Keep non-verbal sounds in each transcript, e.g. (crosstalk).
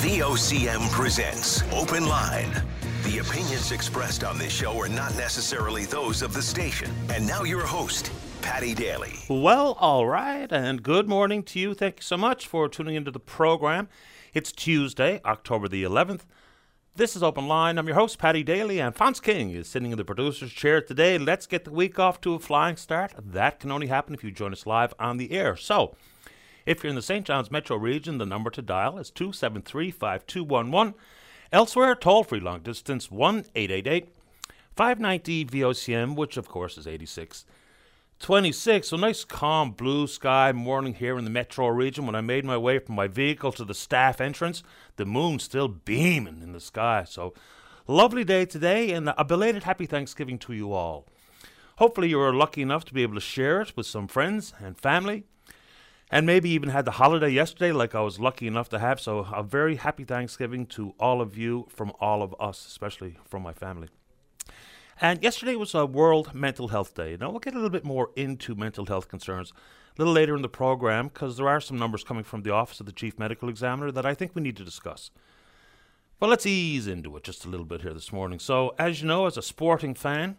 VOCM presents Open Line. The opinions expressed on this show are not necessarily those of the station. And now your host, Paddy Daly. Well, all right, and good morning to you. Thank you so much for tuning into the program. It's Tuesday, October the 11th. This is Open Line. I'm your host, Paddy Daly, and Fonz King is sitting in the producer's chair today. Let's get the week off to a flying start. That can only happen if you join us live on the air. So, if you're in the St. John's metro region, the number to dial is 273 5211. Elsewhere, toll free long distance 1 888 590 VOCM, which of course is 86. 26. So nice, calm, blue sky morning here in the metro region. When I made my way from my vehicle to the staff entrance, the moon still beaming in the sky. So lovely day today, and a belated happy Thanksgiving to you all. Hopefully, you were lucky enough to be able to share it with some friends and family, and maybe even had the holiday yesterday, like I was lucky enough to have. So, a very happy Thanksgiving to all of you from all of us, especially from my family. And yesterday was a World Mental Health Day. Now, we'll get a little bit more into mental health concerns a little later in the program because there are some numbers coming from the Office of the Chief Medical Examiner that I think we need to discuss. But let's ease into it just a little bit here this morning. So, as you know, as a sporting fan,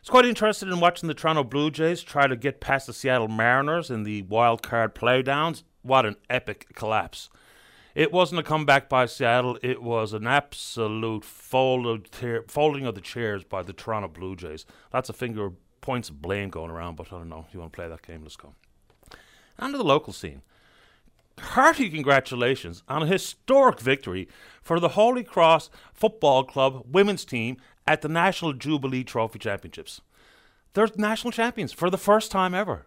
was quite interested in watching the Toronto Blue Jays try to get past the Seattle Mariners in the wild card playdowns. What an epic collapse! It wasn't a comeback by Seattle. It was an absolute fold folding of the chairs by the Toronto Blue Jays. That's a finger points of blame going around, but I don't know. You want to play that game? Let's go. And to the local scene. Hearty congratulations on a historic victory for the Holy Cross Football Club women's team at the National Jubilee Trophy Championships. They're national champions for the first time ever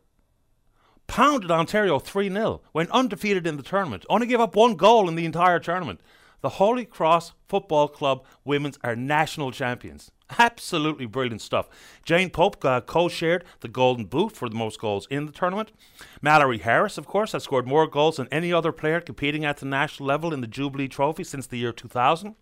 pounded Ontario 3 0, went undefeated in the tournament, only gave up one goal in the entire tournament. The Holy Cross Football Club women's are national champions. Absolutely brilliant stuff. Jane Pope uh, co shared the Golden Boot for the most goals in the tournament. Mallory Harris, of course, has scored more goals than any other player competing at the national level in the Jubilee Trophy since the year 2000.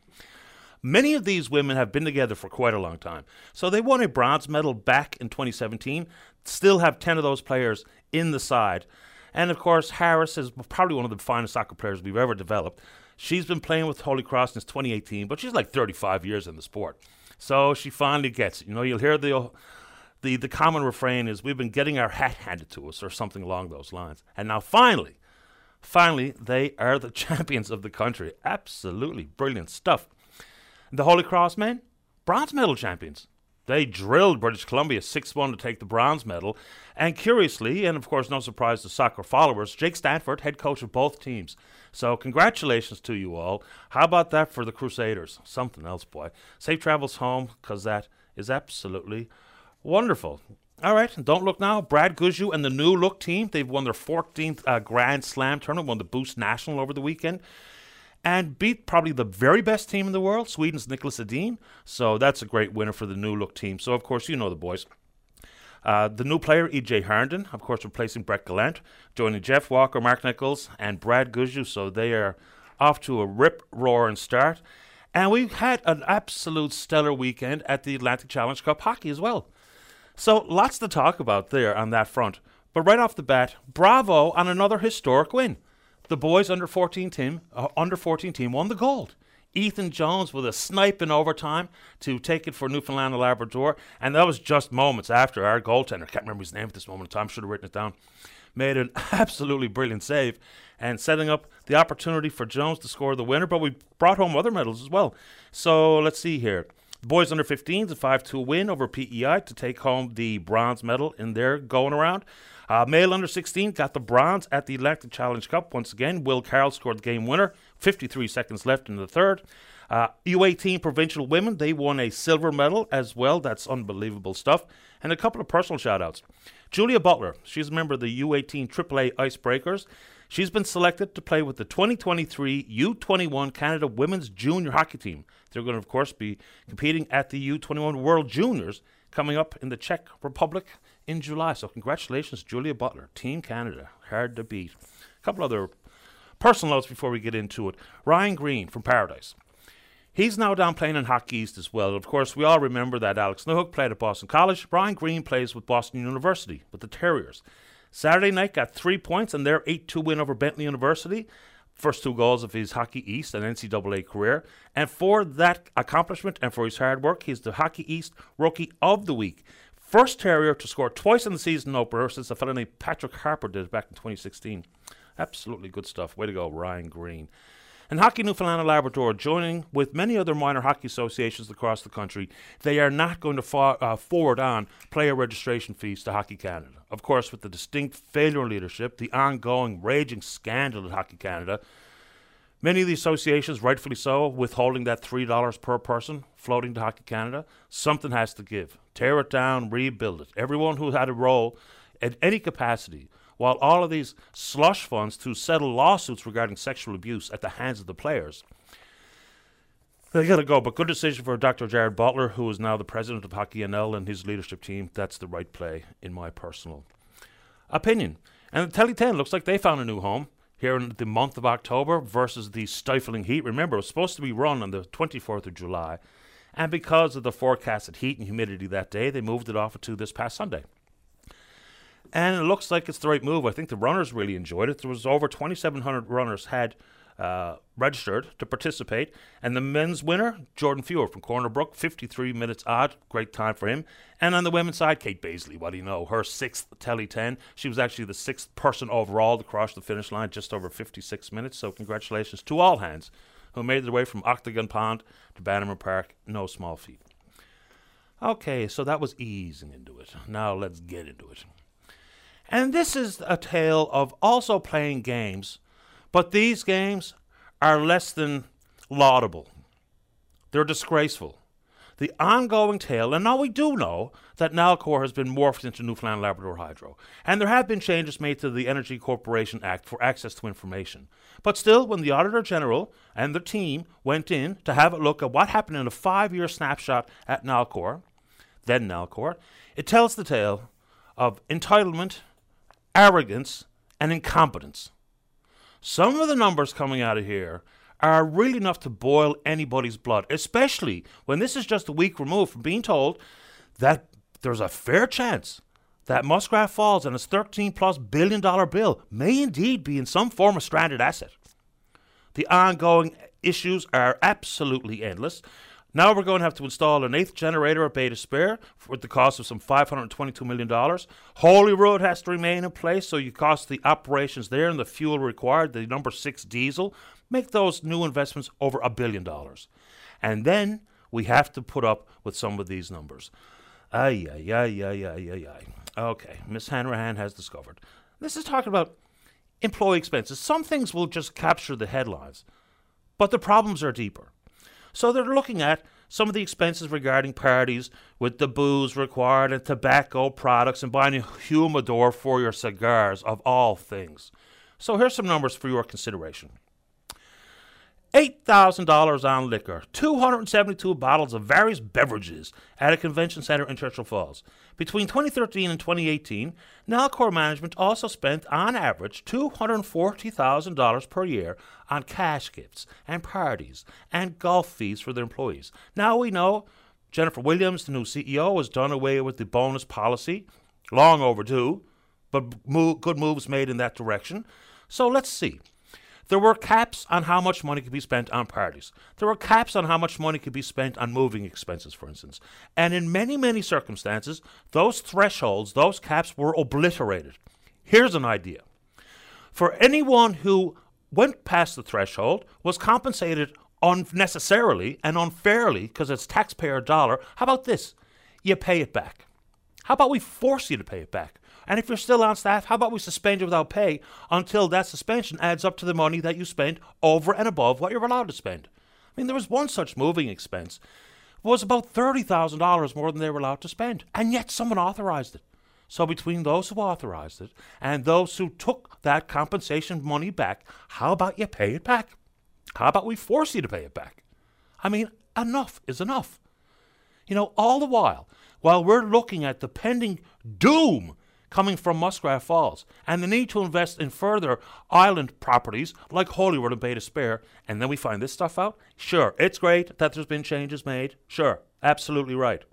Many of these women have been together for quite a long time. So they won a bronze medal back in 2017, still have 10 of those players in the side. And of course, Harris is probably one of the finest soccer players we've ever developed. She's been playing with Holy Cross since 2018, but she's like 35 years in the sport. So she finally gets it. You know, you'll hear the the the common refrain is we've been getting our hat handed to us or something along those lines. And now finally, finally they are the (laughs) champions of the country. Absolutely brilliant stuff. The Holy Cross men, bronze medal champions. They drilled British Columbia 6 1 to take the bronze medal. And curiously, and of course, no surprise to soccer followers, Jake Stanford, head coach of both teams. So, congratulations to you all. How about that for the Crusaders? Something else, boy. Safe travels home, because that is absolutely wonderful. All right, don't look now. Brad Gushue and the new look team, they've won their 14th uh, Grand Slam tournament, won the Boost National over the weekend and beat probably the very best team in the world, Sweden's Niklas Edin. So that's a great winner for the new look team. So, of course, you know the boys. Uh, the new player, EJ Harnden, of course, replacing Brett Gallant, joining Jeff Walker, Mark Nichols, and Brad Gushue. So they are off to a rip roaring start. And we had an absolute stellar weekend at the Atlantic Challenge Cup hockey as well. So lots to talk about there on that front. But right off the bat, bravo on another historic win the boys under 14 team, uh, under 14 team won the gold. Ethan Jones with a snipe in overtime to take it for Newfoundland and Labrador, and that was just moments after our goaltender, can't remember his name at this moment in time, should have written it down, made an (laughs) absolutely brilliant save and setting up the opportunity for Jones to score the winner. But we brought home other medals as well. So let's see here. The boys under 15s, a 5 2 win over PEI to take home the bronze medal in their going around. Uh, male under 16 got the bronze at the Atlantic Challenge Cup. Once again, Will Carroll scored the game winner. 53 seconds left in the third. Uh, U18 provincial women, they won a silver medal as well. That's unbelievable stuff. And a couple of personal shout outs. Julia Butler, she's a member of the U18 AAA Icebreakers. She's been selected to play with the 2023 U21 Canada Women's Junior Hockey Team. They're going to, of course, be competing at the U21 World Juniors coming up in the Czech Republic in July. So congratulations, Julia Butler, Team Canada, hard to beat. A couple other personal notes before we get into it. Ryan Greene from Paradise. He's now down playing in Hockey East as well. Of course, we all remember that Alex Newhook played at Boston College. Ryan Greene plays with Boston University with the Terriers. Saturday night got three points in their 8 2 win over Bentley University. first two goals of his Hockey East and NCAA career. And for that accomplishment and for his hard work, he's the Hockey East Rookie of the Week. First Terrier to score twice in the season opener since a fellow named Patrick Harper did it back in 2016. Absolutely good stuff. Way to go, Ryan Greene. And Hockey Newfoundland and Labrador, joining with many other minor hockey associations across the country, they are not going to for, uh, forward on player registration fees to Hockey Canada. Of course, with the distinct failure leadership, the ongoing raging scandal at Hockey Canada, many of the associations, rightfully so, withholding that $3 per person floating to Hockey Canada. Something has to give. Tear it down, rebuild it. Everyone who had a role in any capacity while all of these slush funds to settle lawsuits regarding sexual abuse at the hands of the players. They got to go, but good decision for Dr. Jared Butler, who is now the president of Hockey NL and his leadership team. That's the right play, in my personal opinion. And the Tely 10 looks like they found a new home here in the month of October versus the stifling heat. Remember, it was supposed to be run on the 24th of July, and because of the forecasted heat and humidity that day, they moved it off to this past Sunday and it looks like it's the right move. I think the runners really enjoyed it. There was over 2,700 runners had uh, registered to participate, and the men's winner, Jordan Fewer from Corner Brook, 53 minutes odd, great time for him. And on the women's side, Kate Bazeley, what do you know? Her sixth Tely 10. She was actually the sixth person overall to cross the finish line, just over 56 minutes. So congratulations to all hands who made their way from Octagon Pond Bannerman Park. No small feat. Okay, so that was easing into it. Now let's get into it. And this is a tale of also playing games, but these games are less than laudable. They're disgraceful. The ongoing tale, and now we do know that Nalcor has been morphed into Newfoundland Labrador Hydro, and there have been changes made to the Energy Corporation Act for access to information. But still, when the Auditor General and the team went in to have a look at what happened in a five year snapshot at Nalcor, then Nalcor, it tells the tale of entitlement arrogance, and incompetence. Some of the numbers coming out of here are really enough to boil anybody's blood, especially when this is just a week removed from being told that there's a fair chance that Muskrat Falls and its 13 plus billion dollar bill may indeed be in some form a stranded asset. The ongoing issues are absolutely endless. Now we're going to have to install an eighth generator at Bay d'Espoir with the cost of some $522 million. Holyrood has to remain in place, so you cost the operations there and the fuel required, the number six diesel, make those new investments over a billion dollars. And then we have to put up with some of these numbers. Ay, ay, ay, ay, ay, ay, ay. Okay, Miss Hanrahan has discovered. This is talking about employee expenses. Some things will just capture the headlines, but the problems are deeper. So they're looking at some of the expenses regarding parties with the booze required and tobacco products and buying a humidor for your cigars, of all things. So here's some numbers for your consideration. $8,000 on liquor, 272 bottles of various beverages at a convention center in Churchill Falls. Between 2013 and 2018, Nalcor Management also spent, on average, $240,000 per year on cash gifts and parties and golf fees for their employees. Now we know Jennifer Williams, the new CEO, has done away with the bonus policy, long overdue, but good moves made in that direction. So let's see. There were caps on how much money could be spent on parties. There were caps on how much money could be spent on moving expenses, for instance. And in many, many circumstances, those thresholds, those caps were obliterated. Here's an idea. For anyone who went past the threshold, was compensated unnecessarily and unfairly because it's taxpayer dollar, how about this? You pay it back. How about we force you to pay it back? And if you're still on staff, how about we suspend you without pay until that suspension adds up to the money that you spent over and above what you're allowed to spend? I mean, there was one such moving expense. It was about $30,000 more than they were allowed to spend. And yet someone authorized it. So between those who authorized it and those who took that compensation money back, how about you pay it back? How about we force you to pay it back? I mean, enough is enough. You know, all the while, while we're looking at the pending doom coming from Muskrat Falls and the need to invest in further island properties like Holyrood and Bay d'Espoir, and then we find this stuff out? Sure, it's great that there's been changes made. Sure, absolutely right.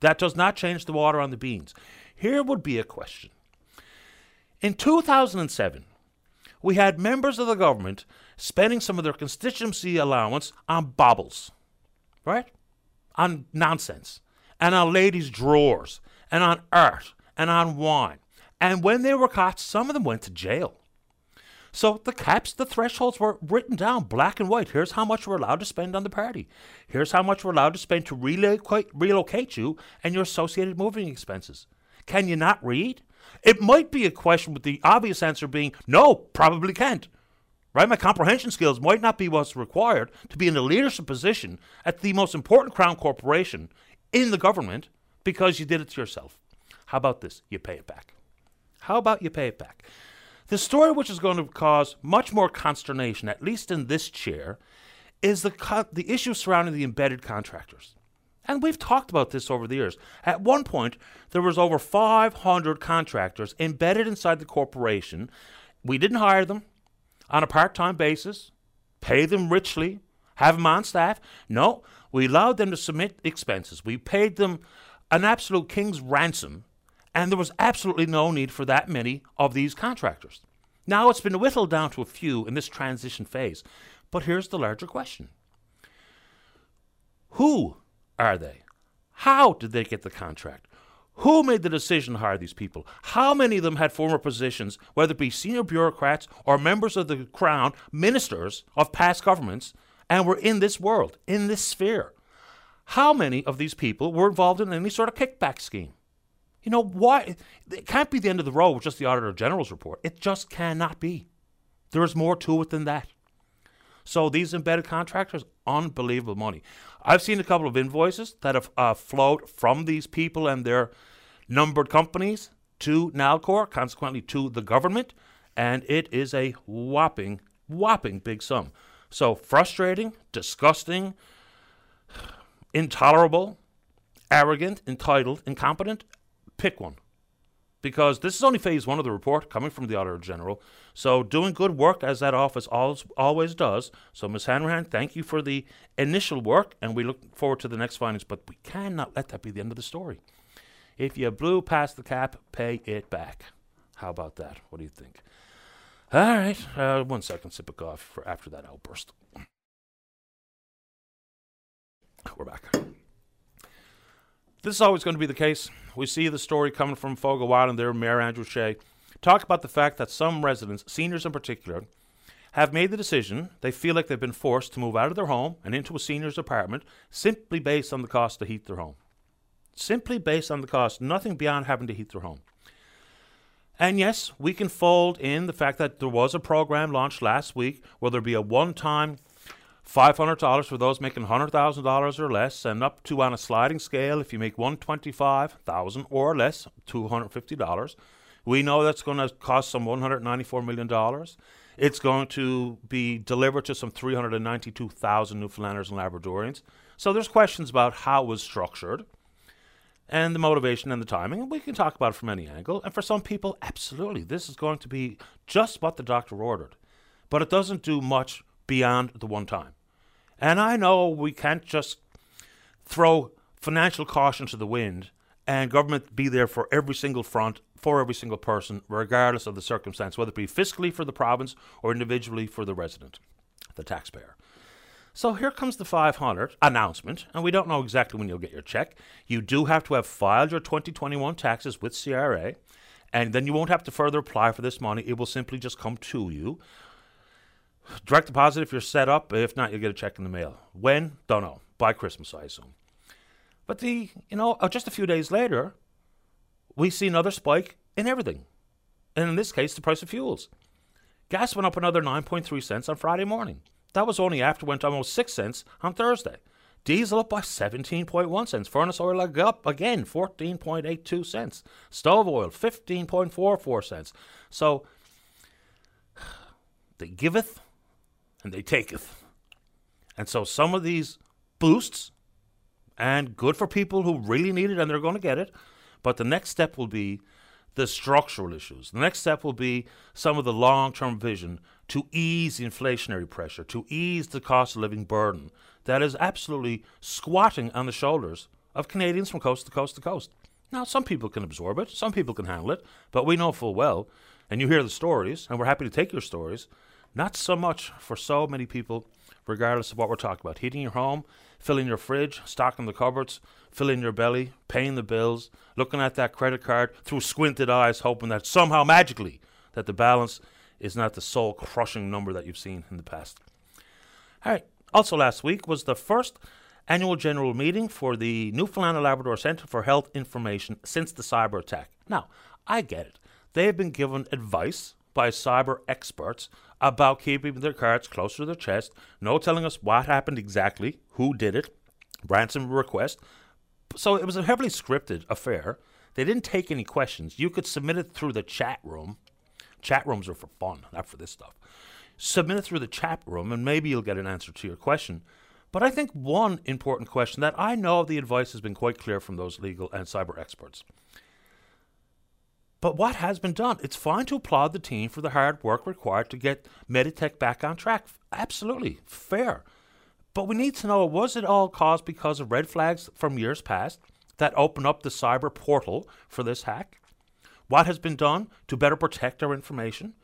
That does not change the water on the beans. Here would be a question. In 2007, we had members of the government spending some of their constituency allowance on baubles, right? On nonsense, and on ladies' drawers, and on art, and on wine. And when they were caught, some of them went to jail. So the caps, the thresholds were written down black and white. Here's how much we're allowed to spend on the party. Here's how much we're allowed to spend to relocate, you and your associated moving expenses. Can you not read? It might be a question with the obvious answer being no, probably can't. Right? My comprehension skills might not be what's required to be in a leadership position at the most important crown corporation in the government because you did it to yourself. How about this? You pay it back. How about you pay it back? The story which is going to cause much more consternation, at least in this chair, is the, co- the issue surrounding the embedded contractors. And we've talked about this over the years. At one point, there was over 500 contractors embedded inside the corporation. We didn't hire them on a part-time basis, pay them richly, have them on staff. No, we allowed them to submit expenses. We paid them an absolute king's ransom and there was absolutely no need for that many of these contractors. Now it's been whittled down to a few in this transition phase. But here's the larger question Who are they? How did they get the contract? Who made the decision to hire these people? How many of them had former positions, whether it be senior bureaucrats or members of the crown, ministers of past governments, and were in this world, in this sphere? How many of these people were involved in any sort of kickback scheme? You know, why? It can't be the end of the road with just the Auditor General's report. It just cannot be. There is more to it than that. So these embedded contractors, unbelievable money. I've seen a couple of invoices that have uh, flowed from these people and their numbered companies to Nalcor, consequently to the government, and it is a whopping, whopping big sum. So frustrating, disgusting, (sighs) intolerable, arrogant, entitled, incompetent, pick one. Because this is only phase one of the report coming from the Auditor General. So, doing good work as that office always, does. So, Ms. Hanrahan, thank you for the initial work, and we look forward to the next findings. But we cannot let that be the end of the story. If you blew past the cap, pay it back. How about that? What do you think? All right, uh, one second, sip of coffee for after that outburst. We're back. This is always going to be the case. We see the story coming from Fogo Wild and their Mayor Andrew Shea. Talk about the fact that some residents, seniors in particular, have made the decision they feel like they've been forced to move out of their home and into a senior's apartment simply based on the cost to heat their home. Simply based on the cost, nothing beyond having to heat their home. And yes, we can fold in the fact that there was a program launched last week where there'd be a one time $500 for those making $100,000 or less, and up to on a sliding scale if you make 125,000 or less, $250. We know that's going to cost some $194 million. It's going to be delivered to some 392,000 Newfoundlanders and Labradorians. So there's questions about how it was structured and the motivation and the timing. And we can talk about it from any angle. And for some people, absolutely, this is going to be just what the doctor ordered. But it doesn't do much beyond the one time. And I know we can't just throw financial caution to the wind and government be there for every single front, for every single person, regardless of the circumstance, whether it be fiscally for the province or individually for the resident, the taxpayer. So here comes the 500 announcement, and we don't know exactly when you'll get your check. You do have to have filed your 2021 taxes with CRA, and then you won't have to further apply for this money. It will simply just come to you. Direct deposit if you're set up. If not, you'll get a check in the mail. When? Don't know. By Christmas, I assume. But the, you know, uh, just a few days later, we see another spike in everything. And in this case, the price of fuels. Gas went up another 9.3 cents on Friday morning. That was only after it went almost 6 cents on Thursday. Diesel up by 17.1 cents. Furnace oil up again, 14.82 cents. Stove oil, 15.44 cents. So, (sighs) they giveth and they taketh. And so some of these boosts, and good for people who really need it and they're going to get it, but the next step will be the structural issues. The next step will be some of the long term vision to ease the inflationary pressure, to ease the cost of living burden that is absolutely squatting on the shoulders of Canadians from coast to coast to coast. Now, some people can absorb it, some people can handle it, but we know full well, and you hear the stories, and we're happy to take your stories, Not so much for so many people, regardless of what we're talking about. Heating your home, filling your fridge, stocking the cupboards, filling your belly, paying the bills, looking at that credit card through squinted eyes, hoping that somehow magically that the balance is not the soul crushing number that you've seen in the past. All right. Also, last week was the first annual general meeting for the Newfoundland and Labrador Centre for Health Information since the cyber attack. Now, I get it. They have been given advice by cyber experts about keeping their cards close to their chest, no telling us what happened exactly, who did it, ransom request. So it was a heavily scripted affair. They didn't take any questions. You could submit it through the chat room. Chat rooms are for fun, not for this stuff. Submit it through the chat room, and maybe you'll get an answer to your question. But I think one important question that I know the advice has been quite clear from those legal and cyber experts. But what has been done? It's fine to applaud the team for the hard work required to get Meditech back on track. Absolutely fair. But we need to know was it all caused because of red flags from years past that opened up the cyber portal for this hack? What has been done to better protect our information?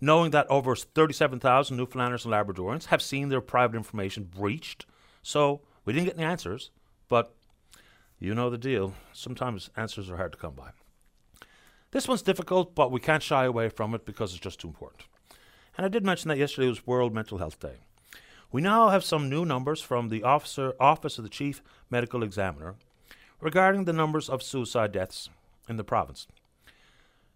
Knowing that over 37,000 Newfoundlanders and Labradorians have seen their private information breached. So we didn't get any answers, but you know the deal. Sometimes answers are hard to come by. This one's difficult, but we can't shy away from it because it's just too important. And I did mention that yesterday was World Mental Health Day. We now have some new numbers from the officer, Office of the Chief Medical Examiner regarding the numbers of suicide deaths in the province.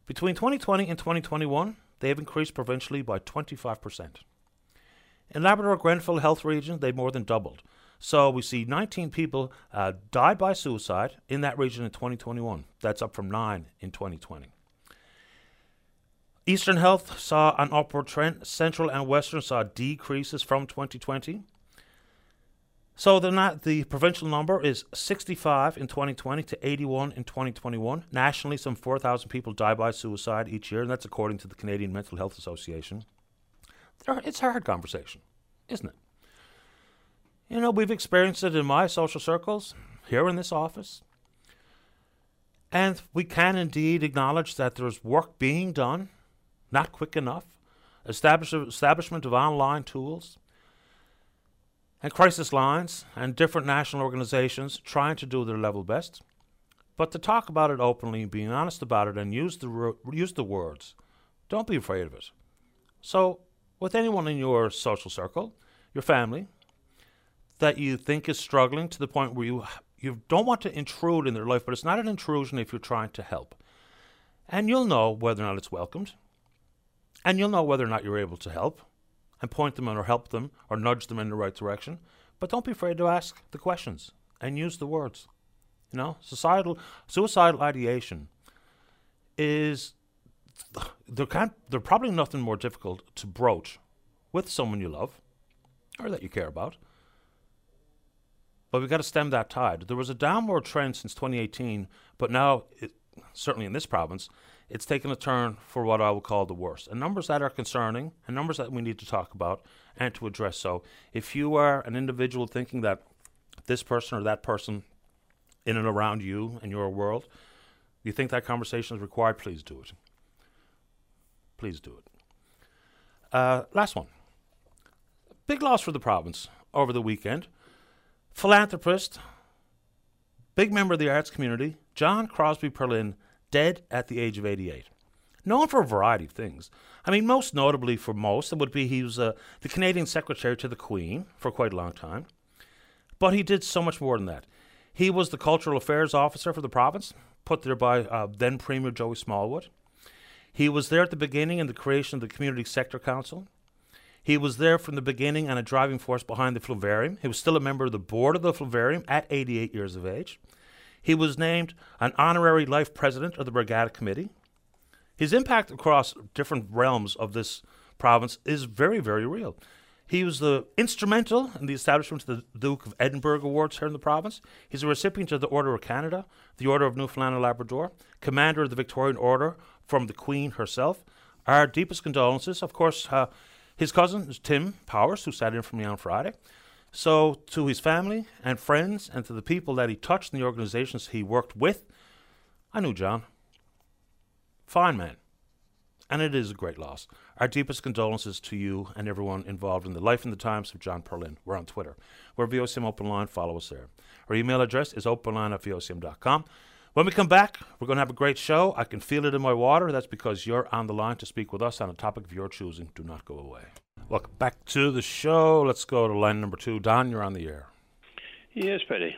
Between 2020 and 2021, they have increased provincially by 25%. In Labrador Grenfell Health Region, they more than doubled. So we see 19 people uh, died by suicide in that region in 2021. That's up from 9 in 2020. Eastern Health saw an upward trend. Central and Western saw decreases from 2020. So the, the provincial number is 65 in 2020 to 81 in 2021. Nationally, some 4,000 people die by suicide each year, and that's according to the Canadian Mental Health Association. It's a hard conversation, isn't it? You know, we've experienced it in my social circles, here in this office. And we can indeed acknowledge that there's work being done, not quick enough, establish, establishment of online tools, and crisis lines, and different national organizations trying to do their level best. But to talk about it openly, being honest about it, and use the, use the words, don't be afraid of it. So, with anyone in your social circle, your family, that you think is struggling to the point where you you don't want to intrude in their life, but it's not an intrusion if you're trying to help. And you'll know whether or not it's welcomed. And you'll know whether or not you're able to help and point them in or help them or nudge them in the right direction. But don't be afraid to ask the questions and use the words. You know, societal suicidal ideation is there can't there probably nothing more difficult to broach with someone you love or that you care about but we've got to stem that tide. There was a downward trend since 2018, but now, it, certainly in this province, it's taken a turn for what I would call the worst. And numbers that are concerning, and numbers that we need to talk about and to address. So, if you are an individual thinking that this person or that person in and around you and your world, you think that conversation is required, please do it. Please do it. Uh, last one. Big loss for the province over the weekend philanthropist, big member of the arts community, John Crosby Perlin, dead at the age of 88. Known for a variety of things. I mean, most notably for most, it would be he was uh, the Canadian Secretary to the Queen for quite a long time. But he did so much more than that. He was the Cultural Affairs Officer for the province, put there by uh, then Premier Joey Smallwood. He was there at the beginning in the creation of the Community Sector Council. He was there from the beginning and a driving force behind the Fluvarium. He was still a member of the board of the Fluvarium at 88 years of age. He was named an honorary life president of the Brigada Committee. His impact across different realms of this province is very, very real. He was the instrumental in the establishment of the Duke of Edinburgh Awards here in the province. He's a recipient of the Order of Canada, the Order of Newfoundland and Labrador, commander of the Victorian Order from the Queen herself. Our deepest condolences. Of course, uh, his cousin is Tim Powers, who sat in for me on Friday. So, to his family and friends, and to the people that he touched in the organizations he worked with, I knew John. Fine man. and it is a great loss. Our deepest condolences to you and everyone involved in the life and the times of John Perlin. We're on Twitter. We're VOCM Open Line. Follow us there. Our email address is openline at VOCM.com. When we come back, we're going to have a great show. I can feel it in my water. That's because you're on the line to speak with us on a topic of your choosing. Do not go away. Welcome back to the show. Let's go to line number two. Don, you're on the air. Yes, Paddy.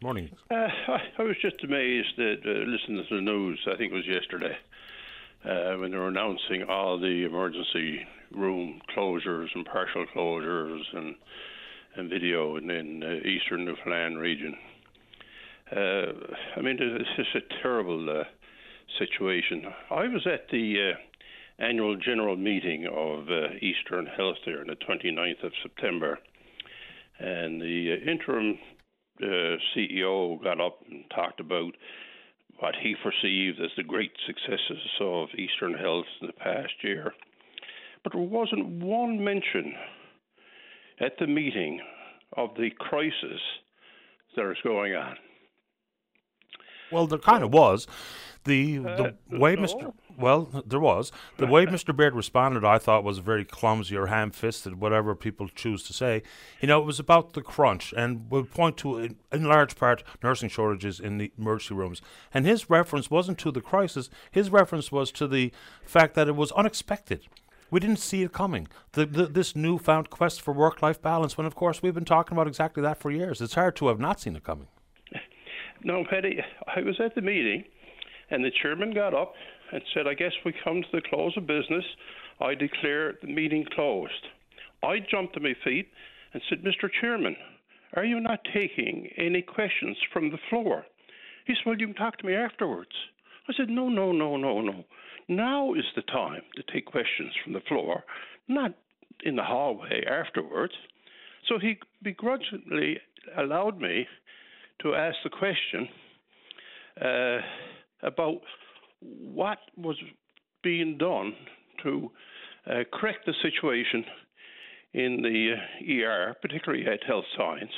Morning. Uh, I, I was just amazed that uh, listening to the news. I think it was yesterday uh, when they were announcing all the emergency room closures and partial closures and and video in, in uh, eastern Newfoundland region. Uh, I mean, it's just a terrible uh, situation. I was at the uh, annual general meeting of Eastern Health there on the 29th of September, and the interim CEO got up and talked about what he perceived as the great successes of Eastern Health in the past year. But there wasn't one mention at the meeting of the crisis that is going on. Well, there kind of was. The the Uh, way no. Mr. Well, there was the way (laughs) Mr. Baird responded. I thought was very clumsy or ham-fisted, whatever people choose to say. You know, it was about the crunch, and would point to in, in large part nursing shortages in the emergency rooms. And his reference wasn't to the crisis. His reference was to the fact that it was unexpected. We didn't see it coming. The, the, this newfound quest for work-life balance, when of course we've been talking about exactly that for years. It's hard to have not seen it coming. No, Paddy, I was at the meeting, and the chairman got up and said, I guess we come to the close of business. I declare the meeting closed. I jumped to my feet and said, Mr. Chairman, are you not taking any questions from the floor? He said, Well, you can talk to me afterwards. I said, No, no, no, no, no. Now is the time to take questions from the floor, not in the hallway afterwards. So he begrudgingly allowed me to ask the question uh, about what was being done to uh, correct the situation in the ER, particularly at Health Science.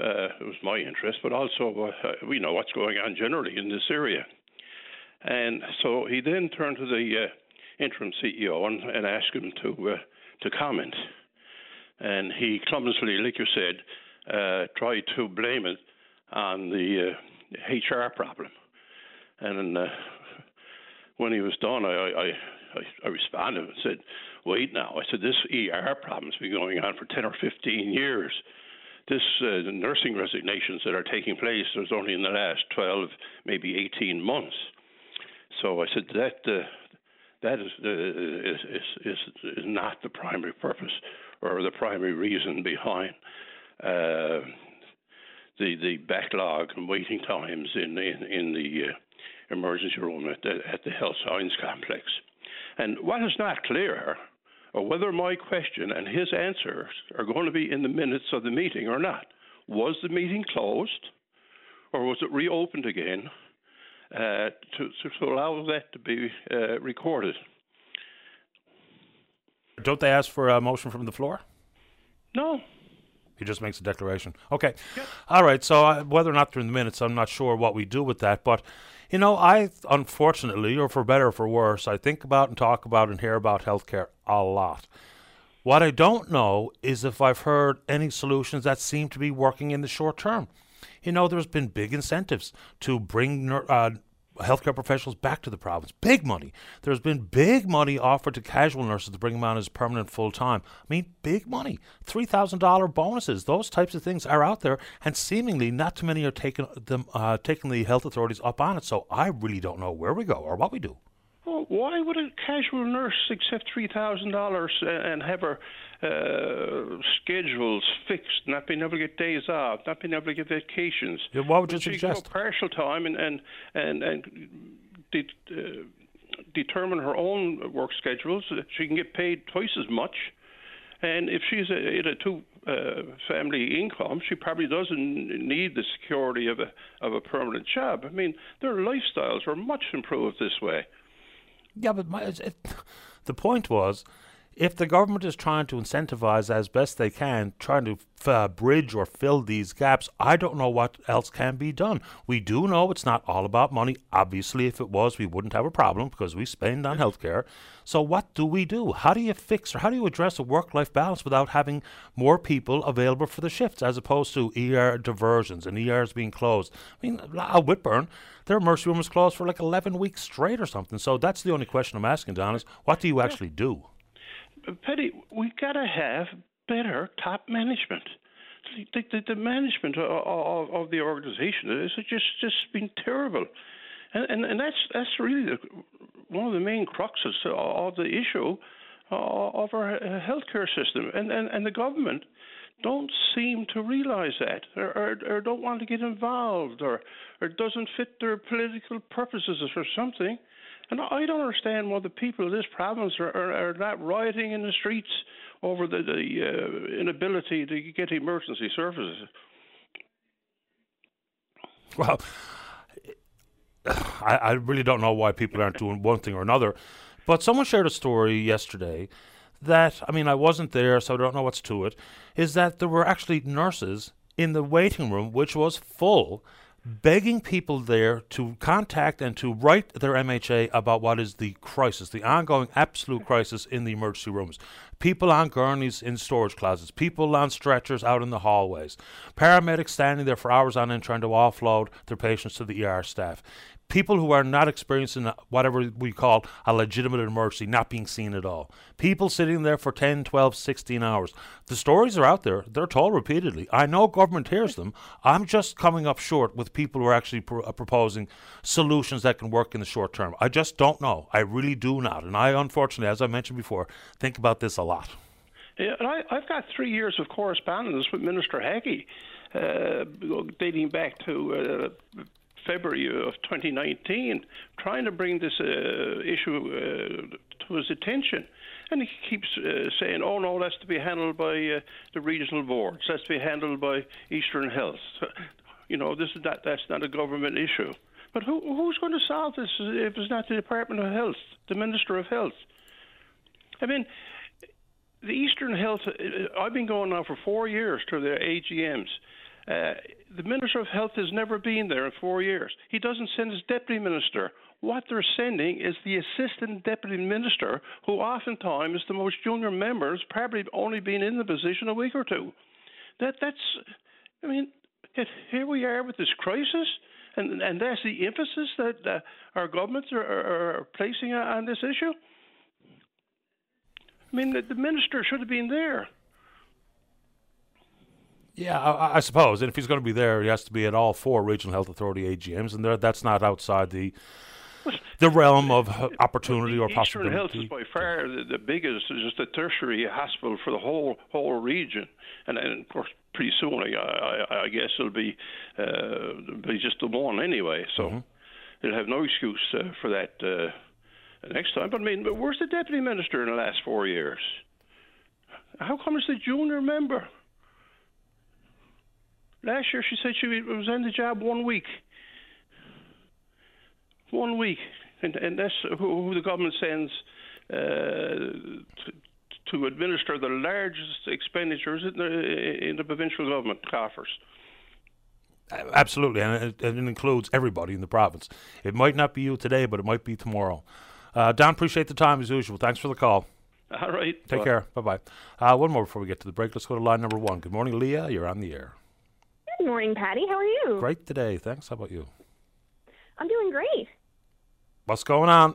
Uh, it was my interest, but also uh, we know what's going on generally in this area. And so he then turned to the uh, interim CEO and, and asked him to uh, to comment. And he clumsily, like you said, uh, tried to blame it on the uh, HR problem. And uh, when he was done, I, I, I, I responded and said, "Wait now." I said, "This ER problem's been going on for ten or fifteen years. This uh, nursing resignations that are taking place was only in the last twelve, maybe eighteen months." So I said that uh, that is, uh, is, is is is not the primary purpose or the primary reason behind. Uh, the the backlog and waiting times in in, in the uh, emergency room at the, at the health science complex. And what is not clear are whether my question and his answers are going to be in the minutes of the meeting or not. Was the meeting closed, or was it reopened again uh, to, to allow that to be uh, recorded? Don't they ask for a motion from the floor? No, He just makes a declaration. Okay. All right. So uh, whether or not they're in the minutes, I'm not sure what we do with that. But, you know, I, unfortunately, or for better or for worse, I think about and talk about and hear about healthcare a lot. What I don't know is if I've heard any solutions that seem to be working in the short term. You know, there's been big incentives to bring uh, healthcare professionals back to the province. Big money. There's been big money offered to casual nurses to bring them on as permanent full time. I mean, big money. $3,000 bonuses. Those types of things are out there, and seemingly not too many are taking, them, uh, taking the health authorities up on it. So I really don't know where we go or what we do. Well, why would a casual nurse accept three thousand dollars and have her uh, schedules fixed, not being able to get days off, not being able to get vacations? Yeah, what would you suggest? partial time and and and, and de- uh, determine her own work schedules? She can get paid twice as much. And if she's a, in a two uh, family income, she probably doesn't need the security of a of a permanent job. I mean, their lifestyles are much improved this way. Yeah, but my, it, (laughs) the point was, if the government is trying to incentivize as best they can, trying to uh, bridge or fill these gaps, I don't know what else can be done. We do know it's not all about money. Obviously, if it was, we wouldn't have a problem because we spend on healthcare. So, what do we do? How do you fix or how do you address a work life balance without having more people available for the shifts as opposed to ER diversions and ERs being closed? I mean, Al Whitbourne, their emergency room was closed for like 11 weeks straight or something. So, that's the only question I'm asking, Don, is what do you actually do? Paddy, we got to have better top management. The, the, the management of, of, of, the organization has just just been terrible, and and, and that's that's really the, one of the main cruxes of the issue uh, of our healthcare system, and and, and the government don't seem to realize that or, or, or, don't want to get involved or, or doesn't fit their political purposes or something. And I don't understand why the people of this province are, are, are not rioting in the streets over the, the uh, inability to get emergency services. Well, I, I really don't know why people aren't doing one thing or another. But someone shared a story yesterday that, I mean, I wasn't there, so I don't know what's to it, is that there were actually nurses in the waiting room, which was full, begging people there to contact and to write their MHA about what is the crisis, the ongoing absolute crisis in the emergency rooms. People on gurneys in storage closets, people on stretchers out in the hallways, paramedics standing there for hours on end trying to offload their patients to the ER staff people who are not experiencing whatever we call a legitimate emergency not being seen at all. People sitting there for 10, 12, 16 hours. The stories are out there. They're told repeatedly. I know government hears them. I'm just coming up short with people who are actually uh, proposing solutions that can work in the short term. I just don't know. I really do not. And I, unfortunately, as I mentioned before, think about this a lot. Yeah, and I, have got three years of correspondence with Minister Haggie, uh, dating back to uh, February of 2019, trying to bring this uh, issue uh, to his attention. And he keeps uh, saying, oh, no, that's to be handled by uh, the regional boards, that's to be handled by Eastern Health. (laughs) You know, this is not, that's not a government issue. But who, who's going to solve this if it's not the Department of Health, the Minister of Health? I mean, the Eastern Health, uh, I've been going now for four years to the AGMs. Uh, the Minister of Health has never been there in four years. He doesn't send his deputy minister. What they're sending is the assistant deputy minister, who oftentimes is the most junior member, has probably only been in the position a week or two. That that's, I mean, here we are with this crisis, and and that's the emphasis that uh, our governments are, are, are placing on this issue. I mean, the, the minister should have been there. Yeah, I, I, suppose. And if he's going to be there, he has to be at all four regional health authority AGMs, and that's not outside the the realm of opportunity or possibility. Eastern Health is by far the, the biggest, just a tertiary hospital for the whole whole region, and, and of course, pretty soon, I, I, I guess it'll be uh, be just the one anyway. So mm-hmm. they'll have no excuse uh, for that uh, next time. But I mean, where's the deputy minister in the last four years? How come it's the junior member? Last year, she said she was in the job one week. One week, and and that's who, who the government sends uh, to, to administer the largest expenditures in the, in the provincial government coffers. Absolutely, and it, it, includes everybody in the province. It might not be you today, but it might be tomorrow. Uh, Don, appreciate the time as usual. Thanks for the call. All right. Take bye. care. Bye bye. Uh, one more before we get to the break. Let's go to line number one. Good morning, Leah. You're on the air. Good morning, Paddy. How are you? Great today. Thanks. How about you? I'm doing great. What's going on?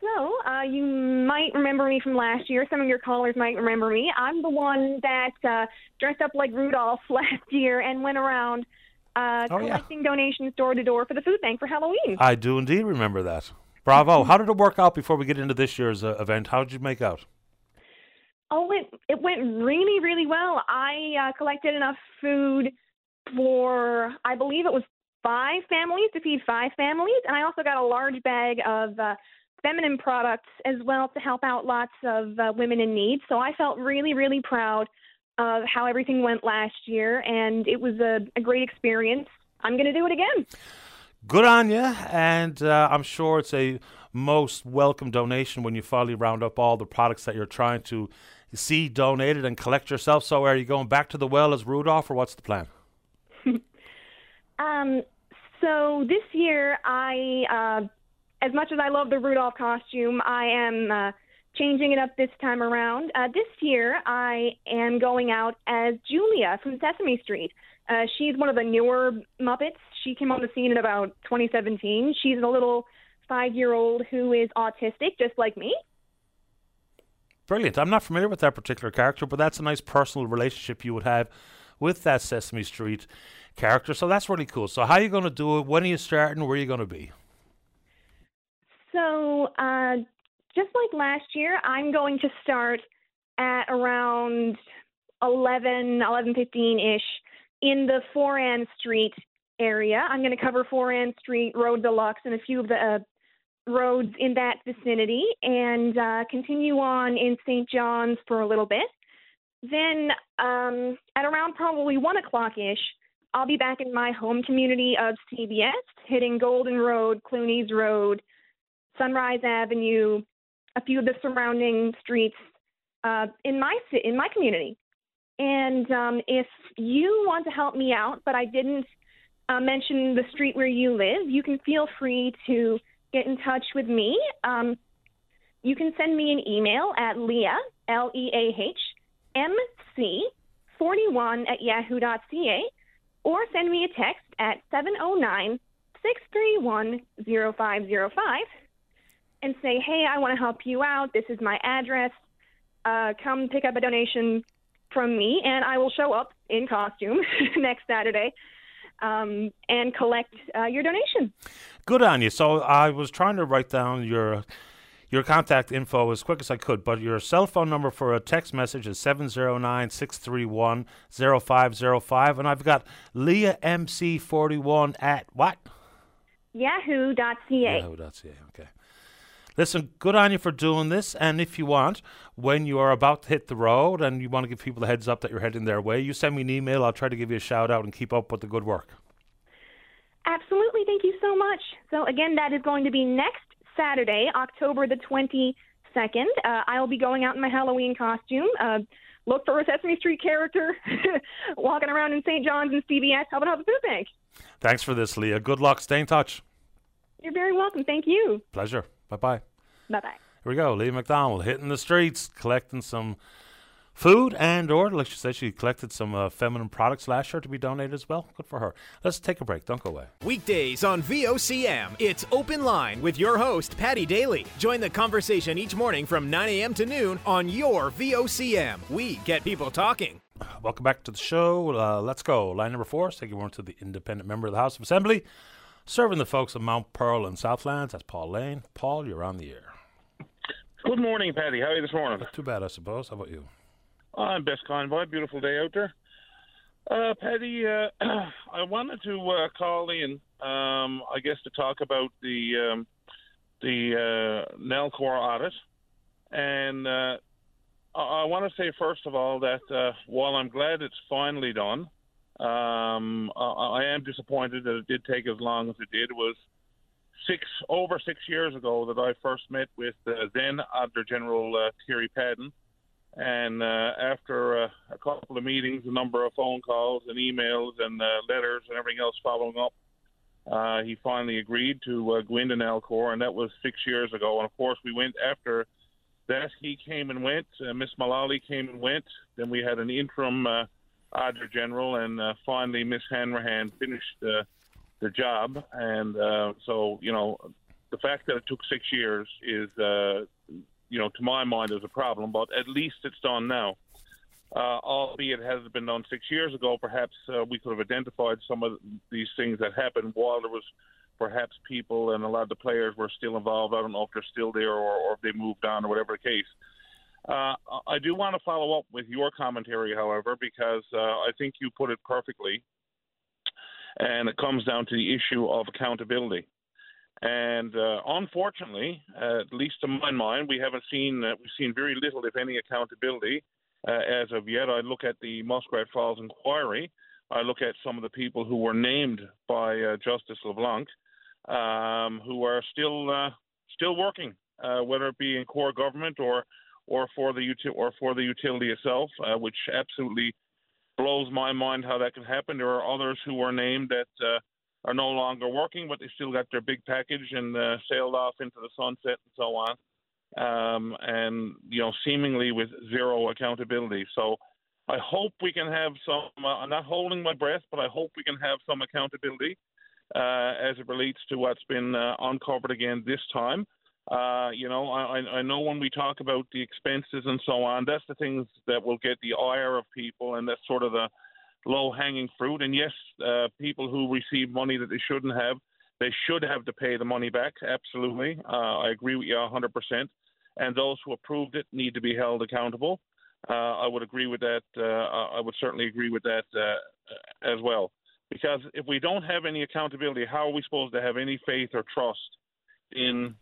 So, uh, you might remember me from last year. Some of your callers might remember me. I'm the one that uh, dressed up like Rudolph (laughs) last year and went around uh, oh, collecting yeah. donations door to door for the food bank for Halloween. I do indeed remember that. Bravo. How did it work out before we get into this year's uh, event? How did you make out? Oh, it it went really really well. I uh, collected enough food for I believe it was five families to feed five families, and I also got a large bag of uh, feminine products as well to help out lots of uh, women in need. So I felt really really proud of how everything went last year, and it was a, a great experience. I'm going to do it again. Good on you, and uh, I'm sure it's a most welcome donation when you finally round up all the products that you're trying to see donated and collect yourself? So, are you going back to the well as Rudolph, or what's the plan? (laughs) um, so this year, I, uh, as much as I love the Rudolph costume, I am uh, changing it up this time around. Uh, this year, I am going out as Julia from Sesame Street. Uh, she's one of the newer Muppets. She came on the scene in about 2017. She's a little five year old who is autistic, just like me. Brilliant. I'm not familiar with that particular character, but that's a nice personal relationship you would have with that Sesame Street character. So that's really cool. So, how are you going to do it? When are you starting? Where are you going to be? So, uh, just like last year, I'm going to start at around 11, 11:15 ish in the Foran Street area. I'm going to cover Foran Street, Road Deluxe, and a few of the uh, roads in that vicinity, and uh, continue on in St. John's for a little bit. Then, um, at around probably one o'clock ish, I'll be back in my home community of CBS, hitting Golden Road, Clunies Road, Sunrise Avenue, a few of the surrounding streets uh, in my in my community. And um, if you want to help me out, but I didn't uh, mention the street where you live, you can feel free to get in touch with me. Um, you can send me an email at leah, L E A H M C 41 at yahoo.ca or send me a text at 709 631 0505 and say, hey, I want to help you out. This is my address. Uh, come pick up a donation from me, and I will show up in costume (laughs) next Saturday um, and collect uh, your donation. Good on you. So I was trying to write down your your contact info as quick as I could, but your cell phone number for a text message is 709-631-0505 and I've got Leah MC41 at what? Yahoo.ca. Yahoo.ca. Okay. Listen, good on you for doing this. And if you want, when you are about to hit the road and you want to give people the heads up that you're heading their way, you send me an email. I'll try to give you a shout out and keep up with the good work. Absolutely. Thank you so much. So, again, that is going to be next Saturday, October the 22nd. Uh, I'll be going out in my Halloween costume. Uh, look for a Sesame Street character (laughs) walking around in St. John's and CBS helping out the food bank. Thanks for this, Leah. Good luck. Stay in touch. You're very welcome. Thank you. Pleasure. Bye bye. Bye bye. Here we go. Lee McDonald hitting the streets, collecting some food and or like she said she collected some uh, feminine products last year to be donated as well. Good for her. Let's take a break. Don't go away. Weekdays on vocm it's open line with your host paddy daly. Join the conversation each morning from 9 a.m to noon on your vocm we get people talking. Welcome back to the show. Uh, let's go. Line number four take you to the independent member of the house of assembly serving the folks of mount pearl and southlands that's paul lane paul you're on the air Good morning, Paddy. How are you this morning? Not too bad, I suppose. How about you? I'm best convoy. Beautiful day out there. Uh, Paddy, uh, (clears throat) I wanted to uh, call in, um, I guess, to talk about the um, the uh, Nalcor audit, and uh, I want to say first of all that uh, while I'm glad it's finally done, um, I-, I am disappointed that it did take as long as it did. It was six over six years ago that I first met with uh, then Auditor General uh, Terry Paddon and uh, after uh, a couple of meetings, a number of phone calls and emails and uh, letters and everything else following up, uh, he finally agreed to uh, go into Nalcor, and that was six years ago. And of course, we went after that. He came and went. Miss Mullaley came and went. Then we had an interim auditor general, and uh, finally Miss Hanrahan finished uh, the job. And uh, so, you know, the fact that it took six years is uh, you know, to my mind, is a problem. But at least it's done now. Uh, albeit it been done six years ago, perhaps uh, we could have identified some of these things that happened while there was perhaps people and a lot of the players were still involved. I don't know if they're still there or, or if they moved on or whatever the case. Uh, I do want to follow up with your commentary, however, because uh, I think you put it perfectly, and it comes down to the issue of accountability. And uh, unfortunately, at least to my mind, we haven't seen uh, we've seen very little, if any, accountability uh, as of yet. I look at the Muskrat Falls inquiry. I look at some of the people who were named by uh, Justice LeBlanc, um, who are still still working, whether it be in core government or or for the uti- or for the utility itself, uh, which absolutely blows my mind how that can happen. There are others who were named that uh, are no longer working, but they still got their big package and uh, sailed off into the sunset and so on. Um, and you know, seemingly with zero accountability. So I hope we can have some. Uh, I'm not holding my breath, but I hope we can have some accountability uh, as it relates to what's been uh, uncovered again this time. Uh, you know, I, I know when we talk about the expenses and so on, that's the things that will get the ire of people, and that's sort of the low hanging fruit. And yes, uh, people who receive money that they shouldn't have, they should have to pay the money back. Absolutely. Uh, I agree with you 100%. And those who approved it need to be held accountable. Uh, I would agree with that. Uh, I would certainly agree with that uh, as well. Because if we don't have any accountability, how are we supposed to have any faith or trust in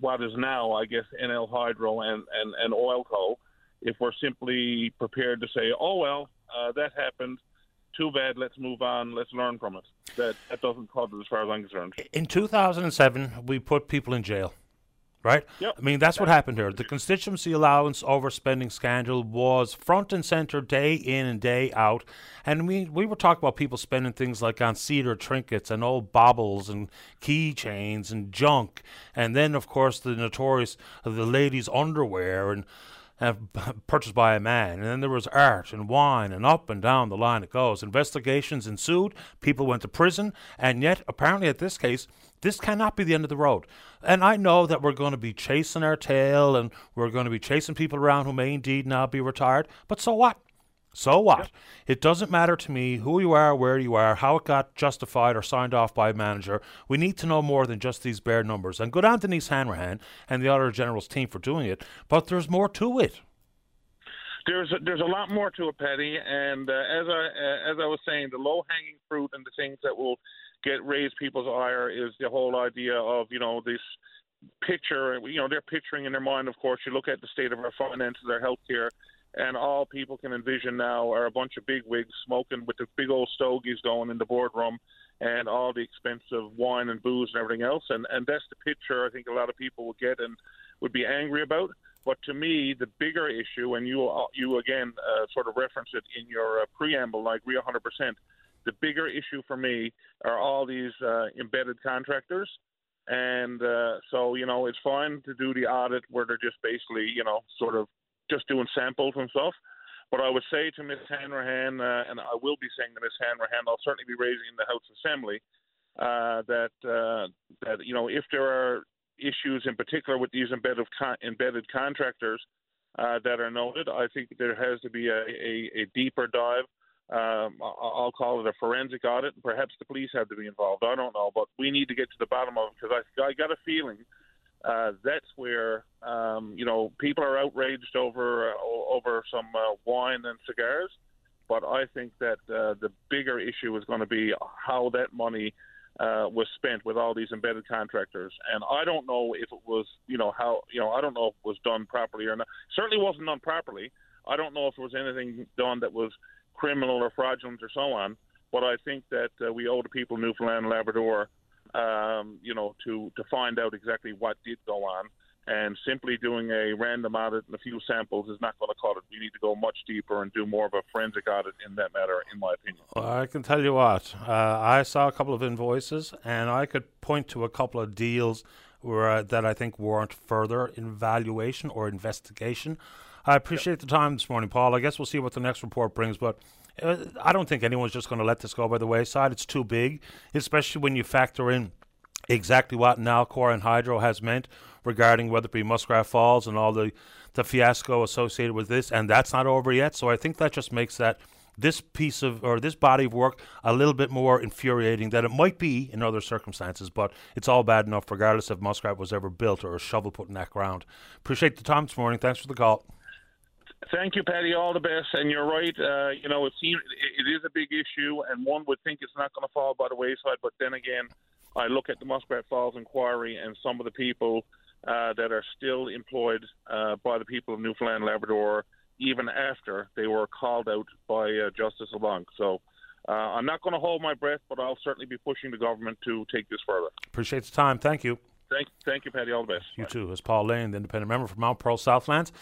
what is now, I guess, NL Hydro and, and, and Oilco if we're simply prepared to say, oh, well, uh, that happened. Too bad. Let's move on. Let's learn from it. That, that doesn't cut it as far as I'm concerned. In 2007, we put people in jail right? Yep. I mean, that's what happened here. The constituency allowance overspending scandal was front and center day in and day out. And we, we were talking about people spending things like on cedar trinkets and old baubles and keychains and junk. And then, of course, the notorious the ladies' underwear and uh, (laughs) purchased by a man. And then there was art and wine, and up and down the line it goes. Investigations ensued, people went to prison, and yet, apparently, at this case, this cannot be the end of the road. And I know that we're going to be chasing our tail and we're going to be chasing people around who may indeed now be retired, but so what? So what? It doesn't matter to me who you are, where you are, how it got justified or signed off by a manager. We need to know more than just these bare numbers. And good on Denise Hanrahan and the Auditor General's team for doing it, but there's more to it. There's a, there's a lot more to it, Paddy. And uh, as I uh, as I was saying, the low hanging fruit and the things that will get raise people's ire is the whole idea of you know this picture. You know they're picturing in their mind. Of course, you look at the state of our finances, our healthcare, and all people can envision now are a bunch of big wigs smoking with the big old stogies going in the boardroom and all the expensive wine and booze and everything else. And and that's the picture I think a lot of people will get and would be angry about. But to me, the bigger issue, and you you again uh, sort of reference it in your uh, preamble, I agree 100 percent the bigger issue for me are all these uh, embedded contractors. And uh, so, you know, it's fine to do the audit where they're just basically, you know, sort of just doing samples and stuff. But I would say to Ms. Hanrahan, uh, and I will be saying to Ms. Hanrahan, I'll certainly be raising in the House Assembly uh, that uh, that you know if there are issues in particular with these embedded con- embedded contractors uh, that are noted, I think there has to be a, a, a deeper dive um, I'll call it a forensic audit. And perhaps the police have to be involved. I don't know, but we need to get to the bottom of it because I, I got a feeling uh, that's where um, you know people are outraged over uh, over some uh, wine and cigars. But I think that uh, the bigger issue is going to be how that money uh, was spent with all these embedded contractors. And I don't know if it was, you know, how, you know, I don't know if it was done properly or not. Certainly wasn't done properly. I don't know if there was anything done that was criminal or fraudulent or so on. But I think that uh, we owe the people of Newfoundland and Labrador, um, you know, to to find out exactly what did go on. And simply doing a random audit and a few samples is not going to cut it. We need to go much deeper and do more of a forensic audit in that matter, in my opinion. Well, I can tell you what, uh, I saw a couple of invoices, and I could point to a couple of deals where, uh, that I think warrant further evaluation or investigation. I appreciate the time this morning, Paul. I guess we'll see what the next report brings, but uh, I don't think anyone's just going to let this go by the wayside. It's too big, especially when you factor in exactly what Nalcor and Hydro has meant regarding whether it be Muskrat Falls and all the, the fiasco associated with this, and that's not over yet. So I think that just makes that this piece of or this body of work a little bit more infuriating than it might be in other circumstances. But it's all bad enough, regardless if Muskrat was ever built or a shovel put in that ground. Appreciate the time this morning. Thanks for the call. Thank you, Paddy. All the best. And you're right. Uh, you know, it seems it is a big issue, and one would think it's not going to fall by the wayside. But then again, I look at the Muskrat Falls inquiry and some of the people uh, that are still employed uh, by the people of Newfoundland, Labrador, even after they were called out by uh, Justice LeBlanc. So. Uh, I'm not going to hold my breath, but I'll certainly be pushing the government to take this further. Appreciate the time. Thank you. Thank, thank you, Paddy. All the best. You too. As Paul Lane, the independent member from Mount Pearl Southlands.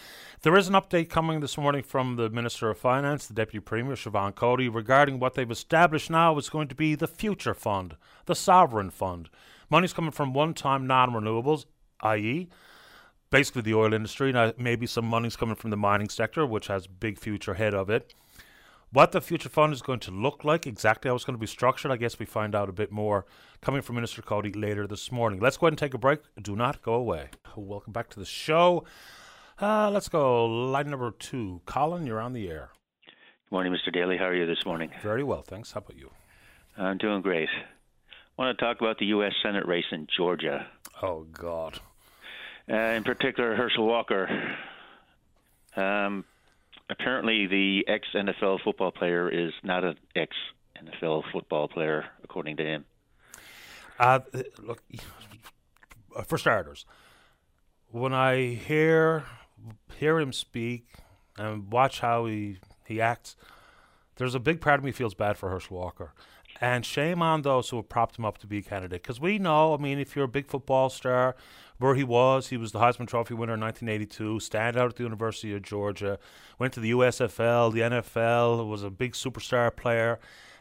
There is an update coming this morning from the Minister of Finance, the Deputy Premier, Siobhan Coady, regarding what they've established now is going to be the Future Fund, the Sovereign Fund. Money's coming from one time non renewables, i.e., basically the oil industry. and maybe some money's coming from the mining sector, which has big future ahead of it. What the future fund is going to look like, exactly how it's going to be structured, I guess we find out a bit more coming from Minister Coady later this morning. Let's go ahead and take a break. Do not go away. Welcome back to the show. Uh, let's go. Line number two. Colin, you're on the air. Good morning, Mr. Daly. How are you this morning? Very well, thanks. How about you? I'm doing great. I want to talk about the U.S. Senate race in Georgia. Oh, God. Uh, in particular, Herschel Walker. Um, apparently the ex NFL football player is not an ex NFL football player, according to him. Uh, look, for starters, when I hear hear him speak and watch how he he acts, there's a big part of me feels bad for Herschel Walker. And shame on those who have propped him up to be a candidate. Because we know, I mean, if you're a big football star, where he was, he was the Heisman Trophy winner in 1982, standout at the University of Georgia, went to the USFL, the NFL, was a big superstar player,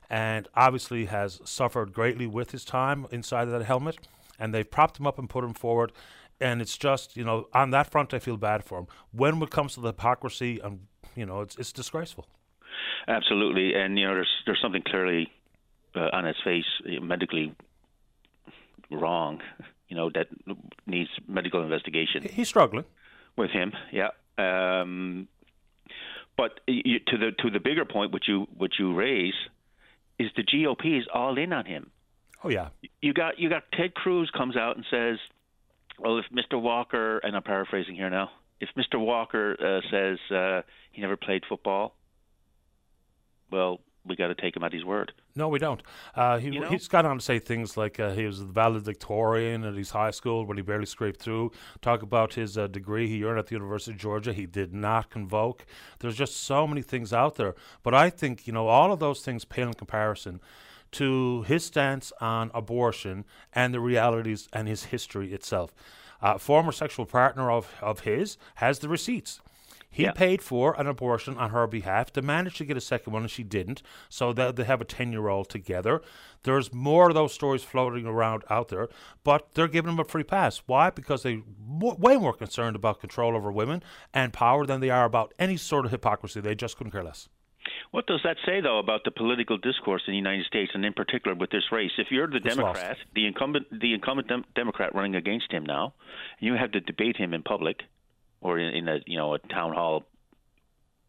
and obviously has suffered greatly with his time inside of that helmet. And they've propped him up and put him forward. And it's just, you know, on that front, I feel bad for him. When it comes to the hypocrisy, and you know, it's it's disgraceful. Absolutely, and you know, there's there's something clearly uh, on his face medically wrong, (laughs) you know, that needs medical investigation. He's struggling with him, yeah. Um, but you, to the to the bigger point, which you which you raise, is the GOP is all in on him. Oh yeah. You got you got Ted Cruz comes out and says, "Well, if Mr. Walker," and I'm paraphrasing here now, if Mr. Walker uh, says uh, he never played football, well, we got to take him at his word. No, we don't. Uh, he, You know? He's gone on to say things like uh, he was the valedictorian at his high school when he barely scraped through. Talk about his uh, degree he earned at the University of Georgia. He did not convoke. There's just so many things out there. But I think, you know, all of those things pale in comparison to his stance on abortion and the realities and his history itself. Uh, former sexual partner of, of his has the receipts. He Yeah. paid for an abortion on her behalf. They managed to get a second one, and she didn't. So that they have a ten-year-old together. There's more of those stories floating around out there, but they're giving him a free pass. Why? Because they're mo- way more concerned about control over women and power than they are about any sort of hypocrisy. They just couldn't care less. What does that say, though, about the political discourse in the United States, and in particular with this race? If you're the It's lost. Democrat, the incumbent, the incumbent dem- Democrat running against him now, and you have to debate him in public, or in, in a you know a town hall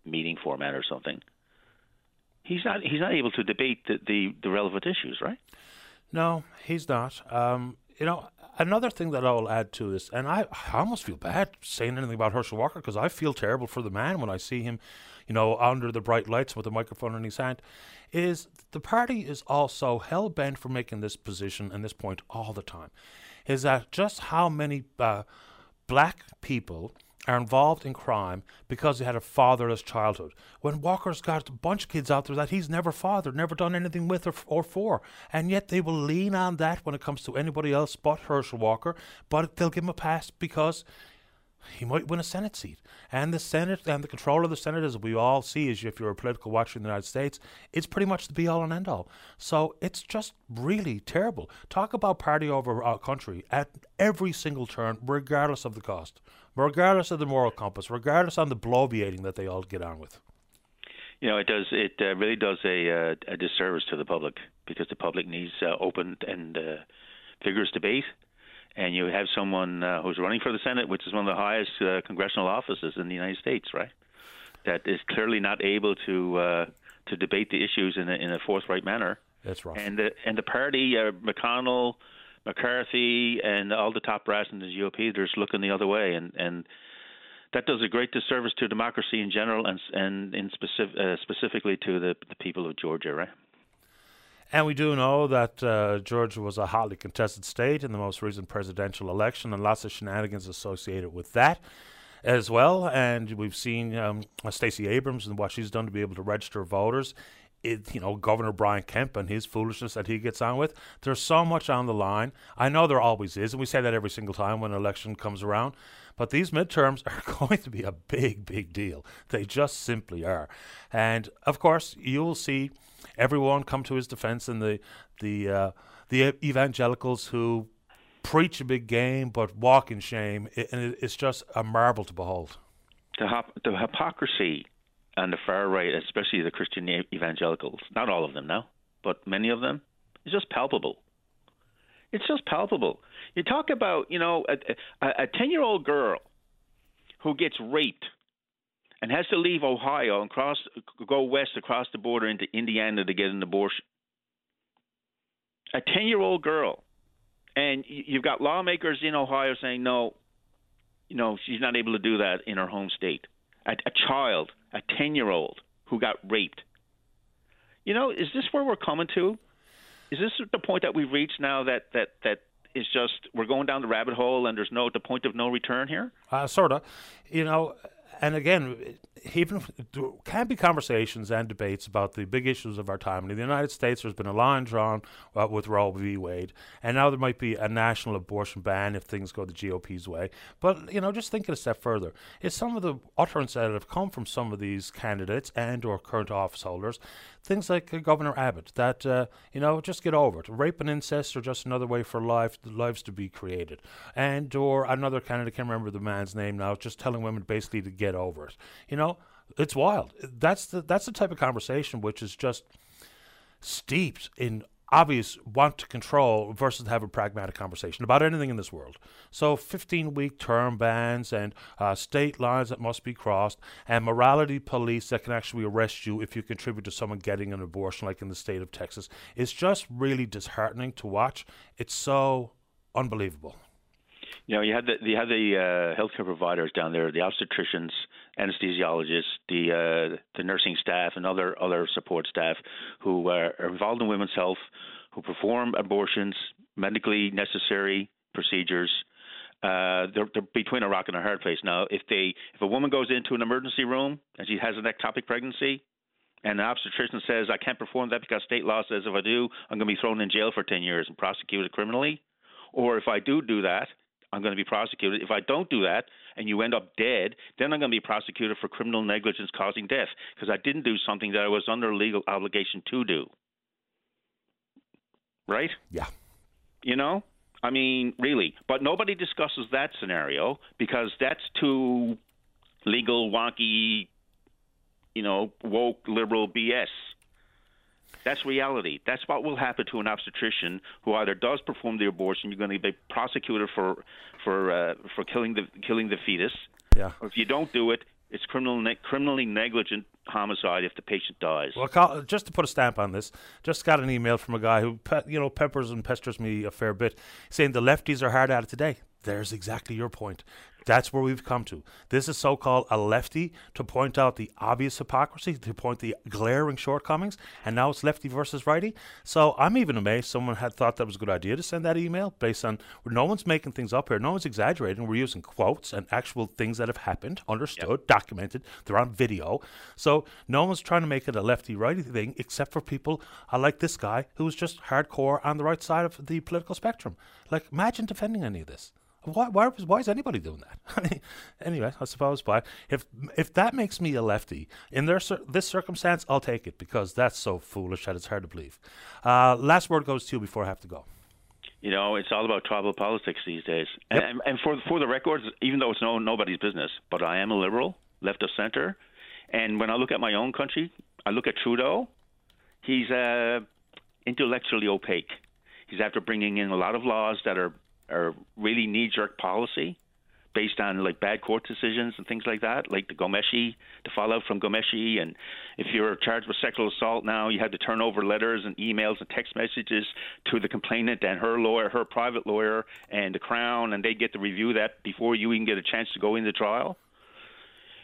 meeting format or something. He's not he's not able to debate the, the, the relevant issues, right? No, he's not. Um, you know, another thing that I'll add to this, and I, I almost feel bad saying anything about Herschel Walker because I feel terrible for the man when I see him, you know, under the bright lights with a microphone in his hand. Is the party is also hell bent for making this position and this point all the time. Is that just how many uh, black people are involved in crime because they had a fatherless childhood. When Walker's got a bunch of kids out there that he's never fathered, never done anything with or, or for, and yet they will lean on that when it comes to anybody else but Herschel Walker, but they'll give him a pass because he might win a Senate seat. And the Senate and the control of the Senate, as we all see, as if you're a political watcher in the United States, it's pretty much the be all and end all. So it's just really terrible. Talk about party over our country at every single turn, regardless of the cost, regardless of the moral compass, regardless on the bloviating that they all get on with. You know, it does. It uh, really does a, uh, a disservice to the public because the public needs uh, open and uh, vigorous debate. And you have someone uh, who's running for the Senate, which is one of the highest uh, congressional offices in the United States, right? That is clearly not able to uh, to debate the issues in a, in a forthright manner. That's right. And the and the party, uh, McConnell, McCarthy, and all the top brass in the GOP, they're just looking the other way, and and that does a great disservice to democracy in general, and and in specific, uh, specifically to the the people of Georgia, right? And we do know that uh, Georgia was a hotly contested state in the most recent presidential election, and lots of shenanigans associated with that as well. And we've seen um, Stacey Abrams and what she's done to be able to register voters. It, you know, Governor Brian Kemp and his foolishness that he gets on with. There's so much on the line. I know there always is, and we say that every single time when an election comes around. But these midterms (laughs) are going to be a big, big deal. They just simply are. And of course, you'll see everyone come to his defense and the the uh, the evangelicals who preach a big game but walk in shame. It, and it's just a marvel to behold. The, the hypocrisy on the far right, especially the Christian evangelicals, not all of them now, but many of them, is just palpable. It's just palpable. You talk about, you know, a 10 year old girl who gets raped and has to leave Ohio and cross, go west across the border into Indiana to get an abortion. A 10 year old girl. And you've got lawmakers in Ohio saying, no, you know, she's not able to do that in her home state. A, a child, a 10 year old who got raped. You know, is this where we're coming to? Is this the point that we've reached now that, that, that is just we're going down the rabbit hole and there's no the point of no return here? Uh, sort of. You know, and again, even there can be conversations and debates about the big issues of our time. In the United States, there's been a line drawn uh, with Roe v. Wade, and now there might be a national abortion ban if things go the GOP's way. But you know, just thinking a step further, is some of the utterances that have come from some of these candidates and/or current office holders, things like uh, Governor Abbott, that uh, you know, just get over it. Rape and incest are just another way for life lives to be created, and or another candidate, can't remember the man's name now, just telling women basically to get over it. You know it's wild. That's the that's the type of conversation which is just steeped in obvious want to control versus have a pragmatic conversation about anything in this world. So 15 week term bans and uh, state lines that must be crossed and morality police that can actually arrest you if you contribute to someone getting an abortion like in the state of Texas. It's just really disheartening to watch. It's so unbelievable. You know, you had the you had the uh, healthcare providers down there, the obstetricians, anesthesiologists, the uh, the nursing staff, and other other support staff who are involved in women's health, who perform abortions, medically necessary procedures. Uh, they're, they're between a rock and a hard place now. If they if a woman goes into an emergency room and she has an ectopic pregnancy, and the obstetrician says I can't perform that because state law says if I do, I'm going to be thrown in jail for 10 years and prosecuted criminally. Or if I do do that, I'm going to be prosecuted. If I don't do that and you end up dead, then I'm going to be prosecuted for criminal negligence causing death because I didn't do something that I was under legal obligation to do. Right? Yeah. You know? I mean, really. But nobody discusses that scenario because that's too legal, wonky, you know, woke, liberal BS. That's reality. That's what will happen to an obstetrician who either does perform the abortion, you're going to be prosecuted for for uh, for killing the killing the fetus. Yeah. Or if you don't do it, it's criminal ne- criminally negligent homicide if the patient dies. Well, just to put a stamp on this, just got an email from a guy who pe- you know peppers and pesters me a fair bit, saying the lefties are hard at it today. There's exactly your point. That's where we've come to. This is so called a lefty to point out the obvious hypocrisy, to point the glaring shortcomings, and now it's lefty versus righty. So I'm even amazed someone had thought that was a good idea to send that email based on no one's making things up here, no one's exaggerating. We're using quotes and actual things that have happened, understood, yep. documented, they're on video. So no one's trying to make it a lefty righty thing except for people uh, like this guy who's just hardcore on the right side of the political spectrum. Like, imagine defending any of this. Why, why, why is anybody doing that? (laughs) anyway, I suppose. But if if that makes me a lefty in their this circumstance, I'll take it because that's so foolish that it's hard to believe. Uh, last word goes to you before I have to go. You know, it's all about tribal politics these days. Yep. And, and for for the records, even though it's no nobody's business, but I am a liberal, left of center, and when I look at my own country, I look at Trudeau. He's uh, intellectually opaque. He's after bringing in a lot of laws that are are really knee jerk policy based on like bad court decisions and things like that, like the Ghomeshi, the fallout from Ghomeshi, And if you're charged with sexual assault now, you have to turn over letters and emails and text messages to the complainant and her lawyer, her private lawyer, and the Crown, and they get to review that before you even get a chance to go into trial.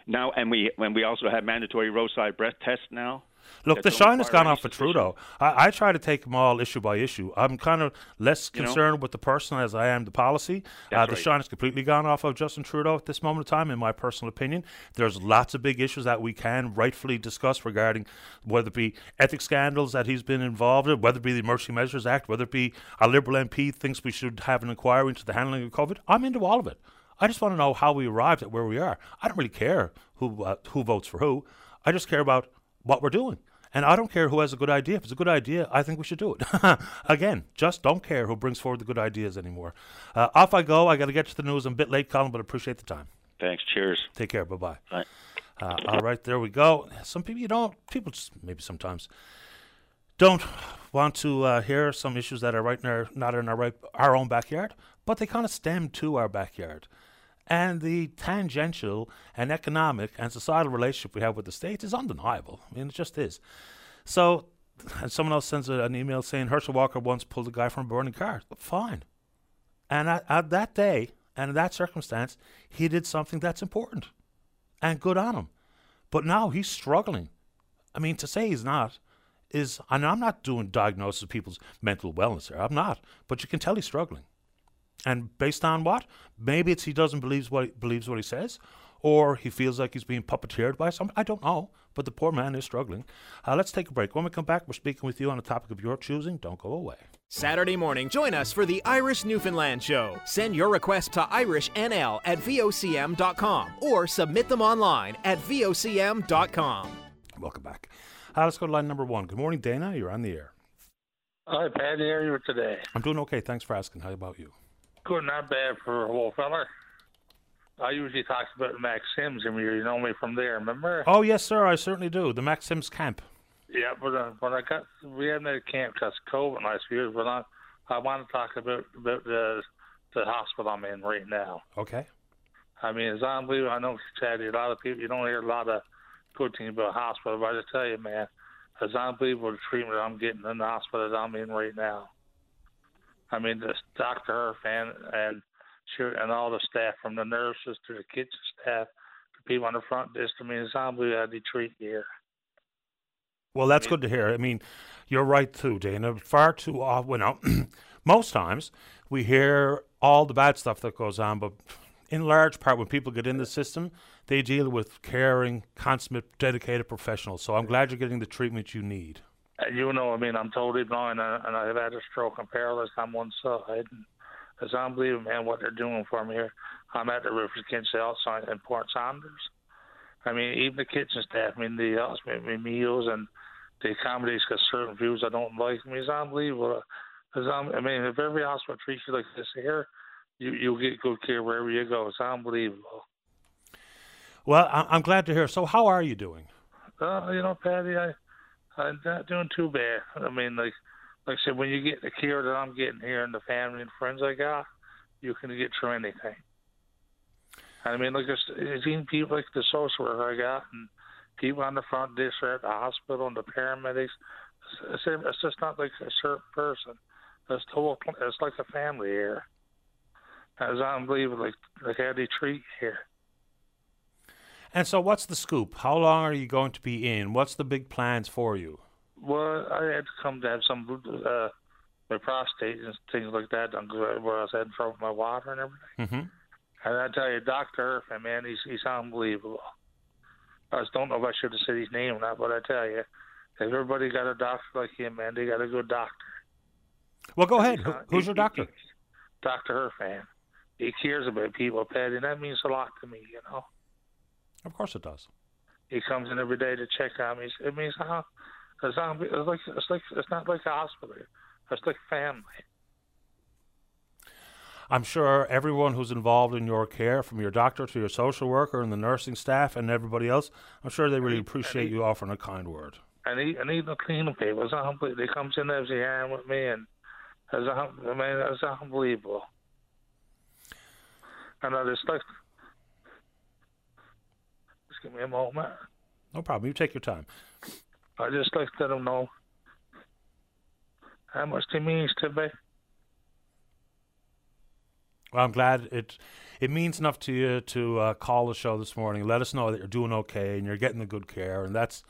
Now, and we when we also have mandatory roadside breath tests now. Look, the shine has gone off of. Trudeau. I, I try to take them all issue by issue. I'm kind of less You know? concerned with the person as I am the policy. Uh, the right. shine has completely gone off of Justin Trudeau at this moment in time, in my personal opinion. There's lots of big issues that we can rightfully discuss regarding whether it be ethics scandals that he's been involved in, whether it be the Emergency Measures Act, whether it be a Liberal MP thinks we should have an inquiry into the handling of COVID. I'm into all of it. I just want to know how we arrived at where we are. I don't really care who uh, who votes for who. I just care about what we're doing. And I don't care who has a good idea. If it's a good idea, I think we should do it. (laughs) Again, just don't care who brings forward the good ideas anymore. Uh, off I go. I got to get to the news. I'm a bit late, Colin, but appreciate the time. Thanks. Cheers. Take care. Bye bye. Bye. Uh, all right, there we go. Some people you don't. People just maybe sometimes don't want to uh, hear some issues that are right in our not in our right our own backyard, but they kind of stem to our backyard. And the tangential and economic and societal relationship we have with the states is undeniable. I mean, it just is. So, and someone else sends a, an email saying Herschel Walker once pulled a guy from a burning car. Fine. And at, at that day and in that circumstance, he did something that's important and good on him. But now he's struggling. I mean, to say he's not is, and I'm not doing diagnosis of people's mental wellness here. I'm not, but you can tell he's struggling. And based on what? Maybe it's he doesn't believe what he, believes what he says, or he feels like he's being puppeteered by someone. I don't know, but the poor man is struggling. Uh, let's take a break. When we come back, we're speaking with you on a topic of your choosing. Don't go away. Saturday morning, join us for the Irish Newfoundland Show. Send your request to IrishNL at VOCM.com or submit them online at VOCM.com. Welcome back. Uh, let's go to line number one. Good morning, Dana. You're on the air. Hi, Pat. How are you today? I'm doing okay. Thanks for asking. How about you? Good, not bad for a little feller. I usually talk about Max Simms, and you know me from there, remember? Oh, yes, sir. I certainly do. The Max Simms camp. Yeah, but uh, when I got, we had camp because COVID last year, but I, I want to talk about about the the hospital I'm in right now. Okay. I mean, it's unbelievable. I know, Chaddy, a lot of people, you don't hear a lot of good things about hospital, but I just tell you, man, it's unbelievable the treatment I'm getting in the hospital that I'm in right now. I mean, this Dr. Irfan and sure, and all the staff, from the nurses to the kitchen staff, the people on the front desk. I mean, it's unbelievable treat here. Well, that's good to hear. I mean, you're right too, Dana. Far too often, well, no, (clears throat) most times we hear all the bad stuff that goes on, but in large part, when people get in the system, they deal with caring, consummate, dedicated professionals. So I'm glad you're getting the treatment you need. You know, I mean, I'm totally blind, and, and I've had a stroke and paralyzed on one side. And it's unbelievable, man, what they're doing for me here. I'm at the Rivers Against Alzheimer's in Port Saunders. I mean, even the kitchen staff, I mean, they helps me with meals and the accommodates got certain views I don't like. I mean, it's unbelievable. It's un- I mean, if every hospital treats you like this here, you you'll get good care wherever you go. It's unbelievable. Well, I'm glad to hear. So, how are you doing? Uh, you know, Paddy, I I'm not doing too bad. I mean, like like I said, when you get the care that I'm getting here and the family and friends I got, you can get through anything. I mean, like I've seen people like the social worker I got and people on the front desk at the hospital and the paramedics. It's, it's just not like a certain person. It's whole. It's like a family here. It's unbelievable, like like how they treat here. And so, what's the scoop? How long are you going to be in? What's the big plans for you? Well, I had to come to have some uh, my prostate and things like that done 'cause I- where I was having trouble with my water and everything. Mm-hmm. And I tell you, Doctor Irfan, man, he's he's unbelievable. I just don't know if I should have said his name or not, but I tell you, if everybody got a doctor like him, man, they got a good doctor. Well, go ahead. Not- who's he- your doctor? he- Doctor Irfan. He cares about people, Paddy, and that means a lot to me. You know, Of course it does. he comes in every day to check on me. It means uh, it's, not, it's like it's like it's not like a hospital. It's like family. I'm sure everyone who's involved in your care, from your doctor to your social worker and the nursing staff and everybody else, I'm sure they really appreciate you offering a kind word. and he and even the cleaning people. It's unbelievable. They comes in every hand with me, and it's I mean it's unbelievable. And I just like, me a moment. No problem. You take your time. I just like to let them know how much it means to me. Well, I'm glad it it means enough to you to uh, call the show this morning. Let us know that you're doing okay and you're getting the good care, and that's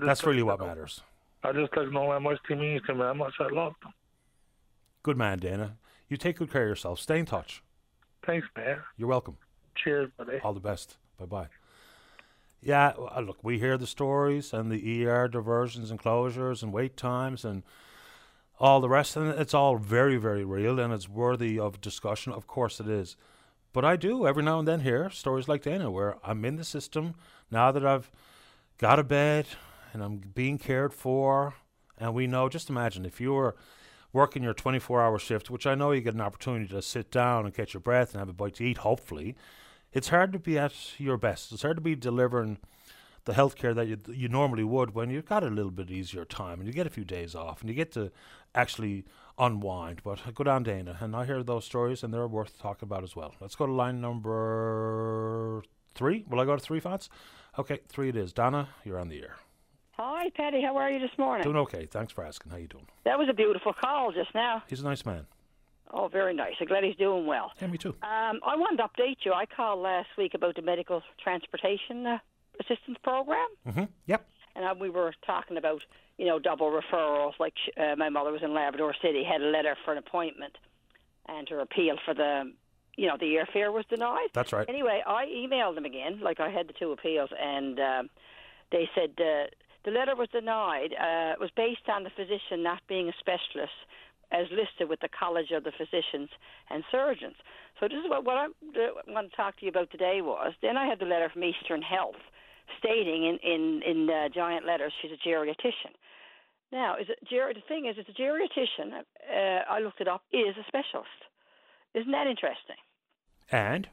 That's really what matters. I just like to know how much they mean to me, how much I love them. Good man, Dana. You take good care of yourself. Stay in touch. Thanks, man. You're welcome. Cheers, buddy. All the best. Bye bye. Yeah, uh, look, we hear the stories and the ER diversions and closures and wait times and all the rest, and it's all very, very real and it's worthy of discussion. Of course, it is. But I do every now and then hear stories like Dana where I'm in the system now that I've got a bed and I'm being cared for. And we know, just imagine if you were working your 24 hour shift, which I know you get an opportunity to sit down and catch your breath and have a bite to eat, hopefully, it's hard to be at your best. It's hard to be delivering the healthcare that you you normally would when you've got a little bit easier time and you get a few days off and you get to actually unwind. But good on Dana, and I hear those stories and they're worth talking about as well. Let's go to line number three. Will I go to three, Fats? Okay, three it is. Donna, you're on the air. Hi, Paddy. How are you this morning? Doing okay. Thanks for asking. How you doing? That was a beautiful call just now. He's a nice man. Oh, very nice. I'm glad he's doing well. Yeah, me too. Um, I wanted to update you. I called last week about the medical transportation uh, assistance program, Mm-hmm. Yep. and uh, we were talking about, you know, double referrals. Like sh- uh, my mother was in Labrador City, had a letter for an appointment, and her appeal for the, you know, the airfare was denied. That's right. Anyway, I emailed them again, like I had the two appeals, and um, they said uh, the letter was denied. Uh, it was based on the physician not being a specialist, as listed with the College of the Physicians and Surgeons. So this is what, what I want to talk to you about today was. Then I had the letter from Eastern Health, stating in in in uh, giant letters she's a geriatrician. Now, is it ger- the thing is, it's a geriatrician. Uh, I looked it up. Is a specialist. Isn't that interesting? And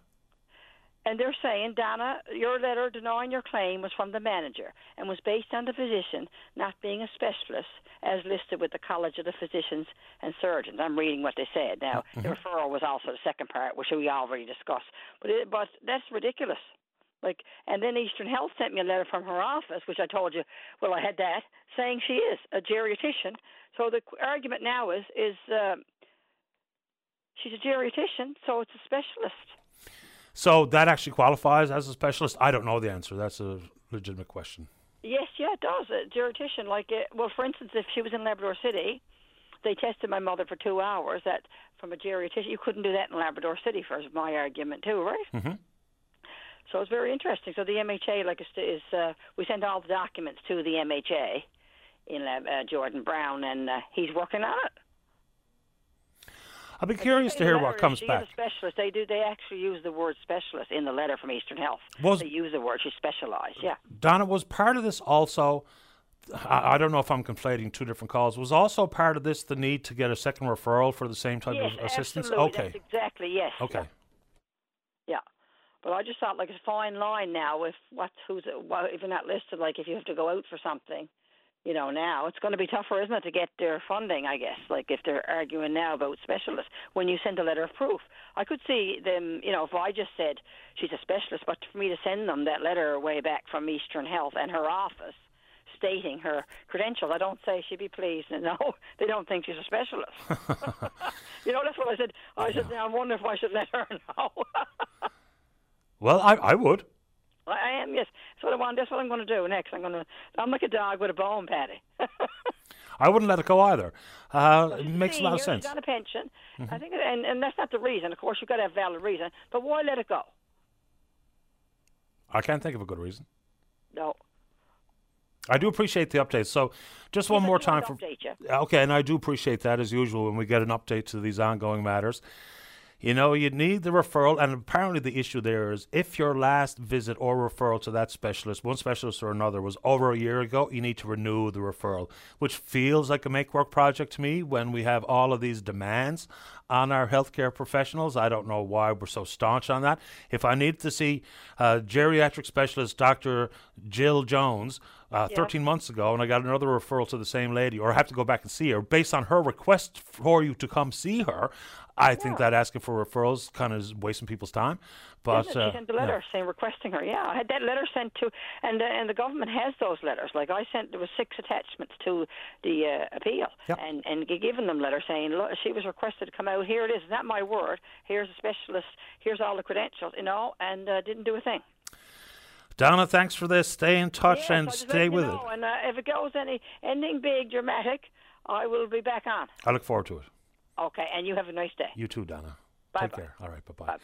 And they're saying, Donna, your letter denying your claim was from the manager and was based on the physician not being a specialist as listed with the College of the Physicians and Surgeons. I'm reading what they said. Now, the referral was also the second part, which we already discussed. But it, but that's ridiculous. Like, and then Eastern Health sent me a letter from her office, which I told you. Well, I had that saying she is a geriatrician. So the argument now is is uh, she's a geriatrician, so it's a specialist. So that actually qualifies as a specialist. I don't know the answer. That's a legitimate question. Yes, yeah, it does. A geriatrician, like, uh, well, for instance, if she was in Labrador City, they tested my mother for two hours. That from a geriatrician, you couldn't do that in Labrador City. For my argument too, right? Mm-hmm. So it's very interesting. So the MHA, like, is, is uh, we sent all the documents to the MHA in uh, Jordan Brown, and uh, he's working on it. I'd be curious to hear what comes she back. Specialist. They do. They actually use the word specialist in the letter from Eastern Health. Was- they use the word. She's specialized. Yeah. Donna was part of this also. I, I don't know if I'm conflating two different calls. Was also part of this the need to get a second referral for the same type yes, of assistance? absolutely. Okay. That's exactly. Yes. Okay. Yeah. But I just thought like it's a fine line now if what who's if you're not listed like if you have to go out for something, you know now it's going to be tougher, isn't it, to get their funding? I guess like if they're arguing now about specialists when you send a letter of proof. I could see them, you know, if I just said she's a specialist, but for me to send them that letter way back from Eastern Health and her office stating her credentials, I don't say she'd be pleased. (laughs) No, they don't think she's a specialist. (laughs) you know, that's what I said. I said, I wonder if I should let her (laughs) know. Well, I, I would. I am, yes. That's what I want. That's what I'm going to do next. I'm going to. I'm like a dog with a bone, Paddy. (laughs) I wouldn't let it go either. Uh, it makes a lot of sense. She's on a pension. I think, and and that's not the reason. Of course, you've got to have valid reason. But why let it go? I can't think of a good reason. No. I do appreciate the update. So, just one more time for to update you. Okay, and I do appreciate that as usual when we get an update to these ongoing matters. You know, you need the referral, and apparently the issue there is if your last visit or referral to that specialist, one specialist or another, was over a year ago, you need to renew the referral, which feels like a make work project to me when we have all of these demands on our healthcare professionals. I don't know why we're so staunch on that. If I need to see uh, geriatric specialist Dr. Jill Jones uh, 13 months ago and I got another referral to the same lady, or I have to go back and see her based on her request for you to come see her, I think that asking for referrals kind of is wasting people's time. But uh, she sent a yeah. letter saying requesting her. Yeah, I had that letter sent to, and uh, and the government has those letters. Like I sent, there was six attachments to the uh, appeal, Yep. and and given them letter saying look, she was requested to come out. Here it is. Not my word. Here's a specialist. Here's all the credentials. You know, and uh, didn't do a thing. Donna, thanks for this. Stay in touch Yes, and I'll just let stay you with know, it. And uh, if it goes any anything big, dramatic, I will be back on. I look forward to it. Okay, and you have a nice day. You too, Donna. Bye Take bye. care. All right, bye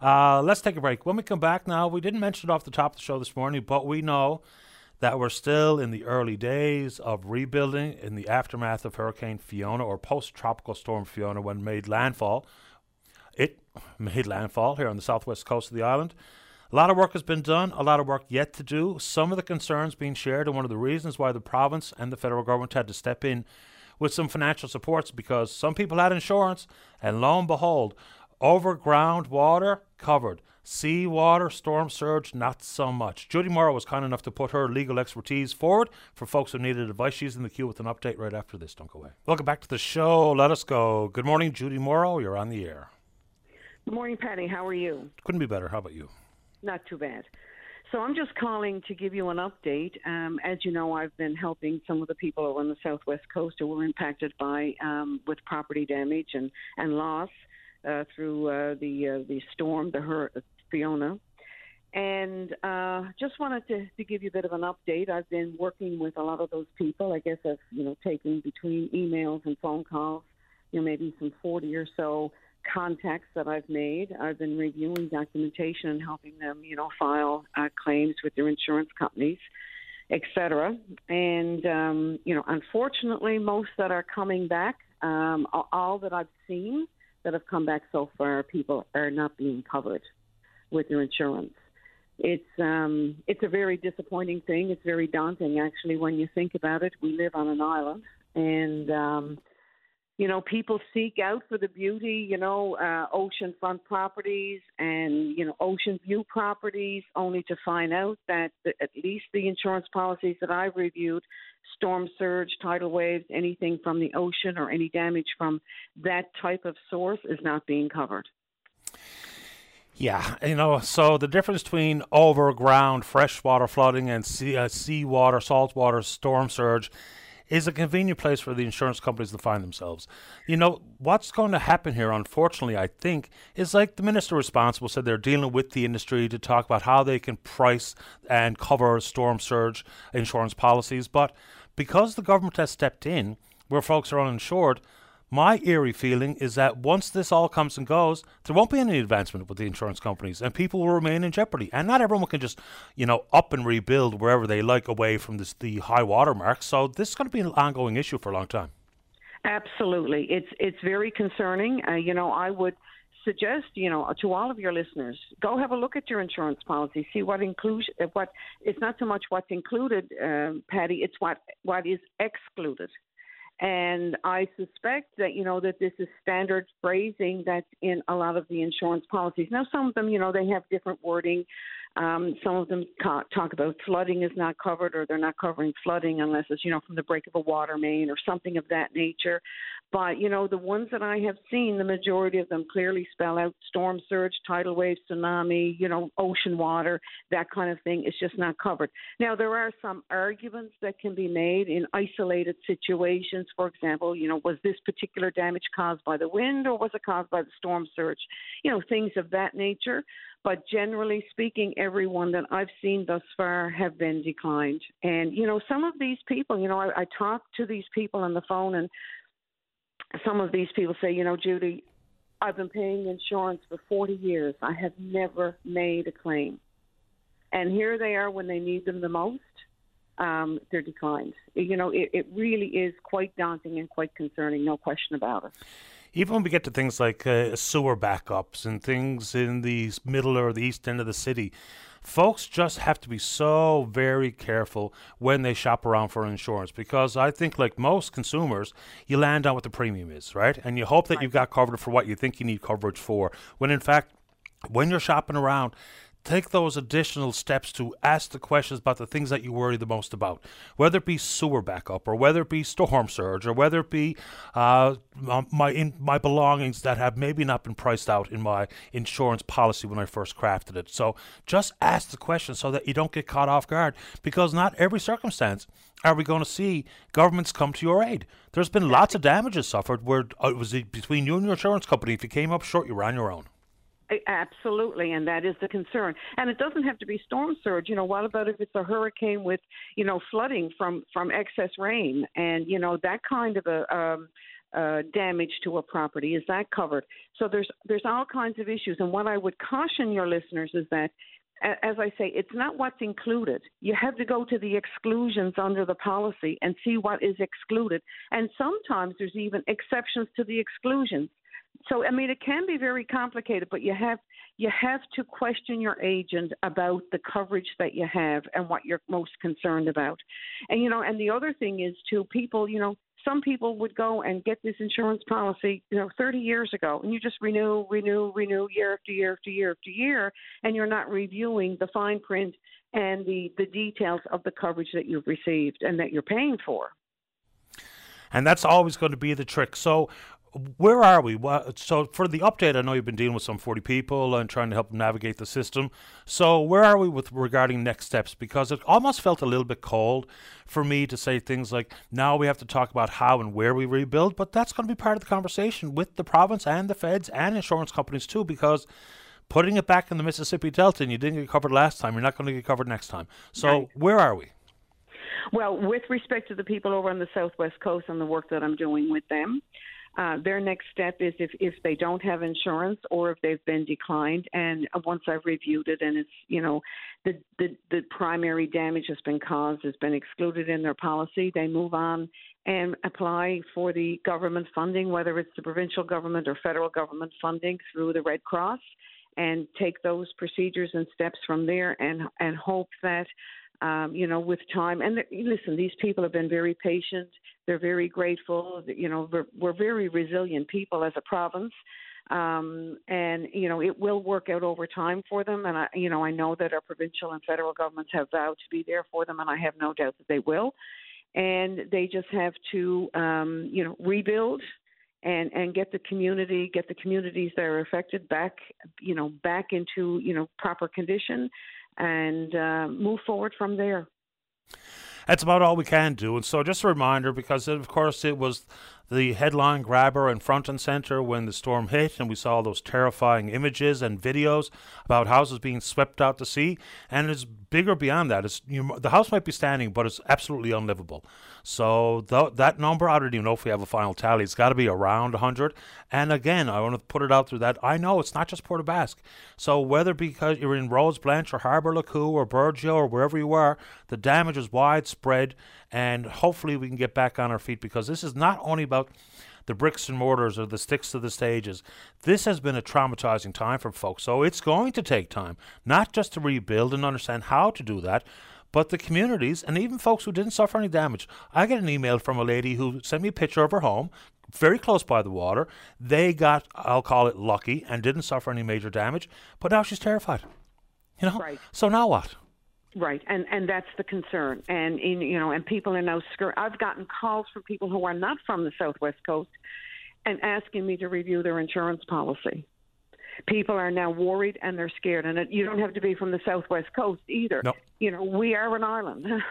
bye. Uh, let's take a break. When we come back now, we didn't mention it off the top of the show this morning, but we know that we're still in the early days of rebuilding in the aftermath of Hurricane Fiona or post tropical storm Fiona when made landfall. It (laughs) made landfall here on the southwest coast of the island. A lot of work has been done, a lot of work yet to do. Some of the concerns being shared, and one of the reasons why the province and the federal government had to step in with some financial supports because some people had insurance, and lo and behold, overground water covered. Sea water, storm surge, not so much. Judy Morrow was kind enough to put her legal expertise forward for folks who needed advice. She's in the queue with an update right after this. Don't go away. Welcome back to the show. Let us go. Good morning, Judy Morrow. You're on the air. Good morning, Paddy. How are you? Couldn't be better. How about you? Not too bad. So I'm just calling to give you an update. Um, as you know, I've been helping some of the people on the southwest coast who were impacted by um, with property damage and and loss uh, through uh, the uh, the storm, the Hur- Fiona. And uh, just wanted to, to give you a bit of an update. I've been working with a lot of those people. I guess I've you know taken between emails and phone calls, you know maybe some 40 or so contacts that I've made. I've been reviewing documentation and helping them, you know, file uh, claims with their insurance companies, et cetera. And, um, you know, unfortunately, most that are coming back, um, all- all that I've seen that have come back so far, people are not being covered with their insurance. It's um, it's a very disappointing thing. It's very daunting, actually, when you think about it. We live on an island, and um, you know, people seek out for the beauty, you know, uh, oceanfront properties and, you know, ocean view properties, only to find out that the, at least the insurance policies that I've reviewed, storm surge, tidal waves, anything from the ocean or any damage from that type of source is not being covered. Yeah, you know, so the difference between overground freshwater flooding and sea, uh, seawater, saltwater storm surge is a convenient place for the insurance companies to find themselves. You know, what's going to happen here, unfortunately, I think, is like the minister responsible said they're dealing with the industry to talk about how they can price and cover storm surge insurance policies. But because the government has stepped in where folks are uninsured, my eerie feeling is that once this all comes and goes, there won't be any advancement with the insurance companies, and people will remain in jeopardy. And not everyone can just, you know, up and rebuild wherever they like away from this, the high water mark. So this is going to be an ongoing issue for a long time. Absolutely, it's it's very concerning. Uh, you know, I would suggest, you know, to all of your listeners, go have a look at your insurance policy, see what includes what. It's not so much what's included, um, Paddy. It's what what is excluded. And I suspect that, you know, that this is standard phrasing that's in a lot of the insurance policies. Now, some of them, you know, they have different wording. Um, some of them talk about flooding is not covered or they're not covering flooding unless it's, you know, from the break of a water main or something of that nature. But, you know, the ones that I have seen, the majority of them clearly spell out storm surge, tidal wave, tsunami, you know, ocean water, that kind of thing. It's just not covered. Now, there are some arguments that can be made in isolated situations. For example, you know, was this particular damage caused by the wind or was it caused by the storm surge? You know, things of that nature. But generally speaking, everyone that I've seen thus far have been declined. And, you know, some of these people, you know, I, I talk to these people on the phone and some of these people say, you know, Judy, I've been paying insurance for 40 years. I have never made a claim. And here they are when they need them the most. Um, they're declined. You know, it, it really is quite daunting and quite concerning, no question about it. Even when we get to things like uh, sewer backups and things in the middle or the east end of the city, folks just have to be so very careful when they shop around for insurance because I think, like most consumers, you land on what the premium is, right? And you hope that you've got covered for what you think you need coverage for. When in fact, when you're shopping around, take those additional steps to ask the questions about the things that you worry the most about, whether it be sewer backup or whether it be storm surge or whether it be uh, my in, my belongings that have maybe not been priced out in my insurance policy when I first crafted it. So just ask the question so that you don't get caught off guard, because not every circumstance are we going to see governments come to your aid. There's been lots of damages suffered where uh, it was between you and your insurance company. If you came up short, you were on your own. Absolutely, and that is the concern. And it doesn't have to be storm surge. You know, what about if it's a hurricane with, you know, flooding from from excess rain, and you know that kind of a um, uh, damage to a property is that covered? So there's there's all kinds of issues. And what I would caution your listeners is that as I say, it's not what's included. You have to go to the exclusions under the policy and see what is excluded. And sometimes there's even exceptions to the exclusions. So I mean, it can be very complicated, but you have you have to question your agent about the coverage that you have and what you're most concerned about. And you know, and the other thing is too, people, you know, some people would go and get this insurance policy, you know, 30 years ago, and you just renew, renew, renew year after year after year after year, and you're not reviewing the fine print and the the details of the coverage that you've received and that you're paying for. And that's always going to be the trick. So, where are we? So for the update, I know you've been dealing with some 40 people and trying to help them navigate the system. So where are we with regarding next steps? Because it almost felt a little bit cold for me to say things like, now we have to talk about how and where we rebuild, but that's going to be part of the conversation with the province and the feds and insurance companies too, because putting it back in the Mississippi Delta and you didn't get covered last time, you're not going to get covered next time. So right. where are we? Well, with respect to the people over on the Southwest Coast and the work that I'm doing with them, uh, their next step is if, if they don't have insurance or if they've been declined. And once I've reviewed it and it's, you know, the, the, the primary damage has been caused, has been excluded in their policy, they move on and apply for the government funding, whether it's the provincial government or federal government funding through the Red Cross, and take those procedures and steps from there and, and hope that um, you know, with time. And listen, these people have been very patient. They're very grateful. You know, we're, we're very resilient people as a province. Um, and you know it will work out over time for them. And I, you know, I know that our provincial and federal governments have vowed to be there for them, and I have no doubt that they will. And they just have to, um, you know, rebuild and and get the community, get the communities that are affected back, you know, back into you know proper condition and uh, move forward from there. That's about all we can do. And so, just a reminder because, of course, it was the headline grabber and front and center when the storm hit, and we saw those terrifying images and videos about houses being swept out to sea. And it's bigger beyond that. It's you, the house might be standing, but it's absolutely unlivable. So th- that number, I don't even know if we have a final tally. It's got to be around 100. And again, I want to put it out through that. I know it's not just Port aux Basques. So whether because you're in Rose Blanche or Harbour Le Cou or Burgeo or wherever you are, the damage is widespread. And hopefully we can get back on our feet because this is not only about the bricks and mortars or the sticks to the stages. This has been a traumatizing time for folks. So it's going to take time, not just to rebuild and understand how to do that, but the communities and even folks who didn't suffer any damage. I get an email from a lady who sent me a picture of her home, very close by the water. They got, I'll call it lucky, and didn't suffer any major damage, but now she's terrified. You know? Right. So now what? Right, and and that's the concern, and in, you know, and people are now scared. I've gotten calls from people who are not from the Southwest Coast, and asking me to review their insurance policy people are now worried and they're scared. And it, you don't have to be from the southwest coast either. Nope. You know, we are an island. (laughs)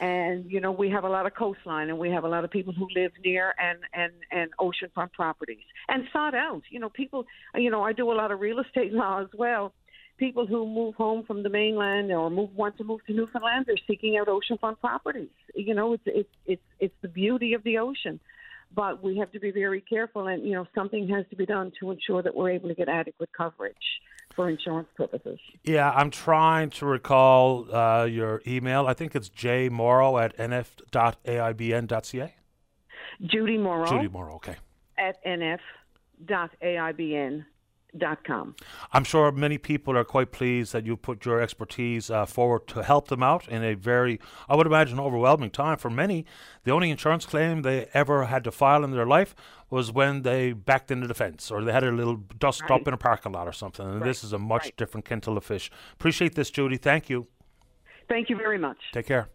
and you know we have a lot of coastline and we have a lot of people who live near and and and oceanfront properties and sought out you know people you know i do a lot of real estate (laughs) law as well people who move home from the mainland or move want to move to newfoundland they're seeking out oceanfront properties you know it's it's it's it's the beauty of the ocean but we have to be very careful and you know something has to be done to ensure that we're able to get adequate coverage for insurance purposes. Yeah, I'm trying to recall uh, your email. I think it's jmorrow at nf.aibn.ca. Judy Morrow. Judy Morrow, okay. At nf.aibn Com. I'm sure many people are quite pleased that you put your expertise uh, forward to help them out in a very, I would imagine, overwhelming time. For many, the only insurance claim they ever had to file in their life was when they backed into the fence or they had a little dust right. up in a parking lot or something. And right. this is a much right. different kettle of fish. Appreciate this, Judy. Thank you. Thank you very much. Take care.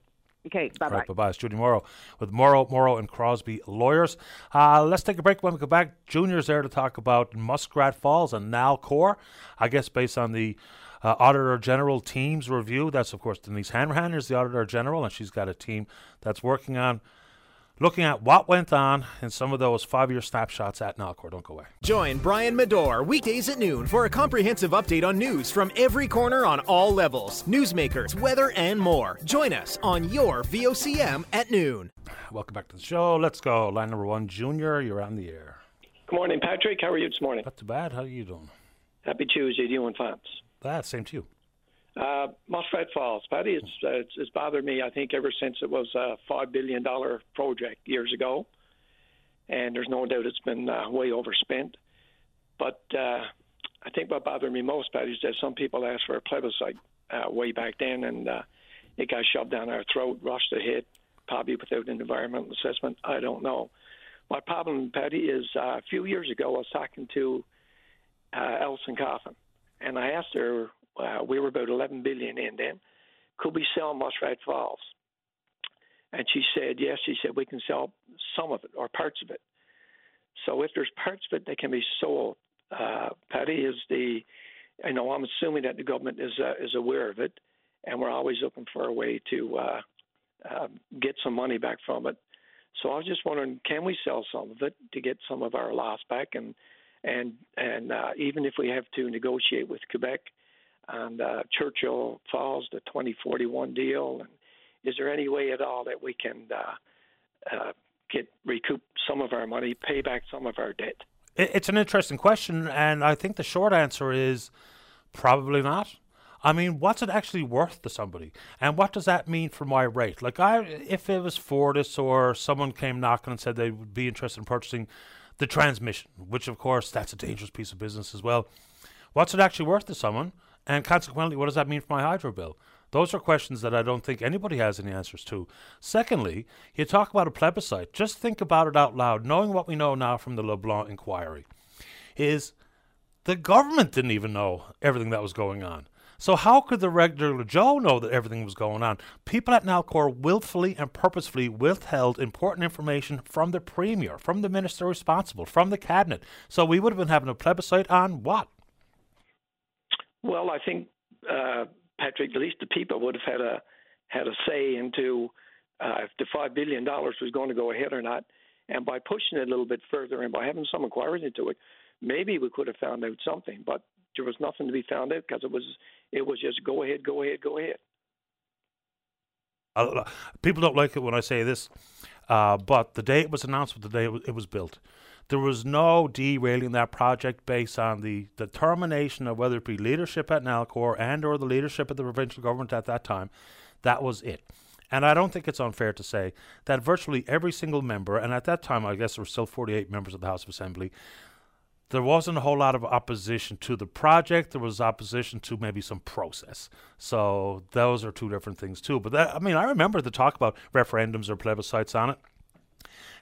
Okay, bye bye. Right, bye bye. It's Judy Morrow with Morrow, Morrow and Crosby Lawyers. Uh, let's take a break. When we come back, Junior's there to talk about Muskrat Falls and Nalcor. I guess based on the uh, Auditor General team's review. That's, of course, Denise Hanrahan is the Auditor General, and she's got a team that's working on looking at what went on in some of those five year snapshots at Nalcor. Don't go away. Join Brian Medore weekdays at noon for a comprehensive update on news from every corner on all levels newsmakers, weather, and more. Join us on your VOCM at noon. Welcome back to the show. Let's go. Line number one, Junior, you're on the air. Good morning, Patrick. How are you this morning? Not too bad. How are you doing? Happy Tuesday to you and fans. Ah, that, same to you. Uh, Muskrat Falls, Paddy, it's, uh, it's, it's bothered me, I think, ever since it was a $5 billion project years ago. And there's no doubt it's been uh, way overspent. But uh, I think what bothered me most, Paddy, is that some people asked for a plebiscite uh, way back then, and uh, it got shoved down our throat, rushed ahead, probably without an environmental assessment. I don't know. My problem, Paddy, is uh, a few years ago I was talking to uh, Elson Coffin, and I asked her, we were about 11 billion in then, could we sell Muskrat Falls? And she said, yes. She said, we can sell some of it or parts of it. So if there's parts of it that can be sold, uh, Paddy is the, you know, I'm assuming that the government is uh, is aware of it, and we're always looking for a way to uh, uh, get some money back from it. So I was just wondering, can we sell some of it to get some of our loss back, and and and uh, even if we have to negotiate with Quebec and uh, Churchill Falls, the 2041 deal, and is there any way at all that we can uh, uh, get recoup some of our money, pay back some of our debt? It's an interesting question, and I think the short answer is probably not. I mean, what's it actually worth to somebody, and what does that mean for my rate? Like, I if it was Fortis or someone came knocking and said they would be interested in purchasing the transmission, which of course that's a dangerous piece of business as well. What's it actually worth to someone, and consequently, what does that mean for my hydro bill? Those are questions that I don't think anybody has any answers to. Secondly, you talk about a plebiscite. Just think about it out loud, knowing what we know now from the LeBlanc inquiry. Is the government didn't even know everything that was going on. So how could the regular Joe know that everything was going on? People at Nalcor willfully and purposefully withheld important information from the premier, from the minister responsible, from the cabinet. So we would have been having a plebiscite on what? Well, I think uh, Patrick, at least the people would have had a had a say into uh, if the five billion dollars was going to go ahead or not. And by pushing it a little bit further and by having some inquiries into it, maybe we could have found out something. But there was nothing to be found out because it was it was just go ahead, go ahead, go ahead. People don't like it when I say this, uh, but the day it was announced the day it was built. There was no derailing that project based on the determination of whether it be leadership at Nalcor and or the leadership of the provincial government at that time. That was it. And I don't think it's unfair to say that virtually every single member, and at that time I guess there were still 48 members of the House of Assembly, there wasn't a whole lot of opposition to the project. There was opposition to maybe some process. So those are two different things too. But that, I mean, I remember the talk about referendums or plebiscites on it,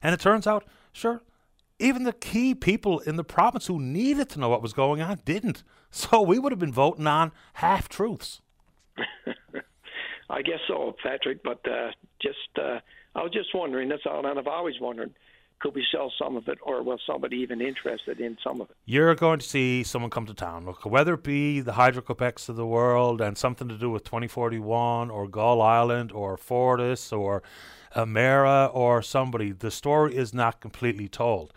and it turns out, sure, even the key people in the province who needed to know what was going on didn't. So we would have been voting on half truths. (laughs) I guess so, Patrick. But uh, just, uh, I was just wondering. That's all, and I've always wondered could we sell some of it, or was somebody even interested in some of it? You're going to see someone come to town, Look, whether it be the Hydro Quebecs of the world and something to do with 2041 or Gull Island or Fortis or Emera or somebody. The story is not completely told.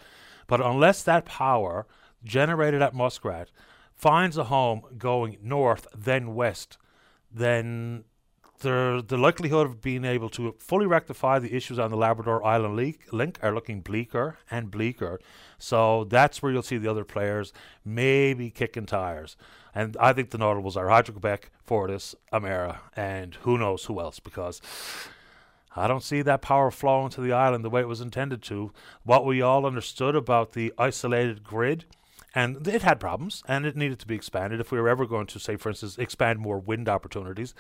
But unless that power generated at Muskrat finds a home going north, then west, then the the likelihood of being able to fully rectify the issues on the Labrador Island link, link are looking bleaker and bleaker. So that's where you'll see the other players maybe kicking tires. And I think the notables are Hydro Quebec, Fortis, Emera, and who knows who else because I don't see that power flowing to the island the way it was intended to. What we all understood about the isolated grid and it had problems and it needed to be expanded if we were ever going to say for instance expand more wind opportunities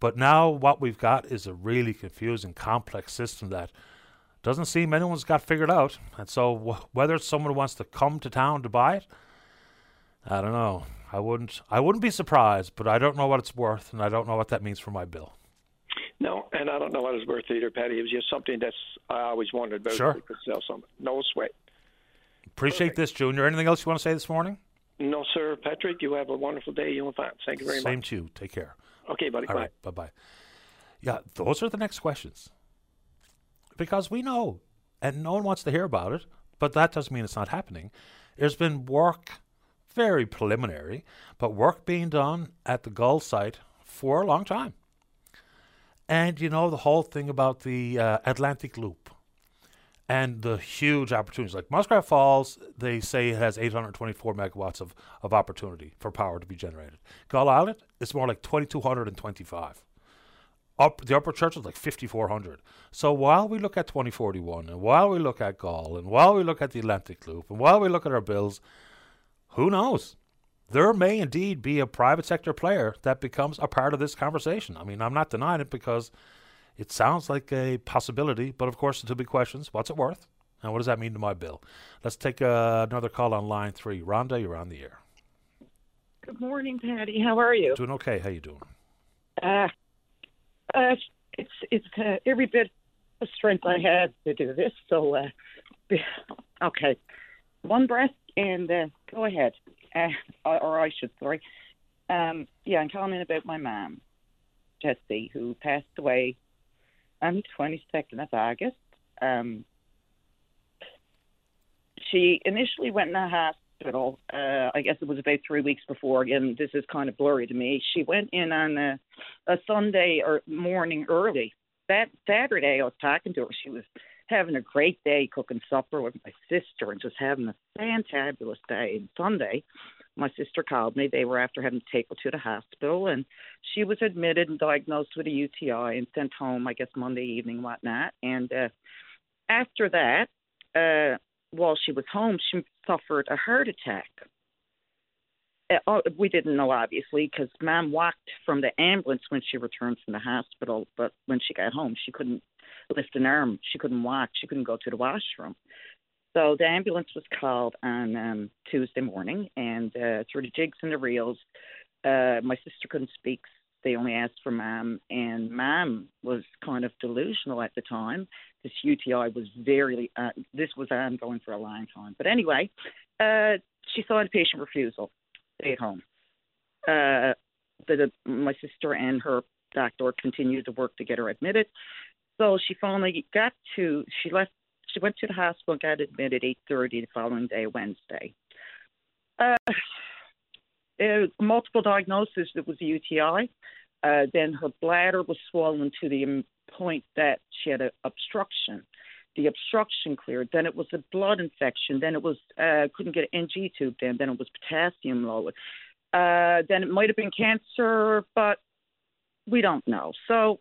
but now what we've got is a really confusing, complex system that doesn't seem anyone's got figured out. And so w- whether someone wants to come to town to buy it, I don't know. I wouldn't. I wouldn't be surprised, but I don't know what it's worth, and I don't know what that means for my bill. No, and I don't know what it's worth either, Paddy. It was just something that's I always wondered about. Sure. Could sell some. No sweat. Appreciate Perfect. this, Junior. Anything else you want to say this morning? No, sir. Patrick, you have a wonderful day. You and fine. Thank you very Same much. Same to you. Take care. Okay, buddy. All bye. right. Bye bye. Yeah, those are the next questions. Because we know and no one wants to hear about it. But that doesn't mean it's not happening. There's been work, very preliminary, but work being done at the Gull site for a long time. And you know the whole thing about the uh, Atlantic Loop and the huge opportunities. Like Muskrat Falls, they say it has 824 megawatts of, of opportunity for power to be generated. Gull Island, it's more like 2,225. Up the Upper Churchill is like 5,400. So while we look at 2041, and while we look at Gull, and while we look at the Atlantic Loop, and while we look at our bills, who knows? There may indeed be a private sector player that becomes a part of this conversation. I mean, I'm not denying it because it sounds like a possibility, but of course, the two big questions what's it worth? And what does that mean to my bill? Let's take uh, another call on line three. Rhonda, you're on the air. Good morning, Paddy. How are you? Doing okay. How you doing? Uh, uh, it's it's uh, every bit of strength I had to do this. So, uh, (laughs) okay, one breath and uh, go ahead. (laughs) Uh, or I should, sorry. Um, yeah, I'm calling about my mom, Jessie, who passed away on the 22nd of August. Um, she initially went in the hospital. Uh, I guess it was about three weeks before. Again, this is kind of blurry to me. She went in on a, a Sunday or morning early. That Saturday, I was talking to her. She was having a great day cooking supper with my sister and just having a fantabulous day. And Sunday, my sister called me. They were after having to take her to the hospital, and she was admitted and diagnosed with a UTI and sent home, I guess, Monday evening, whatnot. And uh, after that, uh, while she was home, she suffered a heart attack. Uh, oh, we didn't know, obviously, because Mom walked from the ambulance when she returned from the hospital, but when she got home, she couldn't lift an arm. She couldn't walk. She couldn't go to the washroom. So the ambulance was called on um, Tuesday morning, and uh, through the jigs and the reels, uh, my sister couldn't speak. They only asked for mom, and mom was kind of delusional at the time. This UTI was very, uh, this was ongoing for a long time. But anyway, uh, she signed a patient refusal, stay at home. Uh, the, my sister and her doctor continued to work to get her admitted. So she finally got to, she left she went to the hospital, and got admitted 8:30 the following day, Wednesday. Uh, multiple diagnosis. It was a UTI. Uh, then her bladder was swollen to the point that she had an obstruction. The obstruction cleared. Then it was a blood infection. Then it was uh, couldn't get an NG tube. Then then it was potassium lowered. Uh, then it might have been cancer, but we don't know. So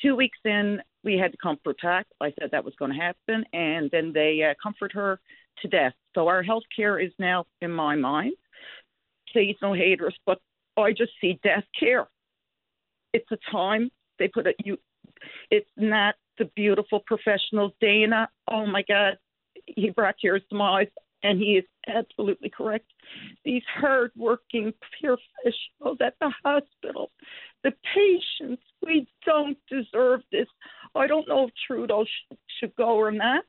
two weeks in, we had to comfort her. I said that was going to happen, and then they uh, comfort her to death. So our health care is now, in my mind, please no haters, but I just see death care. It's a time they put it. You, it's not the beautiful professionals. Dana, oh my God, he brought tears to my eyes, and he is absolutely correct. These hardworking professionals at the hospital, the patients, we don't deserve this. I don't know if Trudeau sh- should go or not,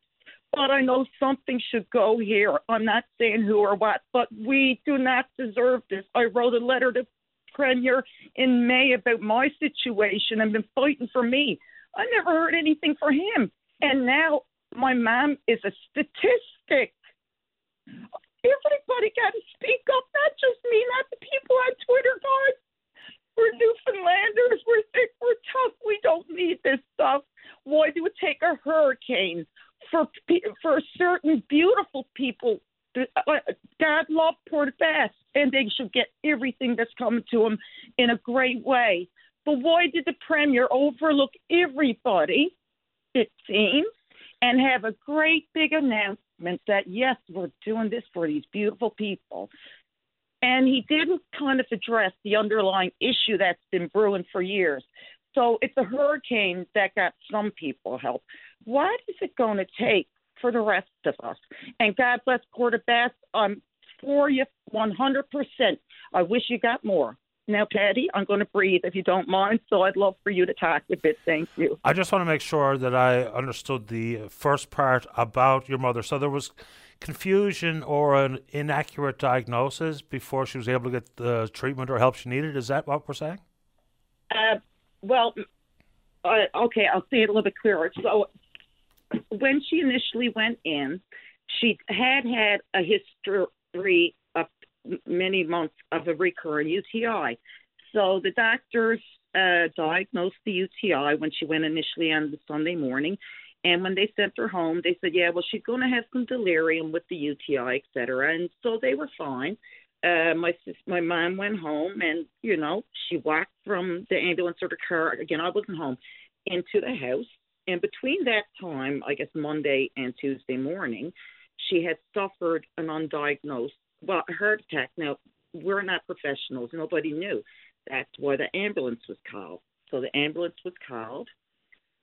but I know something should go here. I'm not saying who or what, but we do not deserve this. I wrote a letter to Premier in May about my situation and been fighting for me. I never heard anything for him. And now my mom is a statistic. Everybody got to speak up, not just me, not the people on Twitter, guys. We're Newfoundlanders. We're thick. We're tough. We don't need this stuff. Why do it take a hurricane for for certain beautiful people? God loved Port and they should get everything that's coming to them in a great way. But why did the premier overlook everybody? It seems, and have a great big announcement that yes, we're doing this for these beautiful people. And he didn't kind of address the underlying issue that's been brewing for years. So it's a hurricane that got some people help. What is it going to take for the rest of us? And God bless aux I'm for you 100%. I wish you got more. Now, Paddy, I'm going to breathe if you don't mind. So I'd love for you to talk a bit. Thank you. I just want to make sure that I understood the first part about your mother. So there was confusion or an inaccurate diagnosis before she was able to get the treatment or help she needed. Is that what we're saying? Uh, well, uh, okay, I'll say it a little bit clearer. So when she initially went in, she had had a history of many months of a recurrent UTI. So the doctors uh, diagnosed the UTI when she went initially on the Sunday morning. And when they sent her home, they said, yeah, well, she's going to have some delirium with the UTI, et cetera. And so they were fine. Uh, my sis, my mom went home, and you know, she walked from the ambulance or the car. Again, I wasn't home into the house. And between that time, I guess Monday and Tuesday morning, she had suffered an undiagnosed, well, heart attack. Now, we're not professionals. Nobody knew. That's why the ambulance was called. So the ambulance was called.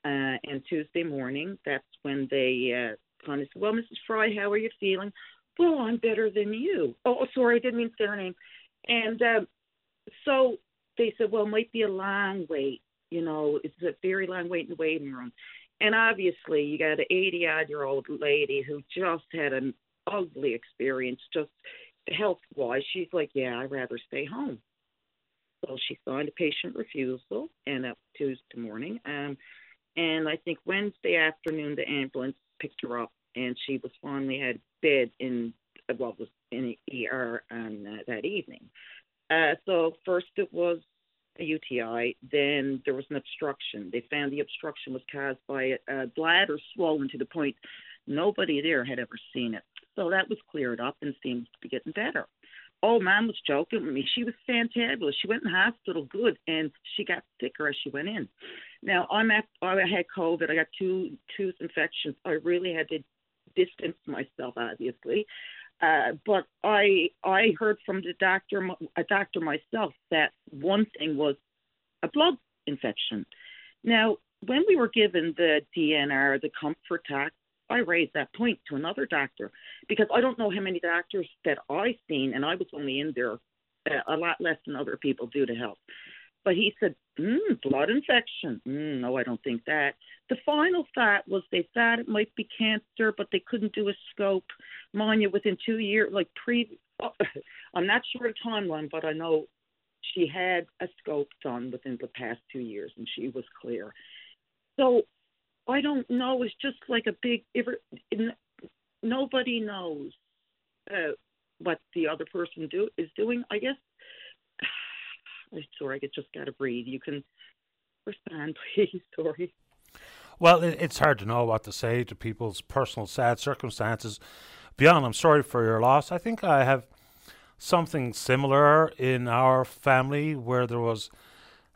Uh, and Tuesday morning, that's when they uh, of said, Well, Mrs. Fry, how are you feeling? Well, I'm better than you. Oh, sorry, I didn't mean to say her name. And uh, so they said, Well, it might be a long wait. You know, it's a very long wait in the waiting room. And obviously, you got an 80 odd year old lady who just had an ugly experience, just health wise. She's like, Yeah, I'd rather stay home. So she signed a patient refusal and up Tuesday morning. Um, and I think Wednesday afternoon, the ambulance picked her up and she was finally had bed in what was in the ER on uh, that evening. Uh, so first it was a UTI, then there was an obstruction. They found the obstruction was caused by a, a bladder swollen to the point nobody there had ever seen it. So that was cleared up and seems to be getting better. Oh, mom was joking with me. She was fantabulous. She went in the hospital good, and she got sicker as she went in. Now I'm at. I had COVID. I got two tooth infections. I really had to distance myself, obviously. Uh, but I I heard from the doctor, a doctor myself, that one thing was a blood infection. Now, when we were given the DNR, the comfort tax, I raised that point to another doctor because I don't know how many doctors that I've seen, and I was only in there uh, a lot less than other people do to help. But he said, mm, blood infection. Mm, no, I don't think that. The final thought was they thought it might be cancer, but they couldn't do a scope. Manya, within two years, like pre, oh, (laughs) I'm not sure the timeline, but I know she had a scope done within the past two years, and she was clear. So I don't know. It's just like a big. Nobody knows uh, what the other person do is doing. I guess (sighs) I'm sorry, I just got to breathe. You can respond, (laughs) please. Sorry. Well, it's hard to know what to say to people's personal sad circumstances. Beyond, I'm sorry for your loss. I think I have something similar in our family where there was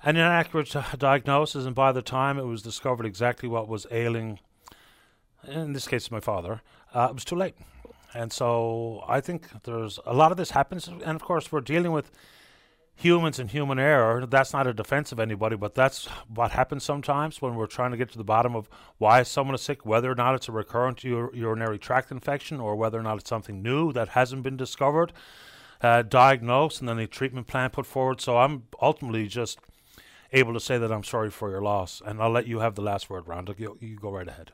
an inaccurate diagnosis, and by the time it was discovered exactly what was ailing, in this case, my father, uh, it was too late. And so I think there's a lot of this happens, and of course, we're dealing with humans and human error. That's not a defense of anybody, but that's what happens sometimes when we're trying to get to the bottom of why someone is sick, whether or not it's a recurrent ur- urinary tract infection or whether or not it's something new that hasn't been discovered, uh, diagnosed, and then a treatment plan put forward. So I'm ultimately just able to say that I'm sorry for your loss, and I'll let you have the last word, Rhonda. You, you go right ahead.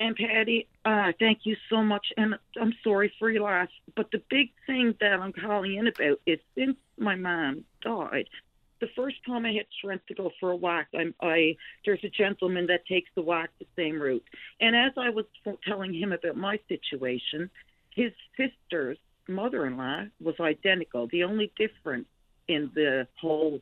And Paddy, uh, thank you so much. And I'm sorry for your loss. But the big thing that I'm calling in about is since my mom died, the first time I had strength to go for a walk, I'm, I there's a gentleman that takes the walk the same route. And as I was telling him about my situation, his sister's mother-in-law was identical. The only difference in the whole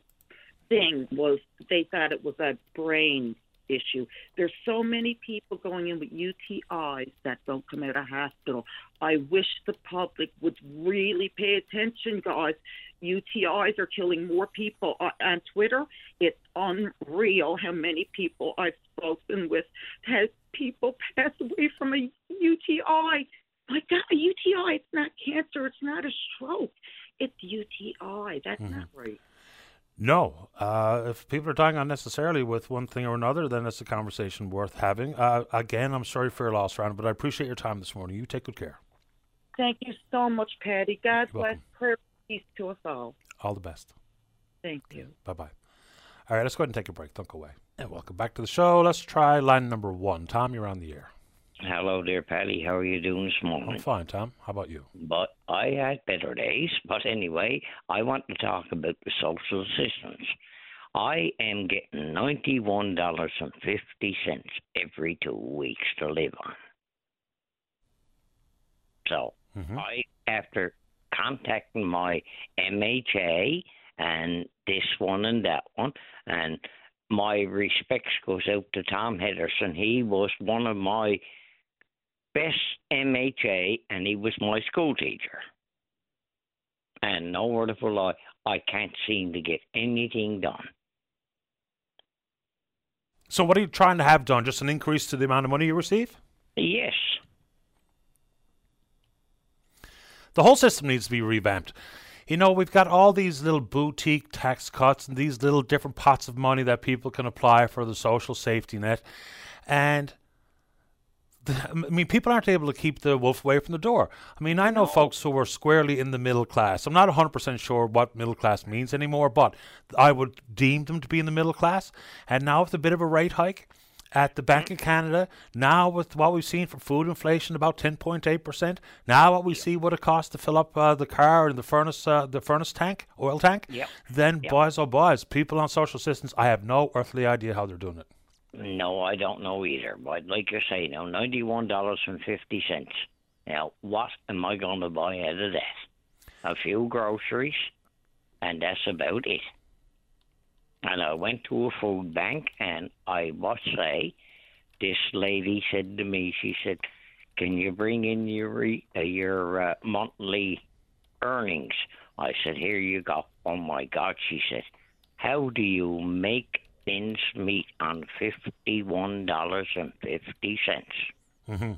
thing was they thought it was a brain issue. There's so many people going in with UTIs that don't come out of hospital. I wish the public would really pay attention, guys. UTIs are killing more people on Twitter. It's unreal how many people I've spoken with has people pass away from a UTI. My God, a UTI, it's not cancer, it's not a stroke. It's UTI. That's mm-hmm. not right. No. Uh, if people are dying unnecessarily with one thing or another, then it's a conversation worth having. Uh, again, I'm sorry for your loss, Ron, but I appreciate your time this morning. You take good care. Thank you so much, Paddy. God You're bless. Prayer peace to us all. All the best. Thank you. Bye bye. All right, let's go ahead and take a break. Don't go away. And welcome back to the show. Let's try line number one. Tom, you're on the air. Hello there, Paddy. How are you doing this morning? I'm fine, Tom. How about you? But I had better days. But anyway, I want to talk about the social assistance. I am getting ninety-one dollars and fifty cents every two weeks to live on. So mm-hmm. I, after contacting my MHA and this one and that one, and my respects goes out to Tom Henderson. He was one of my best MHA, and he was my school teacher. And no word of a lie, I can't seem to get anything done. So, what are you trying to have done? Just an increase to the amount of money you receive? Yes. The whole system needs to be revamped. You know, we've got all these little boutique tax cuts and these little different pots of money that people can apply for the social safety net. And I mean, people aren't able to keep the wolf away from the door. I mean, I know folks who are squarely in the middle class. I'm not 100% sure what middle class means anymore, but I would deem them to be in the middle class. And now, with a bit of a rate hike at the Bank of Canada, now with what we've seen for food inflation about 10.8%, now what we see what it costs to fill up uh, the car and the furnace, uh, the furnace tank, oil tank, Yep. then Yep. boys, oh boys, people on social assistance, I have no earthly idea how they're doing it. No, I don't know either. But like you say, now ninety-one dollars and fifty cents. Now, what am I going to buy out of that? A few groceries, and that's about it. And I went to a food bank, and I must say, this lady said to me, she said, "Can you bring in your re- uh, your uh, monthly earnings?" I said, "Here you go." Oh my God, she said, "How do you make ends meet on $51.50. Mm-hmm.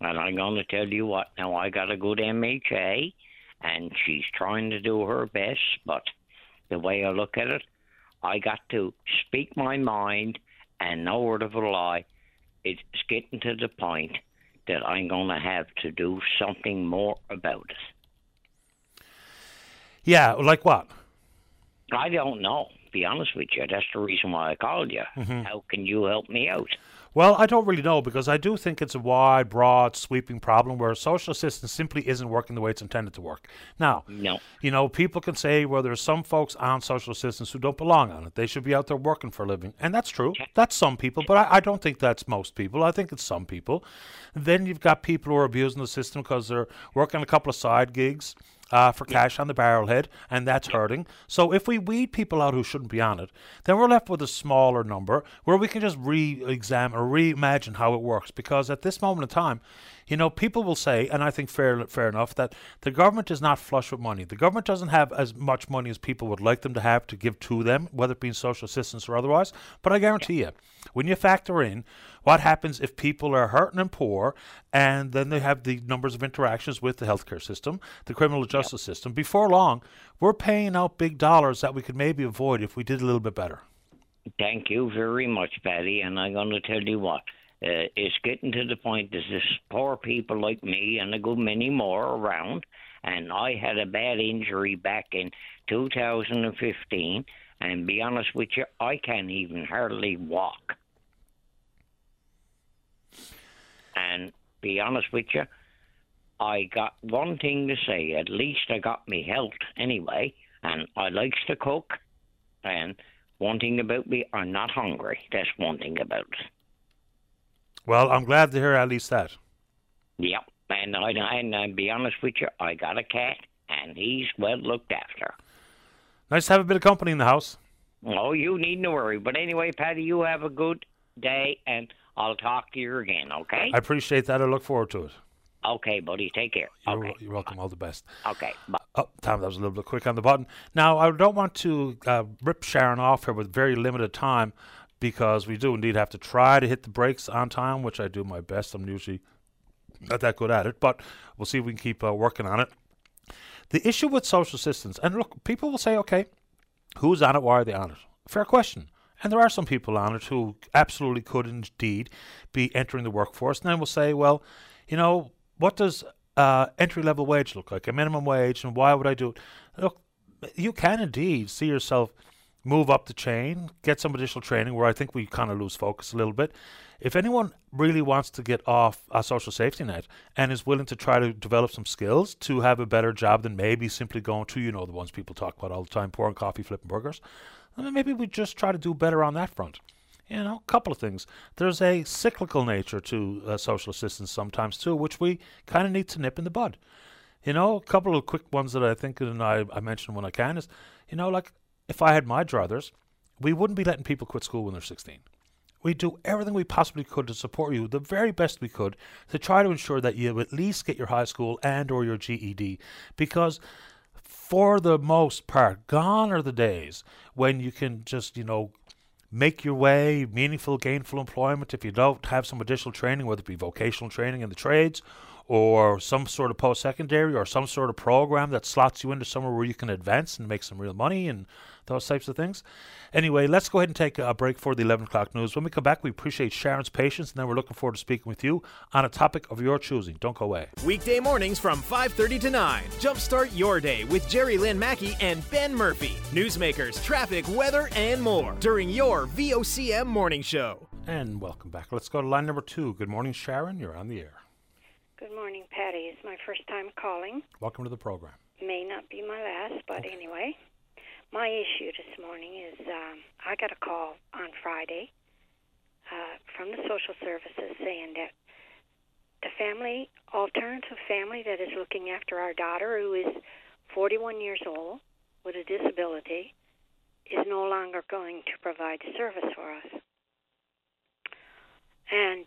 And I'm going to tell you what. Now I got a good MHA, and she's trying to do her best. But the way I look at it, I got to speak my mind, and no word of a lie. It's getting to the point that I'm going to have to do something more about it. Yeah, like what? I don't know. Be honest with you. That's the reason why I called you. Mhm. How can you help me out? Well, I don't really know because I do think it's a wide, broad, sweeping problem where social assistance simply isn't working the way it's intended to work. Now, No. you know, people can say, well, there's some folks on social assistance who don't belong on it. They should be out there working for a living. And that's true. That's some people, but I, I don't think that's most people. I think it's some people. Then you've got people who are abusing the system because they're working a couple of side gigs. Uh, for cash on the barrelhead, and that's hurting. So if we weed people out who shouldn't be on it, then we're left with a smaller number where we can just re-examine or reimagine how it works. Because at this moment in time, you know, people will say, and I think fair fair enough, that the government is not flush with money. The government doesn't have as much money as people would like them to have to give to them, whether it be in social assistance or otherwise. But I guarantee you, when you factor in what happens if people are hurting and poor, and then they have the numbers of interactions with the healthcare system, the criminal justice system, before long, we're paying out big dollars that we could maybe avoid if we did a little bit better. Thank you very much, Paddy. And I'm going to tell you what. Uh, it's getting to the point there's poor people like me and a good many more around. And I had a bad injury back in 2015. And be honest with you, I can't even hardly walk. And be honest with you, I got one thing to say. At least I got me health anyway. And I likes to cook. And one thing about me, I'm not hungry. That's one thing about it. Well, I'm glad to hear at least that. Yep. And I and uh, be honest with you, I got a cat, and he's well looked after. Nice to have a bit of company in the house. Oh, you needn't worry. But anyway, Paddy, you have a good day, and I'll talk to you again. Okay? I appreciate that. I look forward to it. Okay, buddy. Take care. You're, you're welcome. All the best. Okay. Bye. Oh, Tom, that was a little bit quick on the button. Now, I don't want to uh, rip Sharon off here with very limited time because we do indeed have to try to hit the brakes on time, which I do my best. I'm usually not that good at it, but we'll see if we can keep uh, working on it. The issue with social assistance, and look, people will say, okay, who's on it? Why are they on it? Fair question. And there are some people on it who absolutely could indeed be entering the workforce. And then we'll say, well, you know, what does uh, entry level wage look like? A minimum wage, and why would I do it? Look, you can indeed see yourself move up the chain, get some additional training where I think we kind of lose focus a little bit. If anyone really wants to get off a social safety net and is willing to try to develop some skills to have a better job than maybe simply going to, you know, the ones people talk about all the time, pouring coffee, flipping burgers, I mean, maybe we just try to do better on that front. You know, a couple of things. There's a cyclical nature to uh, social assistance sometimes too, which we kind of need to nip in the bud. You know, a couple of quick ones that I think and I, I mention when I can is, you know, like if I had my druthers, we wouldn't be letting people quit school when they're 16. We do everything we possibly could to support you, the very best we could, to try to ensure that you at least get your high school and or your GED, because for the most part, gone are the days when you can just, you know, make your way, meaningful, gainful employment if you don't have some additional training, whether it be vocational training in the trades or some sort of post secondary or some sort of program that slots you into somewhere where you can advance and make some real money and those types of things. Anyway, let's go ahead and take a break for the 11 o'clock news. When we come back, we appreciate Sharon's patience, and then we're looking forward to speaking with you on a topic of your choosing. Don't go away. Weekday mornings from 5.30 to 9. Jumpstart your day with Jerry Lynn Mackey and Ben Murphy. Newsmakers, traffic, weather, and more during your VOCM morning show. And welcome back. Let's go to line number two. Good morning, Sharon. You're on the air. Good morning, Paddy. It's my first time calling. Welcome to the program. May not be my last, but anyway. My issue this morning is um, I got a call on Friday uh, from the social services saying that the family, alternative family that is looking after our daughter, who is 41 years old with a disability, is no longer going to provide service for us. And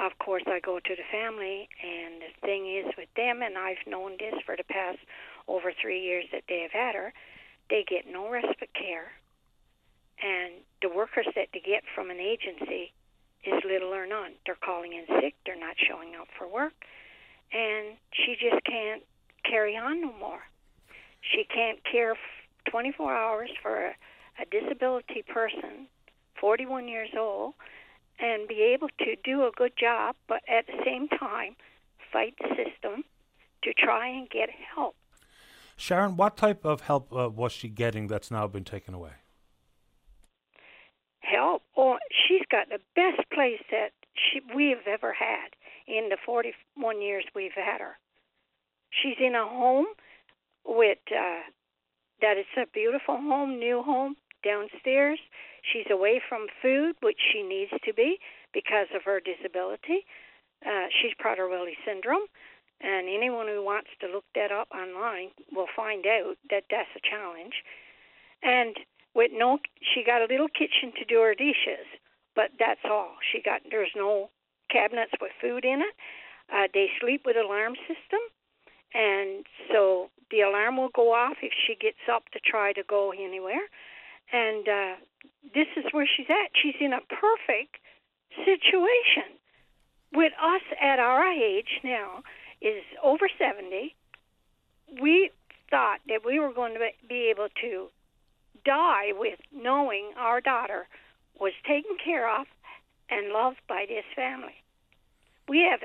of course, I go to the family, and the thing is with them, and I've known this for the past over three years that they have had her, they get no respite care, and the workers that they get from an agency is little or none. They're calling in sick, they're not showing up for work, and she just can't carry on no more. She can't care 24 hours for a, a disability person, 41 years old, and be able to do a good job, but at the same time fight the system to try and get help. Sharon, what type of help uh, was she getting that's now been taken away? Help? Oh, she's got the best place that she, we've ever had in the 41 years we've had her. She's in a home with uh, that is a beautiful home, new home downstairs. She's away from food, which she needs to be because of her disability. Uh, she's Prader-Willi syndrome. And anyone who wants to look that up online will find out that that's a challenge. And with no, she got a little kitchen to do her dishes, but that's all. She got there's no cabinets with food in it. Uh, they sleep with alarm system, and so the alarm will go off if she gets up to try to go anywhere. And uh, this is where she's at. She's in a perfect situation with us at our age now is over 70. We thought that we were going to be able to die with knowing our daughter was taken care of and loved by this family. We have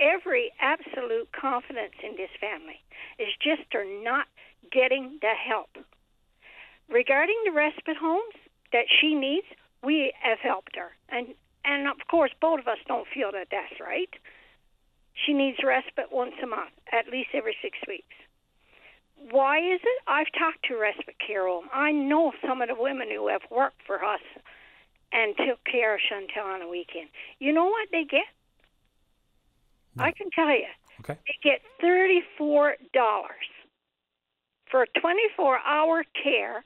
every absolute confidence in this family. It's just they're not getting the help. Regarding the respite homes that she needs, we have helped her. And and of course both of us don't feel that that's right. She needs respite once a month, at least every six weeks. Why is it? I've talked to respite care home. I know some of the women who have worked for us and took care of Chantel on a weekend. You know what they get? No. I can tell you. Okay. They get thirty-four dollars for twenty-four hour care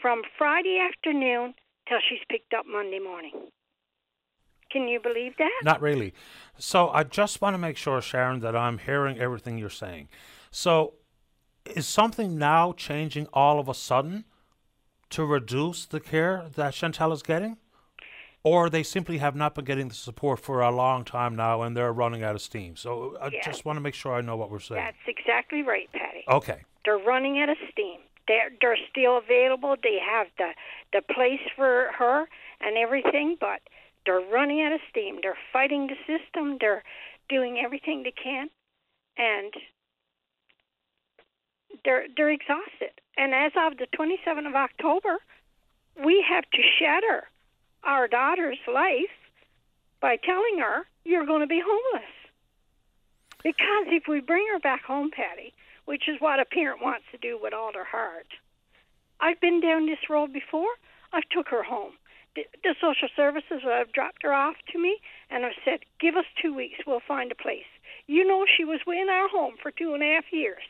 from Friday afternoon till she's picked up Monday morning. Can you believe that? Not really. So I just want to make sure, Sharon, that I'm hearing everything you're saying. So is something now changing all of a sudden to reduce the care that Chantel is getting? Or they simply have not been getting the support for a long time now and they're running out of steam. So I yes. just want to make sure I know what we're saying. That's exactly right, Paddy. Okay. They're running out of steam. They're they're still available. They have the the place for her and everything, but they're running out of steam. They're fighting the system. They're doing everything they can, and they're they're exhausted. And as of the 27th of October, we have to shatter our daughter's life by telling her you're going to be homeless. Because if we bring her back home, Paddy, which is what a parent wants to do with all their heart, I've been down this road before. I've took her home. The, social services have dropped her off to me, and I've said, "Give us two weeks. We'll find a place." You know, she was in our home for two and a half years.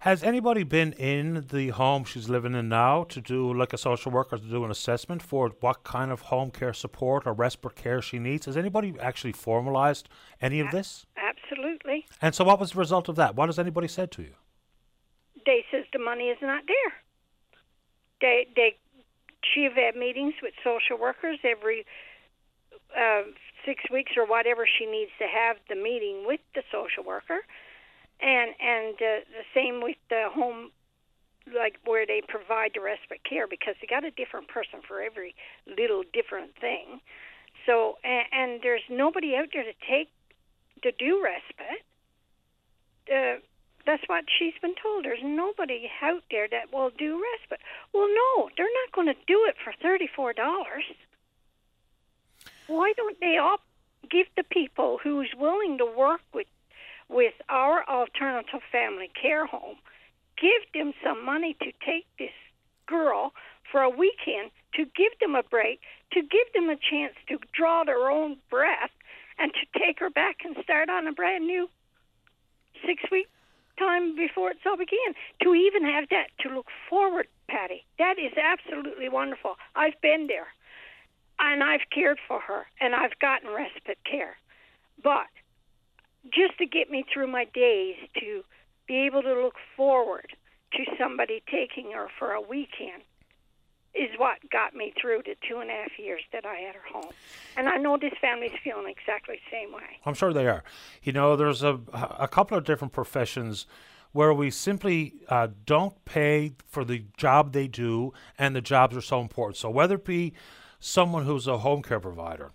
Has anybody been in the home she's living in now to do, like a social worker, to do an assessment for what kind of home care support or respite care she needs? Has anybody actually formalized any of this? Absolutely. And so, what was the result of that? What has anybody said to you? They says the money is not there. They they she have had meetings with social workers every uh, six weeks or whatever she needs to have the meeting with the social worker, and and uh, the same with the home like where they provide the respite care because they got a different person for every little different thing. So and, and there's nobody out there to take to do respite. Uh, that's what she's been told. There's nobody out there that will do respite. Well, no, they're not going to do it for thirty-four dollars. Why don't they all give the people who's willing to work with with our alternative family care home, give them some money to take this girl for a weekend, to give them a break, to give them a chance to draw their own breath, and to take her back and start on a brand new six week time before it's all began. To even have that to look forward, Paddy, that is absolutely wonderful. I've been there, and I've cared for her, and I've gotten respite care, but just to get me through my days, to be able to look forward to somebody taking her for a weekend is what got me through the two and a half years that I had her home. And I know this family's feeling exactly the same way. I'm sure they are. You know, there's a a couple of different professions where we simply uh, don't pay for the job they do, and the jobs are so important. So whether it be someone who's a home care provider,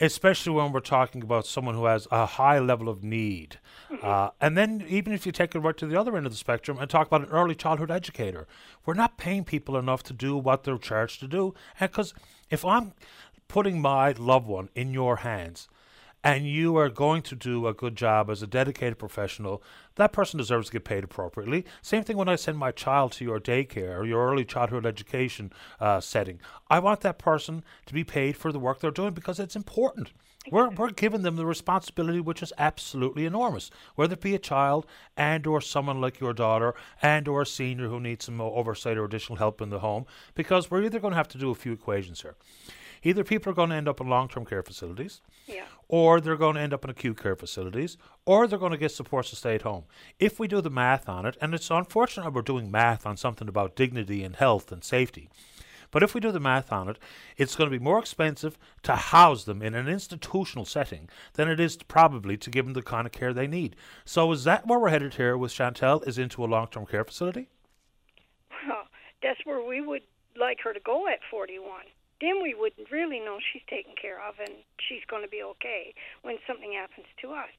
especially when we're talking about someone who has a high level of need. Uh, and then, even if you take it right to the other end of the spectrum and talk about an early childhood educator, we're not paying people enough to do what they're charged to do. And because if I'm putting my loved one in your hands, and you are going to do a good job as a dedicated professional, that person deserves to get paid appropriately. Same thing when I send my child to your daycare or your early childhood education uh, setting. I want that person to be paid for the work they're doing because it's important. We're, we're giving them the responsibility which is absolutely enormous, whether it be a child and or someone like your daughter and or a senior who needs some oversight or additional help in the home, because we're either going to have to do a few equations here. Either people are going to end up in long term care facilities, yeah. or they're going to end up in acute care facilities, or they're going to get supports to stay at home. If we do the math on it, and it's unfortunate we're doing math on something about dignity and health and safety. But if we do the math on it, it's going to be more expensive to house them in an institutional setting than it is to probably to give them the kind of care they need. So is that where we're headed here with Chantel? Is into a long-term care facility? Well, that's where we would like her to go at 41 then we would really know she's taken care of and she's going to be okay when something happens to us.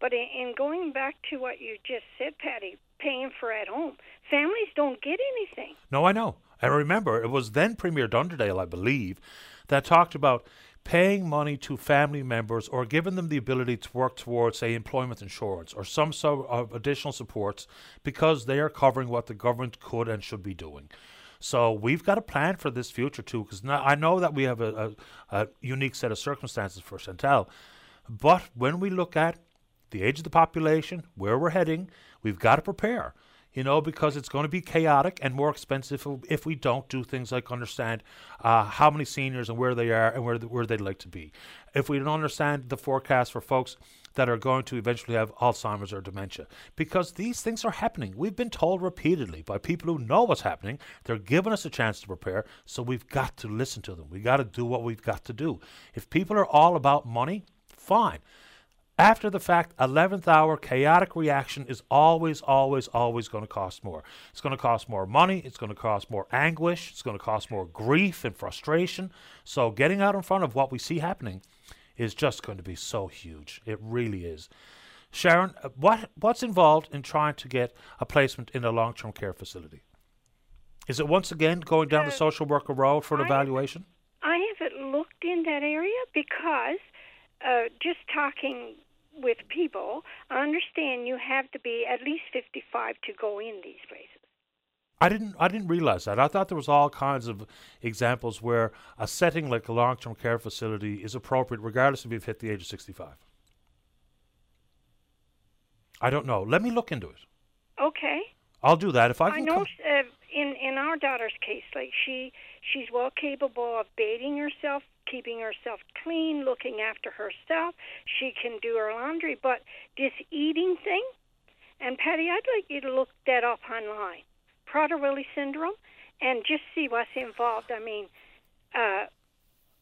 But in, in going back to what you just said, Paddy, paying for at home, families don't get anything. No, I know. I remember it was then Premier Dunderdale, I believe, that talked about paying money to family members or giving them the ability to work towards, say, employment insurance or some sort of additional supports because they are covering what the government could and should be doing. So we've got a plan for this future too, because I know that we have a, a, a unique set of circumstances for Chantel, but when we look at the age of the population, where we're heading, we've got to prepare. You know, because it's going to be chaotic and more expensive if we don't do things like understand uh, how many seniors and where they are and where where they'd like to be. If we don't understand the forecast for folks that are going to eventually have Alzheimer's or dementia. Because these things are happening. We've been told repeatedly by people who know what's happening. They're giving us a chance to prepare, so we've got to listen to them. We've got to do what we've got to do. If people are all about money, fine. After the fact, 11th hour chaotic reaction is always, always, always going to cost more. It's going to cost more money. It's going to cost more anguish. It's going to cost more grief and frustration. So, getting out in front of what we see happening is just going to be so huge. It really is. Sharon, uh, what what's involved in trying to get a placement in a long term care facility? Is it once again going down uh, the social worker road for an I evaluation? I haven't looked in that area because uh, just talking with people. I understand you have to be at least 55 to go in these places. I didn't. I didn't realize that. I thought there was all kinds of examples where a setting like a long-term care facility is appropriate, regardless of if you've hit the age of sixty-five. I don't know. Let me look into it. Okay. I'll do that if I can. I know uh, in in our daughter's case, like she she's well capable of bathing herself, keeping herself clean, looking after herself. She can do her laundry, but this eating thing, and Paddy, I'd like you to look that up online, Prader-Willi syndrome, and just see what's involved. I mean, uh,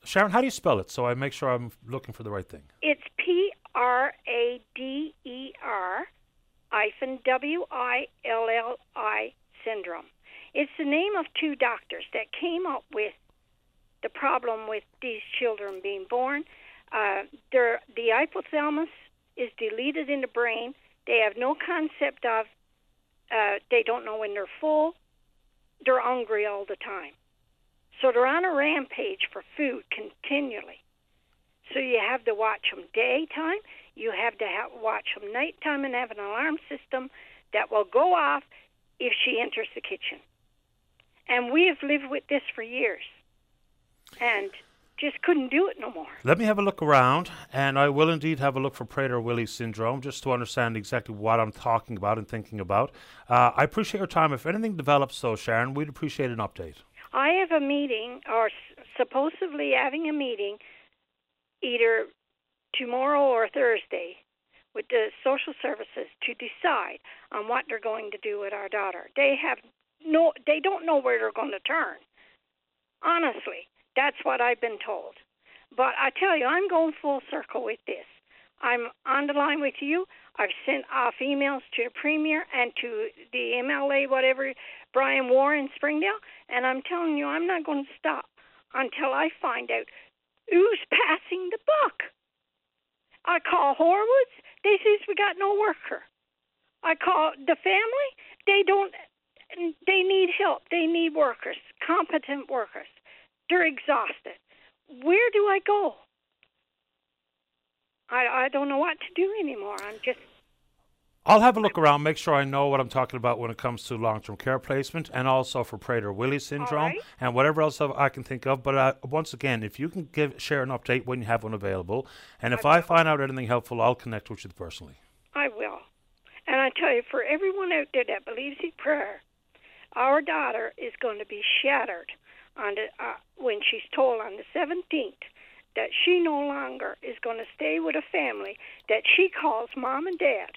Sharon, how do you spell it so I make sure I'm looking for the right thing? it's P R A D E R hyphen W I L L I syndrome. It's the name of two doctors that came up with the problem with these children being born. Uh, their, the hypothalamus is deleted in the brain. They have no concept of, uh, they don't know when they're full. They're hungry all the time. So they're on a rampage for food continually. So you have to watch them daytime. You have to have, watch them nighttime and have an alarm system that will go off if she enters the kitchen. And we have lived with this for years, and just couldn't do it no more. Let me have a look around, and I will indeed have a look for Prader-Willi syndrome, just to understand exactly what I'm talking about and thinking about. Uh, I appreciate your time. If anything develops, though, Sharon, we'd appreciate an update. I have a meeting, or s- supposedly having a meeting, either tomorrow or Thursday, with the social services to decide on what they're going to do with our daughter. They have no, they don't know where they're going to turn. Honestly, that's what I've been told. But I tell you, I'm going full circle with this. I'm on the line with you. I've sent off emails to the premier and to the MLA, whatever, Brian Warren, Springdale, and I'm telling you, I'm not going to stop until I find out who's (laughs) passing the buck. I call Horwoods. They says we got no worker. I call the family. They don't. They need help. They need workers, competent workers. They're exhausted. Where do I go? I I don't know what to do anymore. I'm just I'll have a look around, make sure I know what I'm talking about when it comes to long-term care placement, and also for Prader-Willi syndrome, right. and whatever else I can think of. But uh, once again, if you can give share an update when you have one available, and if I, find out anything helpful, I'll connect with you personally. I will. And I tell you, for everyone out there that believes in prayer, our daughter is going to be shattered on the, uh, when she's told on the 17th that she no longer is going to stay with a family that she calls mom and dad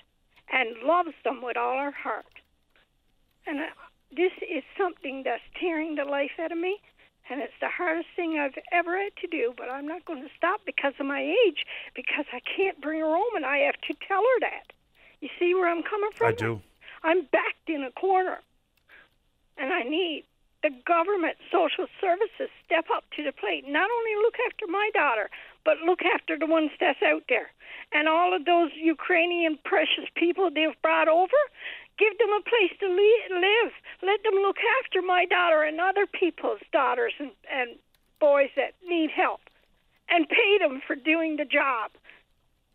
and loves them with all her heart. And uh, this is something that's tearing the life out of me. And it's the hardest thing I've ever had to do, but I'm not going to stop because of my age, because I can't bring her home and I have to tell her that. You see where I'm coming from? I do. I'm backed in a corner, and I need the government social services step up to the plate. Not only look after my daughter, but look after the ones that's out there, and all of those Ukrainian precious people they've brought over. Give them a place to live. Let them look after my daughter and other people's daughters and, and boys that need help, and pay them for doing the job.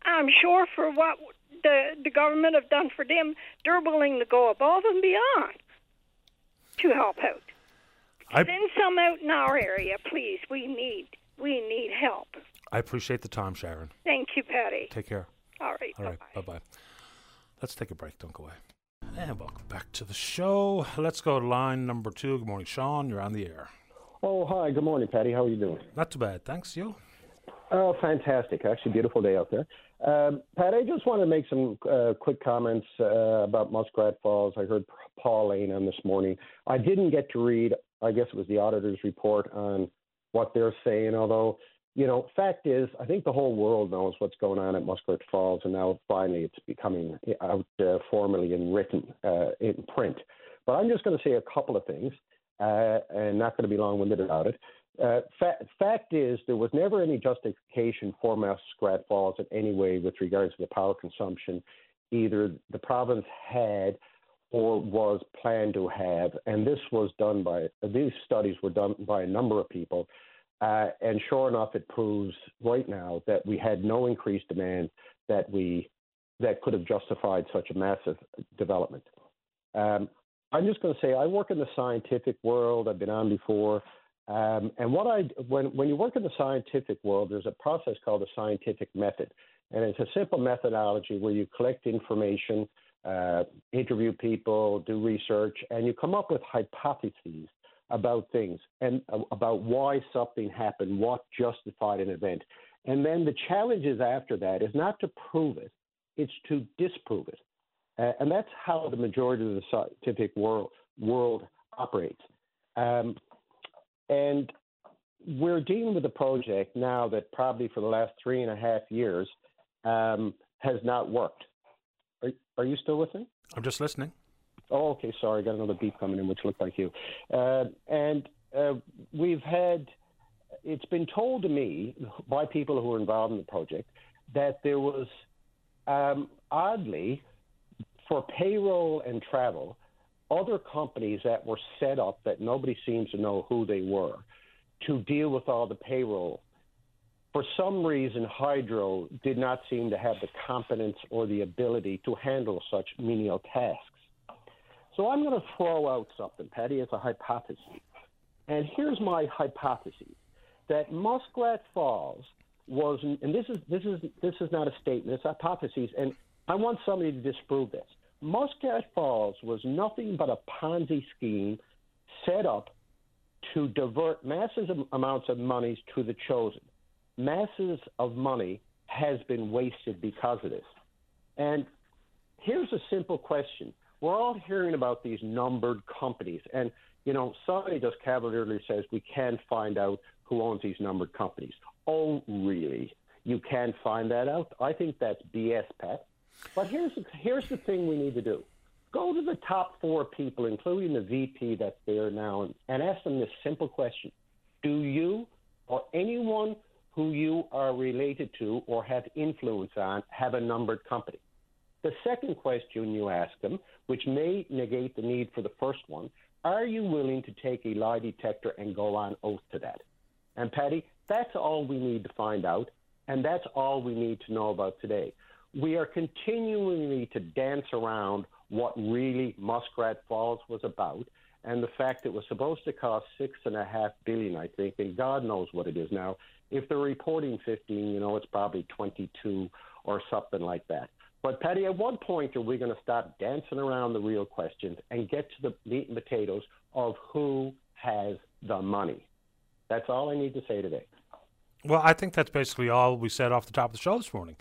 I'm sure for what the the government have done for them, they're willing to go above and beyond to help out. I- Send some out in our area, please. We need we need help. I appreciate the time, Sharon. Thank you, Paddy. Take care. All right. All right. Bye bye. Let's take a break. Don't go away. And welcome back to the show. Let's go to line number two. Good morning, Sean. You're on the air. Oh, hi. Good morning, Paddy. How are you doing? Not too bad. Thanks. You? Oh, fantastic. Actually, beautiful day out there. Um, Pat, I just want to make some uh, quick comments uh, about Muskrat Falls. I heard Paul Lane on this morning. I didn't get to read, I guess it was the auditor's report on what they're saying, although, you know, fact is, I think the whole world knows what's going on at Muskrat Falls, and now finally it's becoming out uh, formally in written, uh, in print. But I'm just going to say a couple of things, uh, and not going to be long winded about it. Uh, fa- fact is, there was never any justification for Muskrat Falls in any way with regards to the power consumption, either the province had or was planned to have. And this was done by, these studies were done by a number of people. Uh, and sure enough, it proves right now that we had no increased demand that we that could have justified such a massive development. Um, I'm just going to say I work in the scientific world. I've been on before. Um, and what I when when you work in the scientific world, there's a process called the scientific method, and it's a simple methodology where you collect information, uh, interview people, do research, and you come up with hypotheses about things and uh, about why something happened, what justified an event, and then the challenge is after that is not to prove it, it's to disprove it, uh, and that's how the majority of the scientific world world operates. Um, and we're dealing with a project now that probably for the last three and a half years um, has not worked. Are, are you still with me? I'm just listening. Oh, okay. Sorry, I got another beep coming in, which looked like you. Uh, and uh, we've had. It's been told to me by people who are involved in the project that there was, um, oddly, for payroll and travel, other companies that were set up that nobody seems to know who they were to deal with all the payroll. For some reason, Hydro did not seem to have the competence or the ability to handle such menial tasks. So I'm going to throw out something, Paddy, as a hypothesis. And here's my hypothesis that Muskrat Falls was, and this is, this is, this is not a statement, it's a hypothesis, and I want somebody to disprove this. Muskrat Falls was nothing but a Ponzi scheme set up to divert massive amounts of monies to the chosen. Masses of money has been wasted because of this. And here's a simple question. We're all hearing about these numbered companies. And, you know, somebody just cavalierly says we can't find out who owns these numbered companies. Oh, really? You can't find that out? I think that's BS, Pat. But here's the, here's the thing we need to do. Go to the top four people, including the VP that's there now, and, and ask them this simple question. Do you or anyone who you are related to or have influence on have a numbered company? The second question you ask them, which may negate the need for the first one, are you willing to take a lie detector and go on oath to that? And Paddy, that's all we need to find out, and that's all we need to know about today we are continuing to dance around what really Muskrat Falls was about and the fact it was supposed to cost six and a half billion, I think, and God knows what it is now. If they're reporting 15, you know, it's probably 22 or something like that. But Paddy, at what point are we going to stop dancing around the real questions and get to the meat and potatoes of who has the money? That's all I need to say today. Well, I think that's basically all we said off the top of the show this morning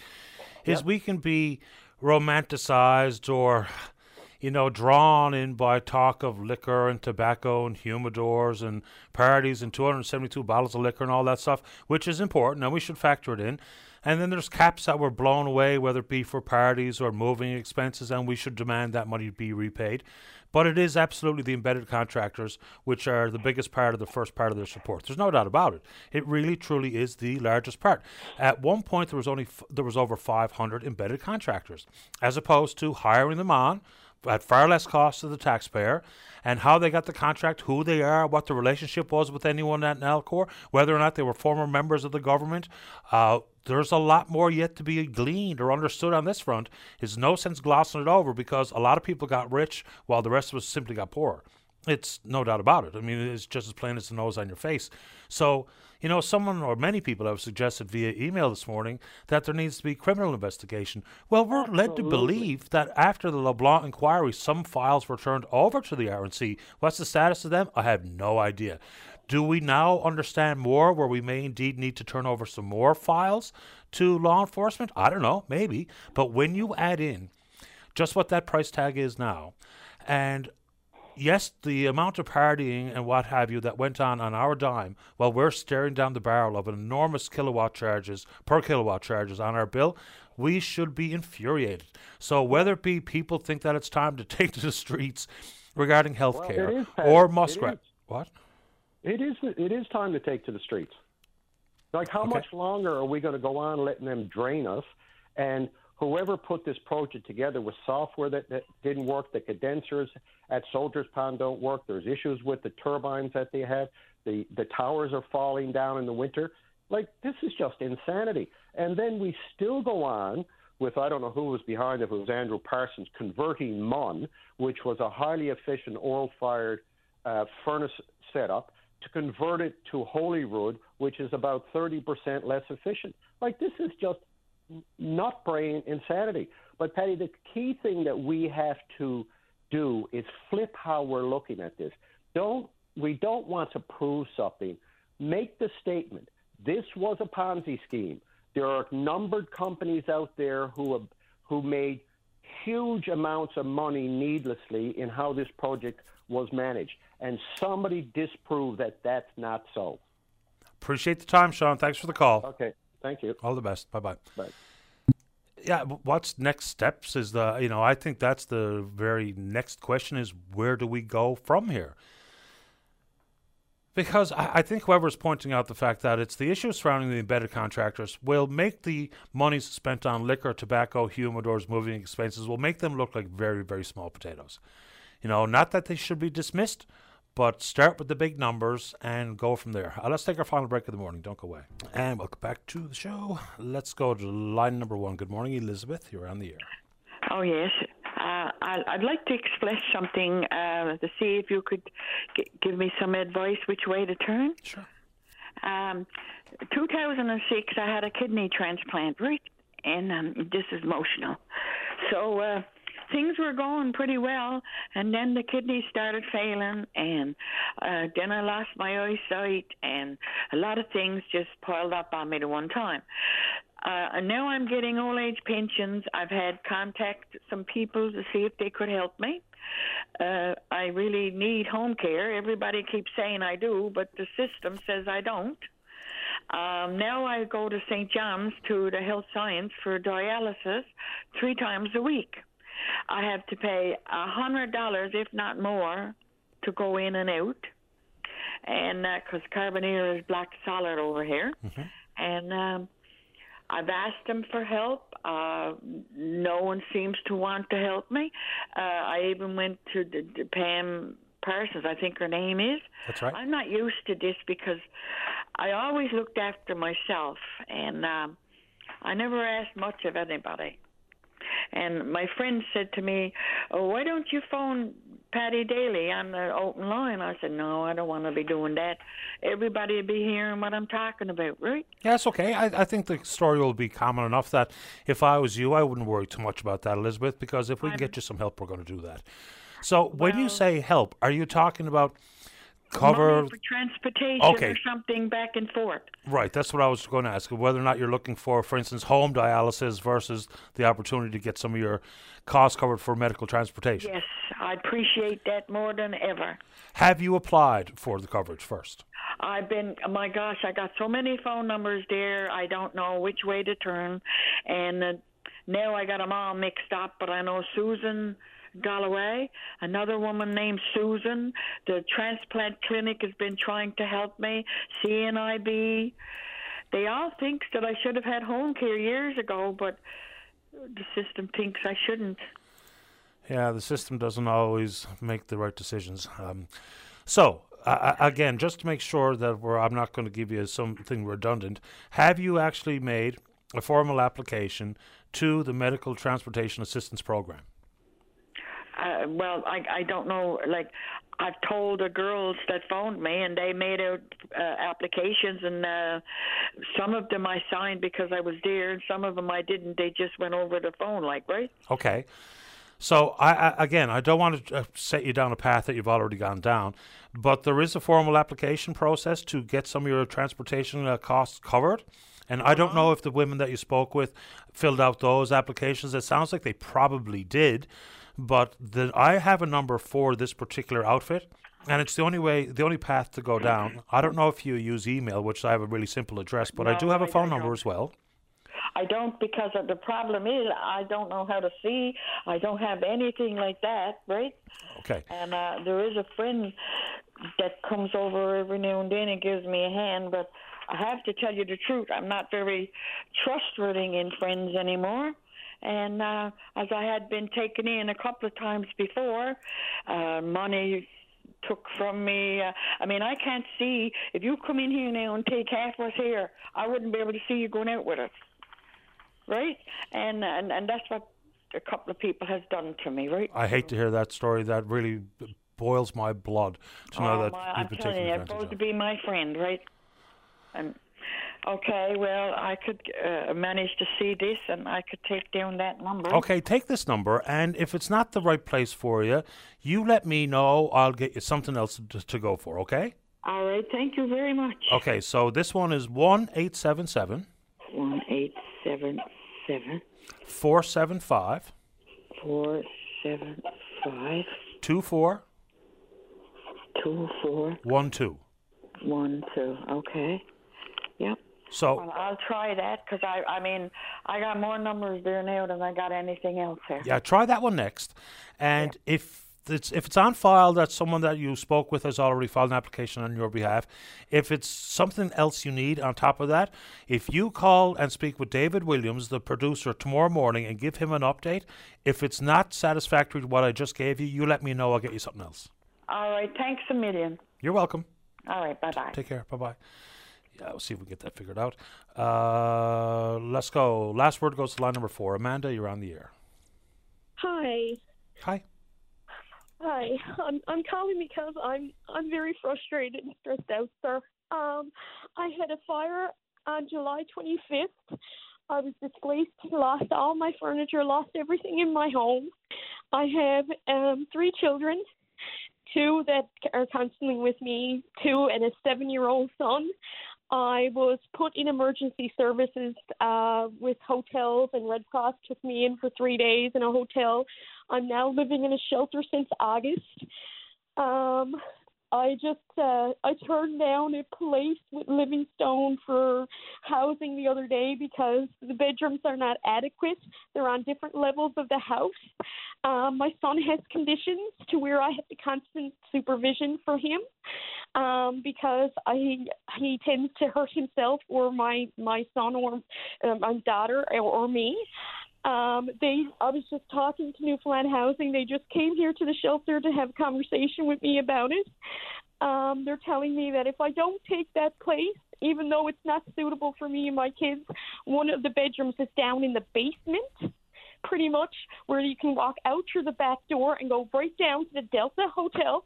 is yep. we can be romanticized or you know, drawn in by talk of liquor and tobacco and humidors and parties and 272 bottles of liquor and all that stuff, which is important and we should factor it in. And then there's caps that were blown away, whether it be for parties or moving expenses, and we should demand that money be repaid. But it is absolutely the embedded contractors which are the biggest part of the first part of their support. There's no doubt about it. It really truly is the largest part. At one point there was only f- there was over 500 embedded contractors as opposed to hiring them on at far less cost to the taxpayer and how they got the contract, who they are, what the relationship was with anyone at Nalcor, whether or not they were former members of the government. Uh, there's a lot more yet to be gleaned or understood on this front. It's no sense glossing it over because a lot of people got rich while the rest of us simply got poor. It's no doubt about it. I mean, it's just as plain as the nose on your face. So, you know, someone or many people have suggested via email this morning that there needs to be criminal investigation. Well, we're Absolutely. led to believe that after the LeBlanc inquiry, some files were turned over to the RNC. What's the status of them? I have no idea. Do we now understand more where we may indeed need to turn over some more files to law enforcement? I don't know, maybe. But when you add in just what that price tag is now, and yes, the amount of partying and what have you that went on on our dime while we're staring down the barrel of enormous kilowatt charges per kilowatt charges on our bill, we should be infuriated. So whether it be people think that it's time to (laughs) take to the streets regarding health care well, or muskrat, what? It is. It is time to take to the streets. Like, how okay. much longer are we going to go on letting them drain us? And whoever put this project together with software that, that didn't work, the condensers at Soldiers Pond don't work. There's issues with the turbines that they have. The the towers are falling down in the winter. Like this is just insanity. And then we still go on with I don't know who was behind it, it was Andrew Parsons, converting Mun, which was a highly efficient oil fired uh, furnace setup, to convert it to Holyrood, which is about 30% less efficient. Like, this is just nut brain insanity. But, Paddy, the key thing that we have to do is flip how we're looking at this. Don't we don't want to prove something. Make the statement. This was a Ponzi scheme. There are numbered companies out there who have, who made huge amounts of money needlessly in how this project was managed, and somebody disproved that that's not so. Appreciate the time, Sean. Thanks for the call. Okay, thank you. All the best. Bye bye. Bye. Yeah, what's next steps is the you know I think that's the very next question is where do we go from here? Because I, I think whoever's pointing out the fact that it's the issues surrounding the embedded contractors will make the monies spent on liquor, tobacco, humidors, moving expenses will make them look like very, very small potatoes. You know, not that they should be dismissed, but start with the big numbers and go from there. Uh, let's take our final break of the morning. Don't go away. And welcome back to the show. Let's go to line number one. Good morning, Elizabeth. You're on the air. Oh, yes. Uh, I'd like to express something uh, to see if you could g- give me some advice which way to turn. Sure. Um, 2006, I had a kidney transplant, right? And um, this is emotional. So uh, things were going pretty well, and then the kidneys started failing, and uh, then I lost my eyesight, and a lot of things just piled up on me at one time. Uh, now I'm getting old age pensions. I've had contact some people to see if they could help me. Uh, I really need home care. Everybody keeps saying I do, but the system says I don't. Um, now I go to St. John's to the health science for dialysis three times a week. I have to pay a hundred dollars, if not more, to go in and out, and because uh, Carbonear is black solid over here, mm-hmm. and um, I've asked them for help. Uh, no one seems to want to help me. Uh, I even went to the, the Pam Parsons, I think her name is. That's right. I'm not used to this because I always looked after myself, and um, I never asked much of anybody. And my friend said to me, "Oh, why don't you phone Paddy Daly on the open line?" I said, "No, I don't want to be doing that. Everybody will be hearing what I'm talking about, right?" Yeah, it's okay. I, I think the story will be common enough that if I was you, I wouldn't worry too much about that, Elizabeth, because if we can get you some help, we're going to do that. So when you say help, are you talking about cover money for transportation Okay. or something back and forth. Right, that's what I was going to ask. Whether or not you're looking for, for instance, home dialysis versus the opportunity to get some of your costs covered for medical transportation. Yes, I appreciate that more than ever. Have you applied for the coverage first? I've been, oh my gosh, I got so many phone numbers there. I don't know which way to turn, and uh, now I got them all mixed up. But I know Susan Galloway, another woman named Susan. The transplant clinic has been trying to help me. CNIB. They all think that I should have had home care years ago, but the system thinks I shouldn't. Yeah, the system doesn't always make the right decisions. Um, so, uh, again, just to make sure that I'm not going to give you something redundant, have you actually made a formal application to the Medical Transportation Assistance Program? Uh, well, I I don't know. Like, I've told the girls that phoned me, and they made out uh, applications, and uh, some of them I signed because I was there, and some of them I didn't. They just went over the phone, like right. Okay. So I, I again, I don't want to uh, set you down a path that you've already gone down, but there is a formal application process to get some of your transportation uh, costs covered. And I don't know if the women that you spoke with filled out those applications. It sounds like they probably did, but the, I have a number for this particular outfit. And it's the only way, the only path to go down. I don't know if you use email, which I have a really simple address, but I do have a I- phone number as well. I don't because of the problem is I don't know how to see. I don't have anything like that, right? Okay. And uh, there is a friend that comes over every now and then and gives me a hand, but I have to tell you the truth. I'm not very trustworthy in friends anymore. And uh, as I had been taken in a couple of times before, uh, money took from me. Uh, I mean, I can't see. If you come in here now and take half of what's here, I wouldn't be able to see you going out with us. right? And and and that's what a couple of people has done to me, right? I hate to hear that story. That really boils my blood to know oh, that my, you've I'm telling you, you're supposed to be my friend, right? And okay, well, I could uh, manage to see this, and I could take down that number. Okay, take this number, and if it's not the right place for you, you let me know. I'll get you something else to, to go for. Okay. All right, thank you very much. Okay, so this one is one eight seven seven One eight seven seven four seven five four seven five two four two four one two. one two. Okay. Yep. So Well, I'll try that because I, I mean, I got more numbers there now than I got anything else here. Yeah, try that one next. And if it's if it's on file that someone that you spoke with has already filed an application on your behalf, if it's something else you need on top of that, if you call and speak with David Williams, the producer, tomorrow morning and give him an update, if it's not satisfactory to what I just gave you, you let me know. I'll get you something else. All right. Thanks a million. You're welcome. All right. Bye bye. Take care. Bye bye. Yeah, we'll see if we can get that figured out. Uh, let's go. Last word goes to line number four. Amanda, you're on the air. Hi. Hi. Hi. I'm I'm calling because I'm I'm very frustrated and stressed out, sir. Um, I had a fire on July 25th. I was displaced, lost all my furniture, lost everything in my home. I have um, three children, two that are constantly with me, two and a seven-year-old son. I was put in emergency services uh, with hotels, and Red Cross took me in for three days in a hotel. I'm now living in a shelter since August. Um, I just uh, I turned down a place with Livingstone for housing the other day because the bedrooms are not adequate. They're on different levels of the house. Um, my son has conditions to where I have the constant supervision for him um, because I he tends to hurt himself or my my son or uh, my daughter or, or me. Um, they I was just talking to Newfoundland Housing. They just came here to the shelter to have a conversation with me about it. Um, they're telling me that if I don't take that place, even though it's not suitable for me and my kids, one of the bedrooms is down in the basement, pretty much where you can walk out through the back door and go right down to the Delta Hotel,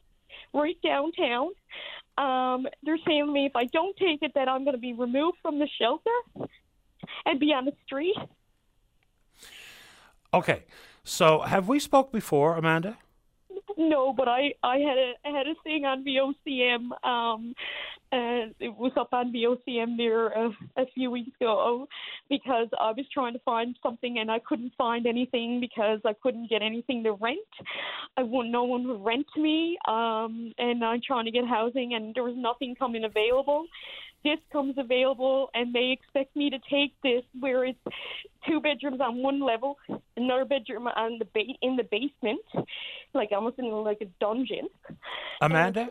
right downtown. Um, they're saying to me if I don't take it, that I'm going to be removed from the shelter and be on the street. Okay. So have we spoke before, Amanda? No, but I I had a I had a thing on VOCM. Um, and it was up on VOCM there a, a few weeks ago because I was trying to find something and I couldn't find anything because I couldn't get anything to rent. I wouldn't no one would rent me. Um, and I'm trying to get housing and there was nothing coming available. This comes available and they expect me to take this where it's two bedrooms on one level, another bedroom on the ba- in the basement, like almost in like a dungeon. Amanda?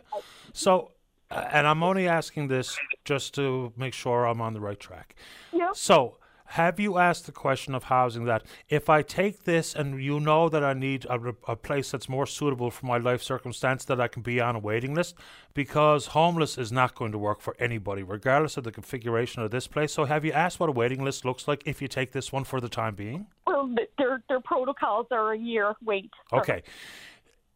So, uh, and I'm only asking this just to make sure I'm on the right track. Yeah. So, have you asked the question of housing that if I take this and you know that I need a, re- a place that's more suitable for my life circumstance, that I can be on a waiting list? Because homeless is not going to work for anybody, regardless of the configuration of this place. So, have you asked what a waiting list looks like if you take this one for the time being? Well, their their protocols are a year wait. Okay.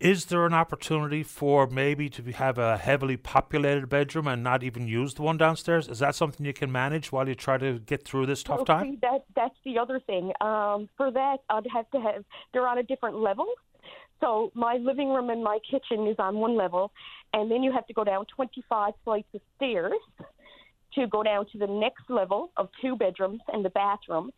Is there an opportunity for maybe to have a heavily populated bedroom and not even use the one downstairs? Is that something you can manage while you try to get through this tough Well, time? see, that that's the other thing. Um, for that, I'd have to have. They're on a different level. So my living room and my kitchen is on one level, and then you have to go down 25 flights of stairs to go down to the next level of two bedrooms and the bathroom,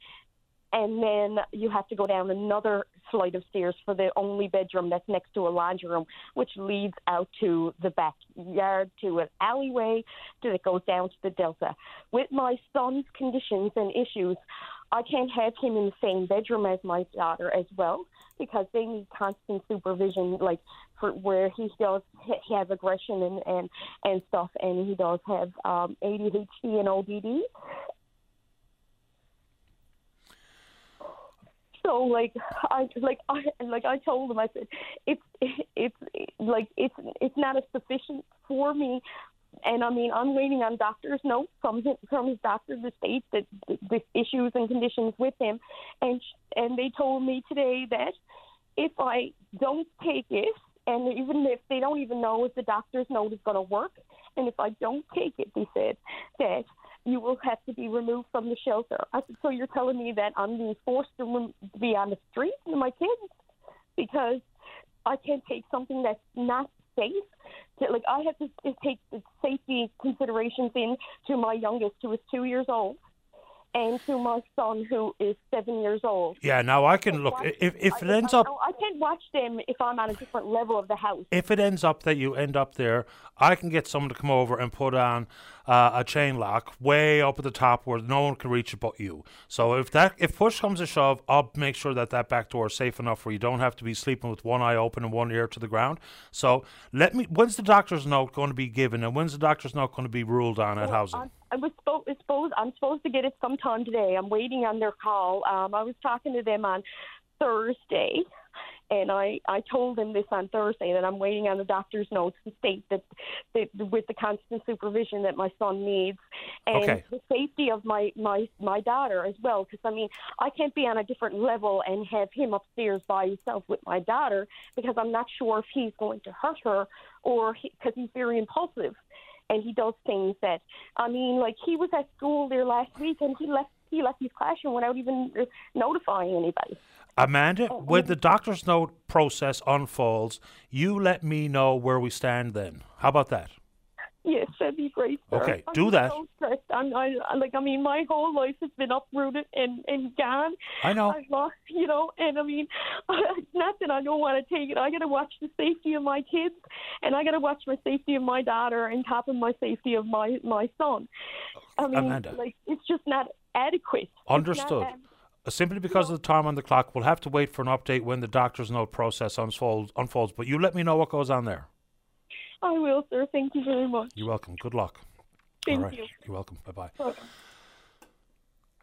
and then you have to go down another flight of stairs for the only bedroom that's next to a laundry room, which leads out to the backyard to an alleyway that goes down to the delta. With my son's conditions and issues, I can't have him in the same bedroom as my daughter as well because they need constant supervision, like for where he does he has aggression and and and stuff, and he does have um, ADHD and ODD. So like I like I like I told him I said it's it's like it's it's not as sufficient for me. And I mean, I'm waiting on doctor's note from him, from his doctor to state that the, issues and conditions with him, and and they told me today that if I don't take it, and even if they don't even know if the doctor's note is going to work, and if I don't take it, they said that you will have to be removed from the shelter. I said, so you're telling me that I'm being forced to rem- be on the street with my kids because I can't take something that's not safe. To, like I have to take the safety considerations in to my youngest, who is two years old, and to my son, who is seven years old. Yeah, now I can look. If, if it ends up I, I can't watch them if I'm on a different level of the house. if it ends up that you end up there, I can get someone to come over and put on uh, a chain lock way up at the top where no one can reach it but you. So if that if push comes to shove, I'll make sure that that back door is safe enough where you don't have to be sleeping with one eye open and one ear to the ground. So let me. When's the doctor's note going to be given, and when's the doctor's note going to be ruled on at housing? I'm, I was supposed, supposed I'm supposed to get it sometime today. I'm waiting on their call. Um, I was talking to them on Thursday, and I I told him this on Thursday that I'm waiting on the doctor's notes to state that, that with the constant supervision that my son needs, and Okay. the safety of my my my daughter as well. Because I mean, I can't be on a different level and have him upstairs by himself with my daughter because I'm not sure if he's going to hurt her or because he's very impulsive and he does things that I mean, like he was at school there last week and he left he left his classroom without even notifying anybody. Amanda, Oh, when the doctor's note process unfolds, you let me know where we stand. Then, how about that? Yes, that'd be great. Sir. Okay, I'm do that. So stressed. I'm I, like I mean, my whole life has been uprooted and and gone. I know. I've lost, you know, and I mean, (laughs) not that I don't want to take it. I got to watch the safety of my kids, and I got to watch my safety of my daughter, and top of my safety of my my son. I mean, Amanda. like it's just not adequate. Not Understood. ad- Uh, Simply because of the time on the clock, we'll have to wait for an update when the doctor's note process unfolds. Unfolds, but you let me know what goes on there. I will, sir. Thank you very much. You're welcome. Good luck. Thank right. you. You're welcome. Bye bye. Bye.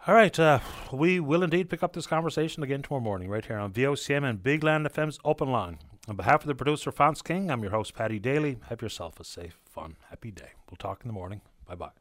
All right. Uh, we will indeed pick up this conversation again tomorrow morning, right here on VOCM and Big Land FM's Open Line. On behalf of the producer, Fons King, I'm your host, Paddy Daly. Have yourself a safe, fun, happy day. We'll talk in the morning. Bye bye.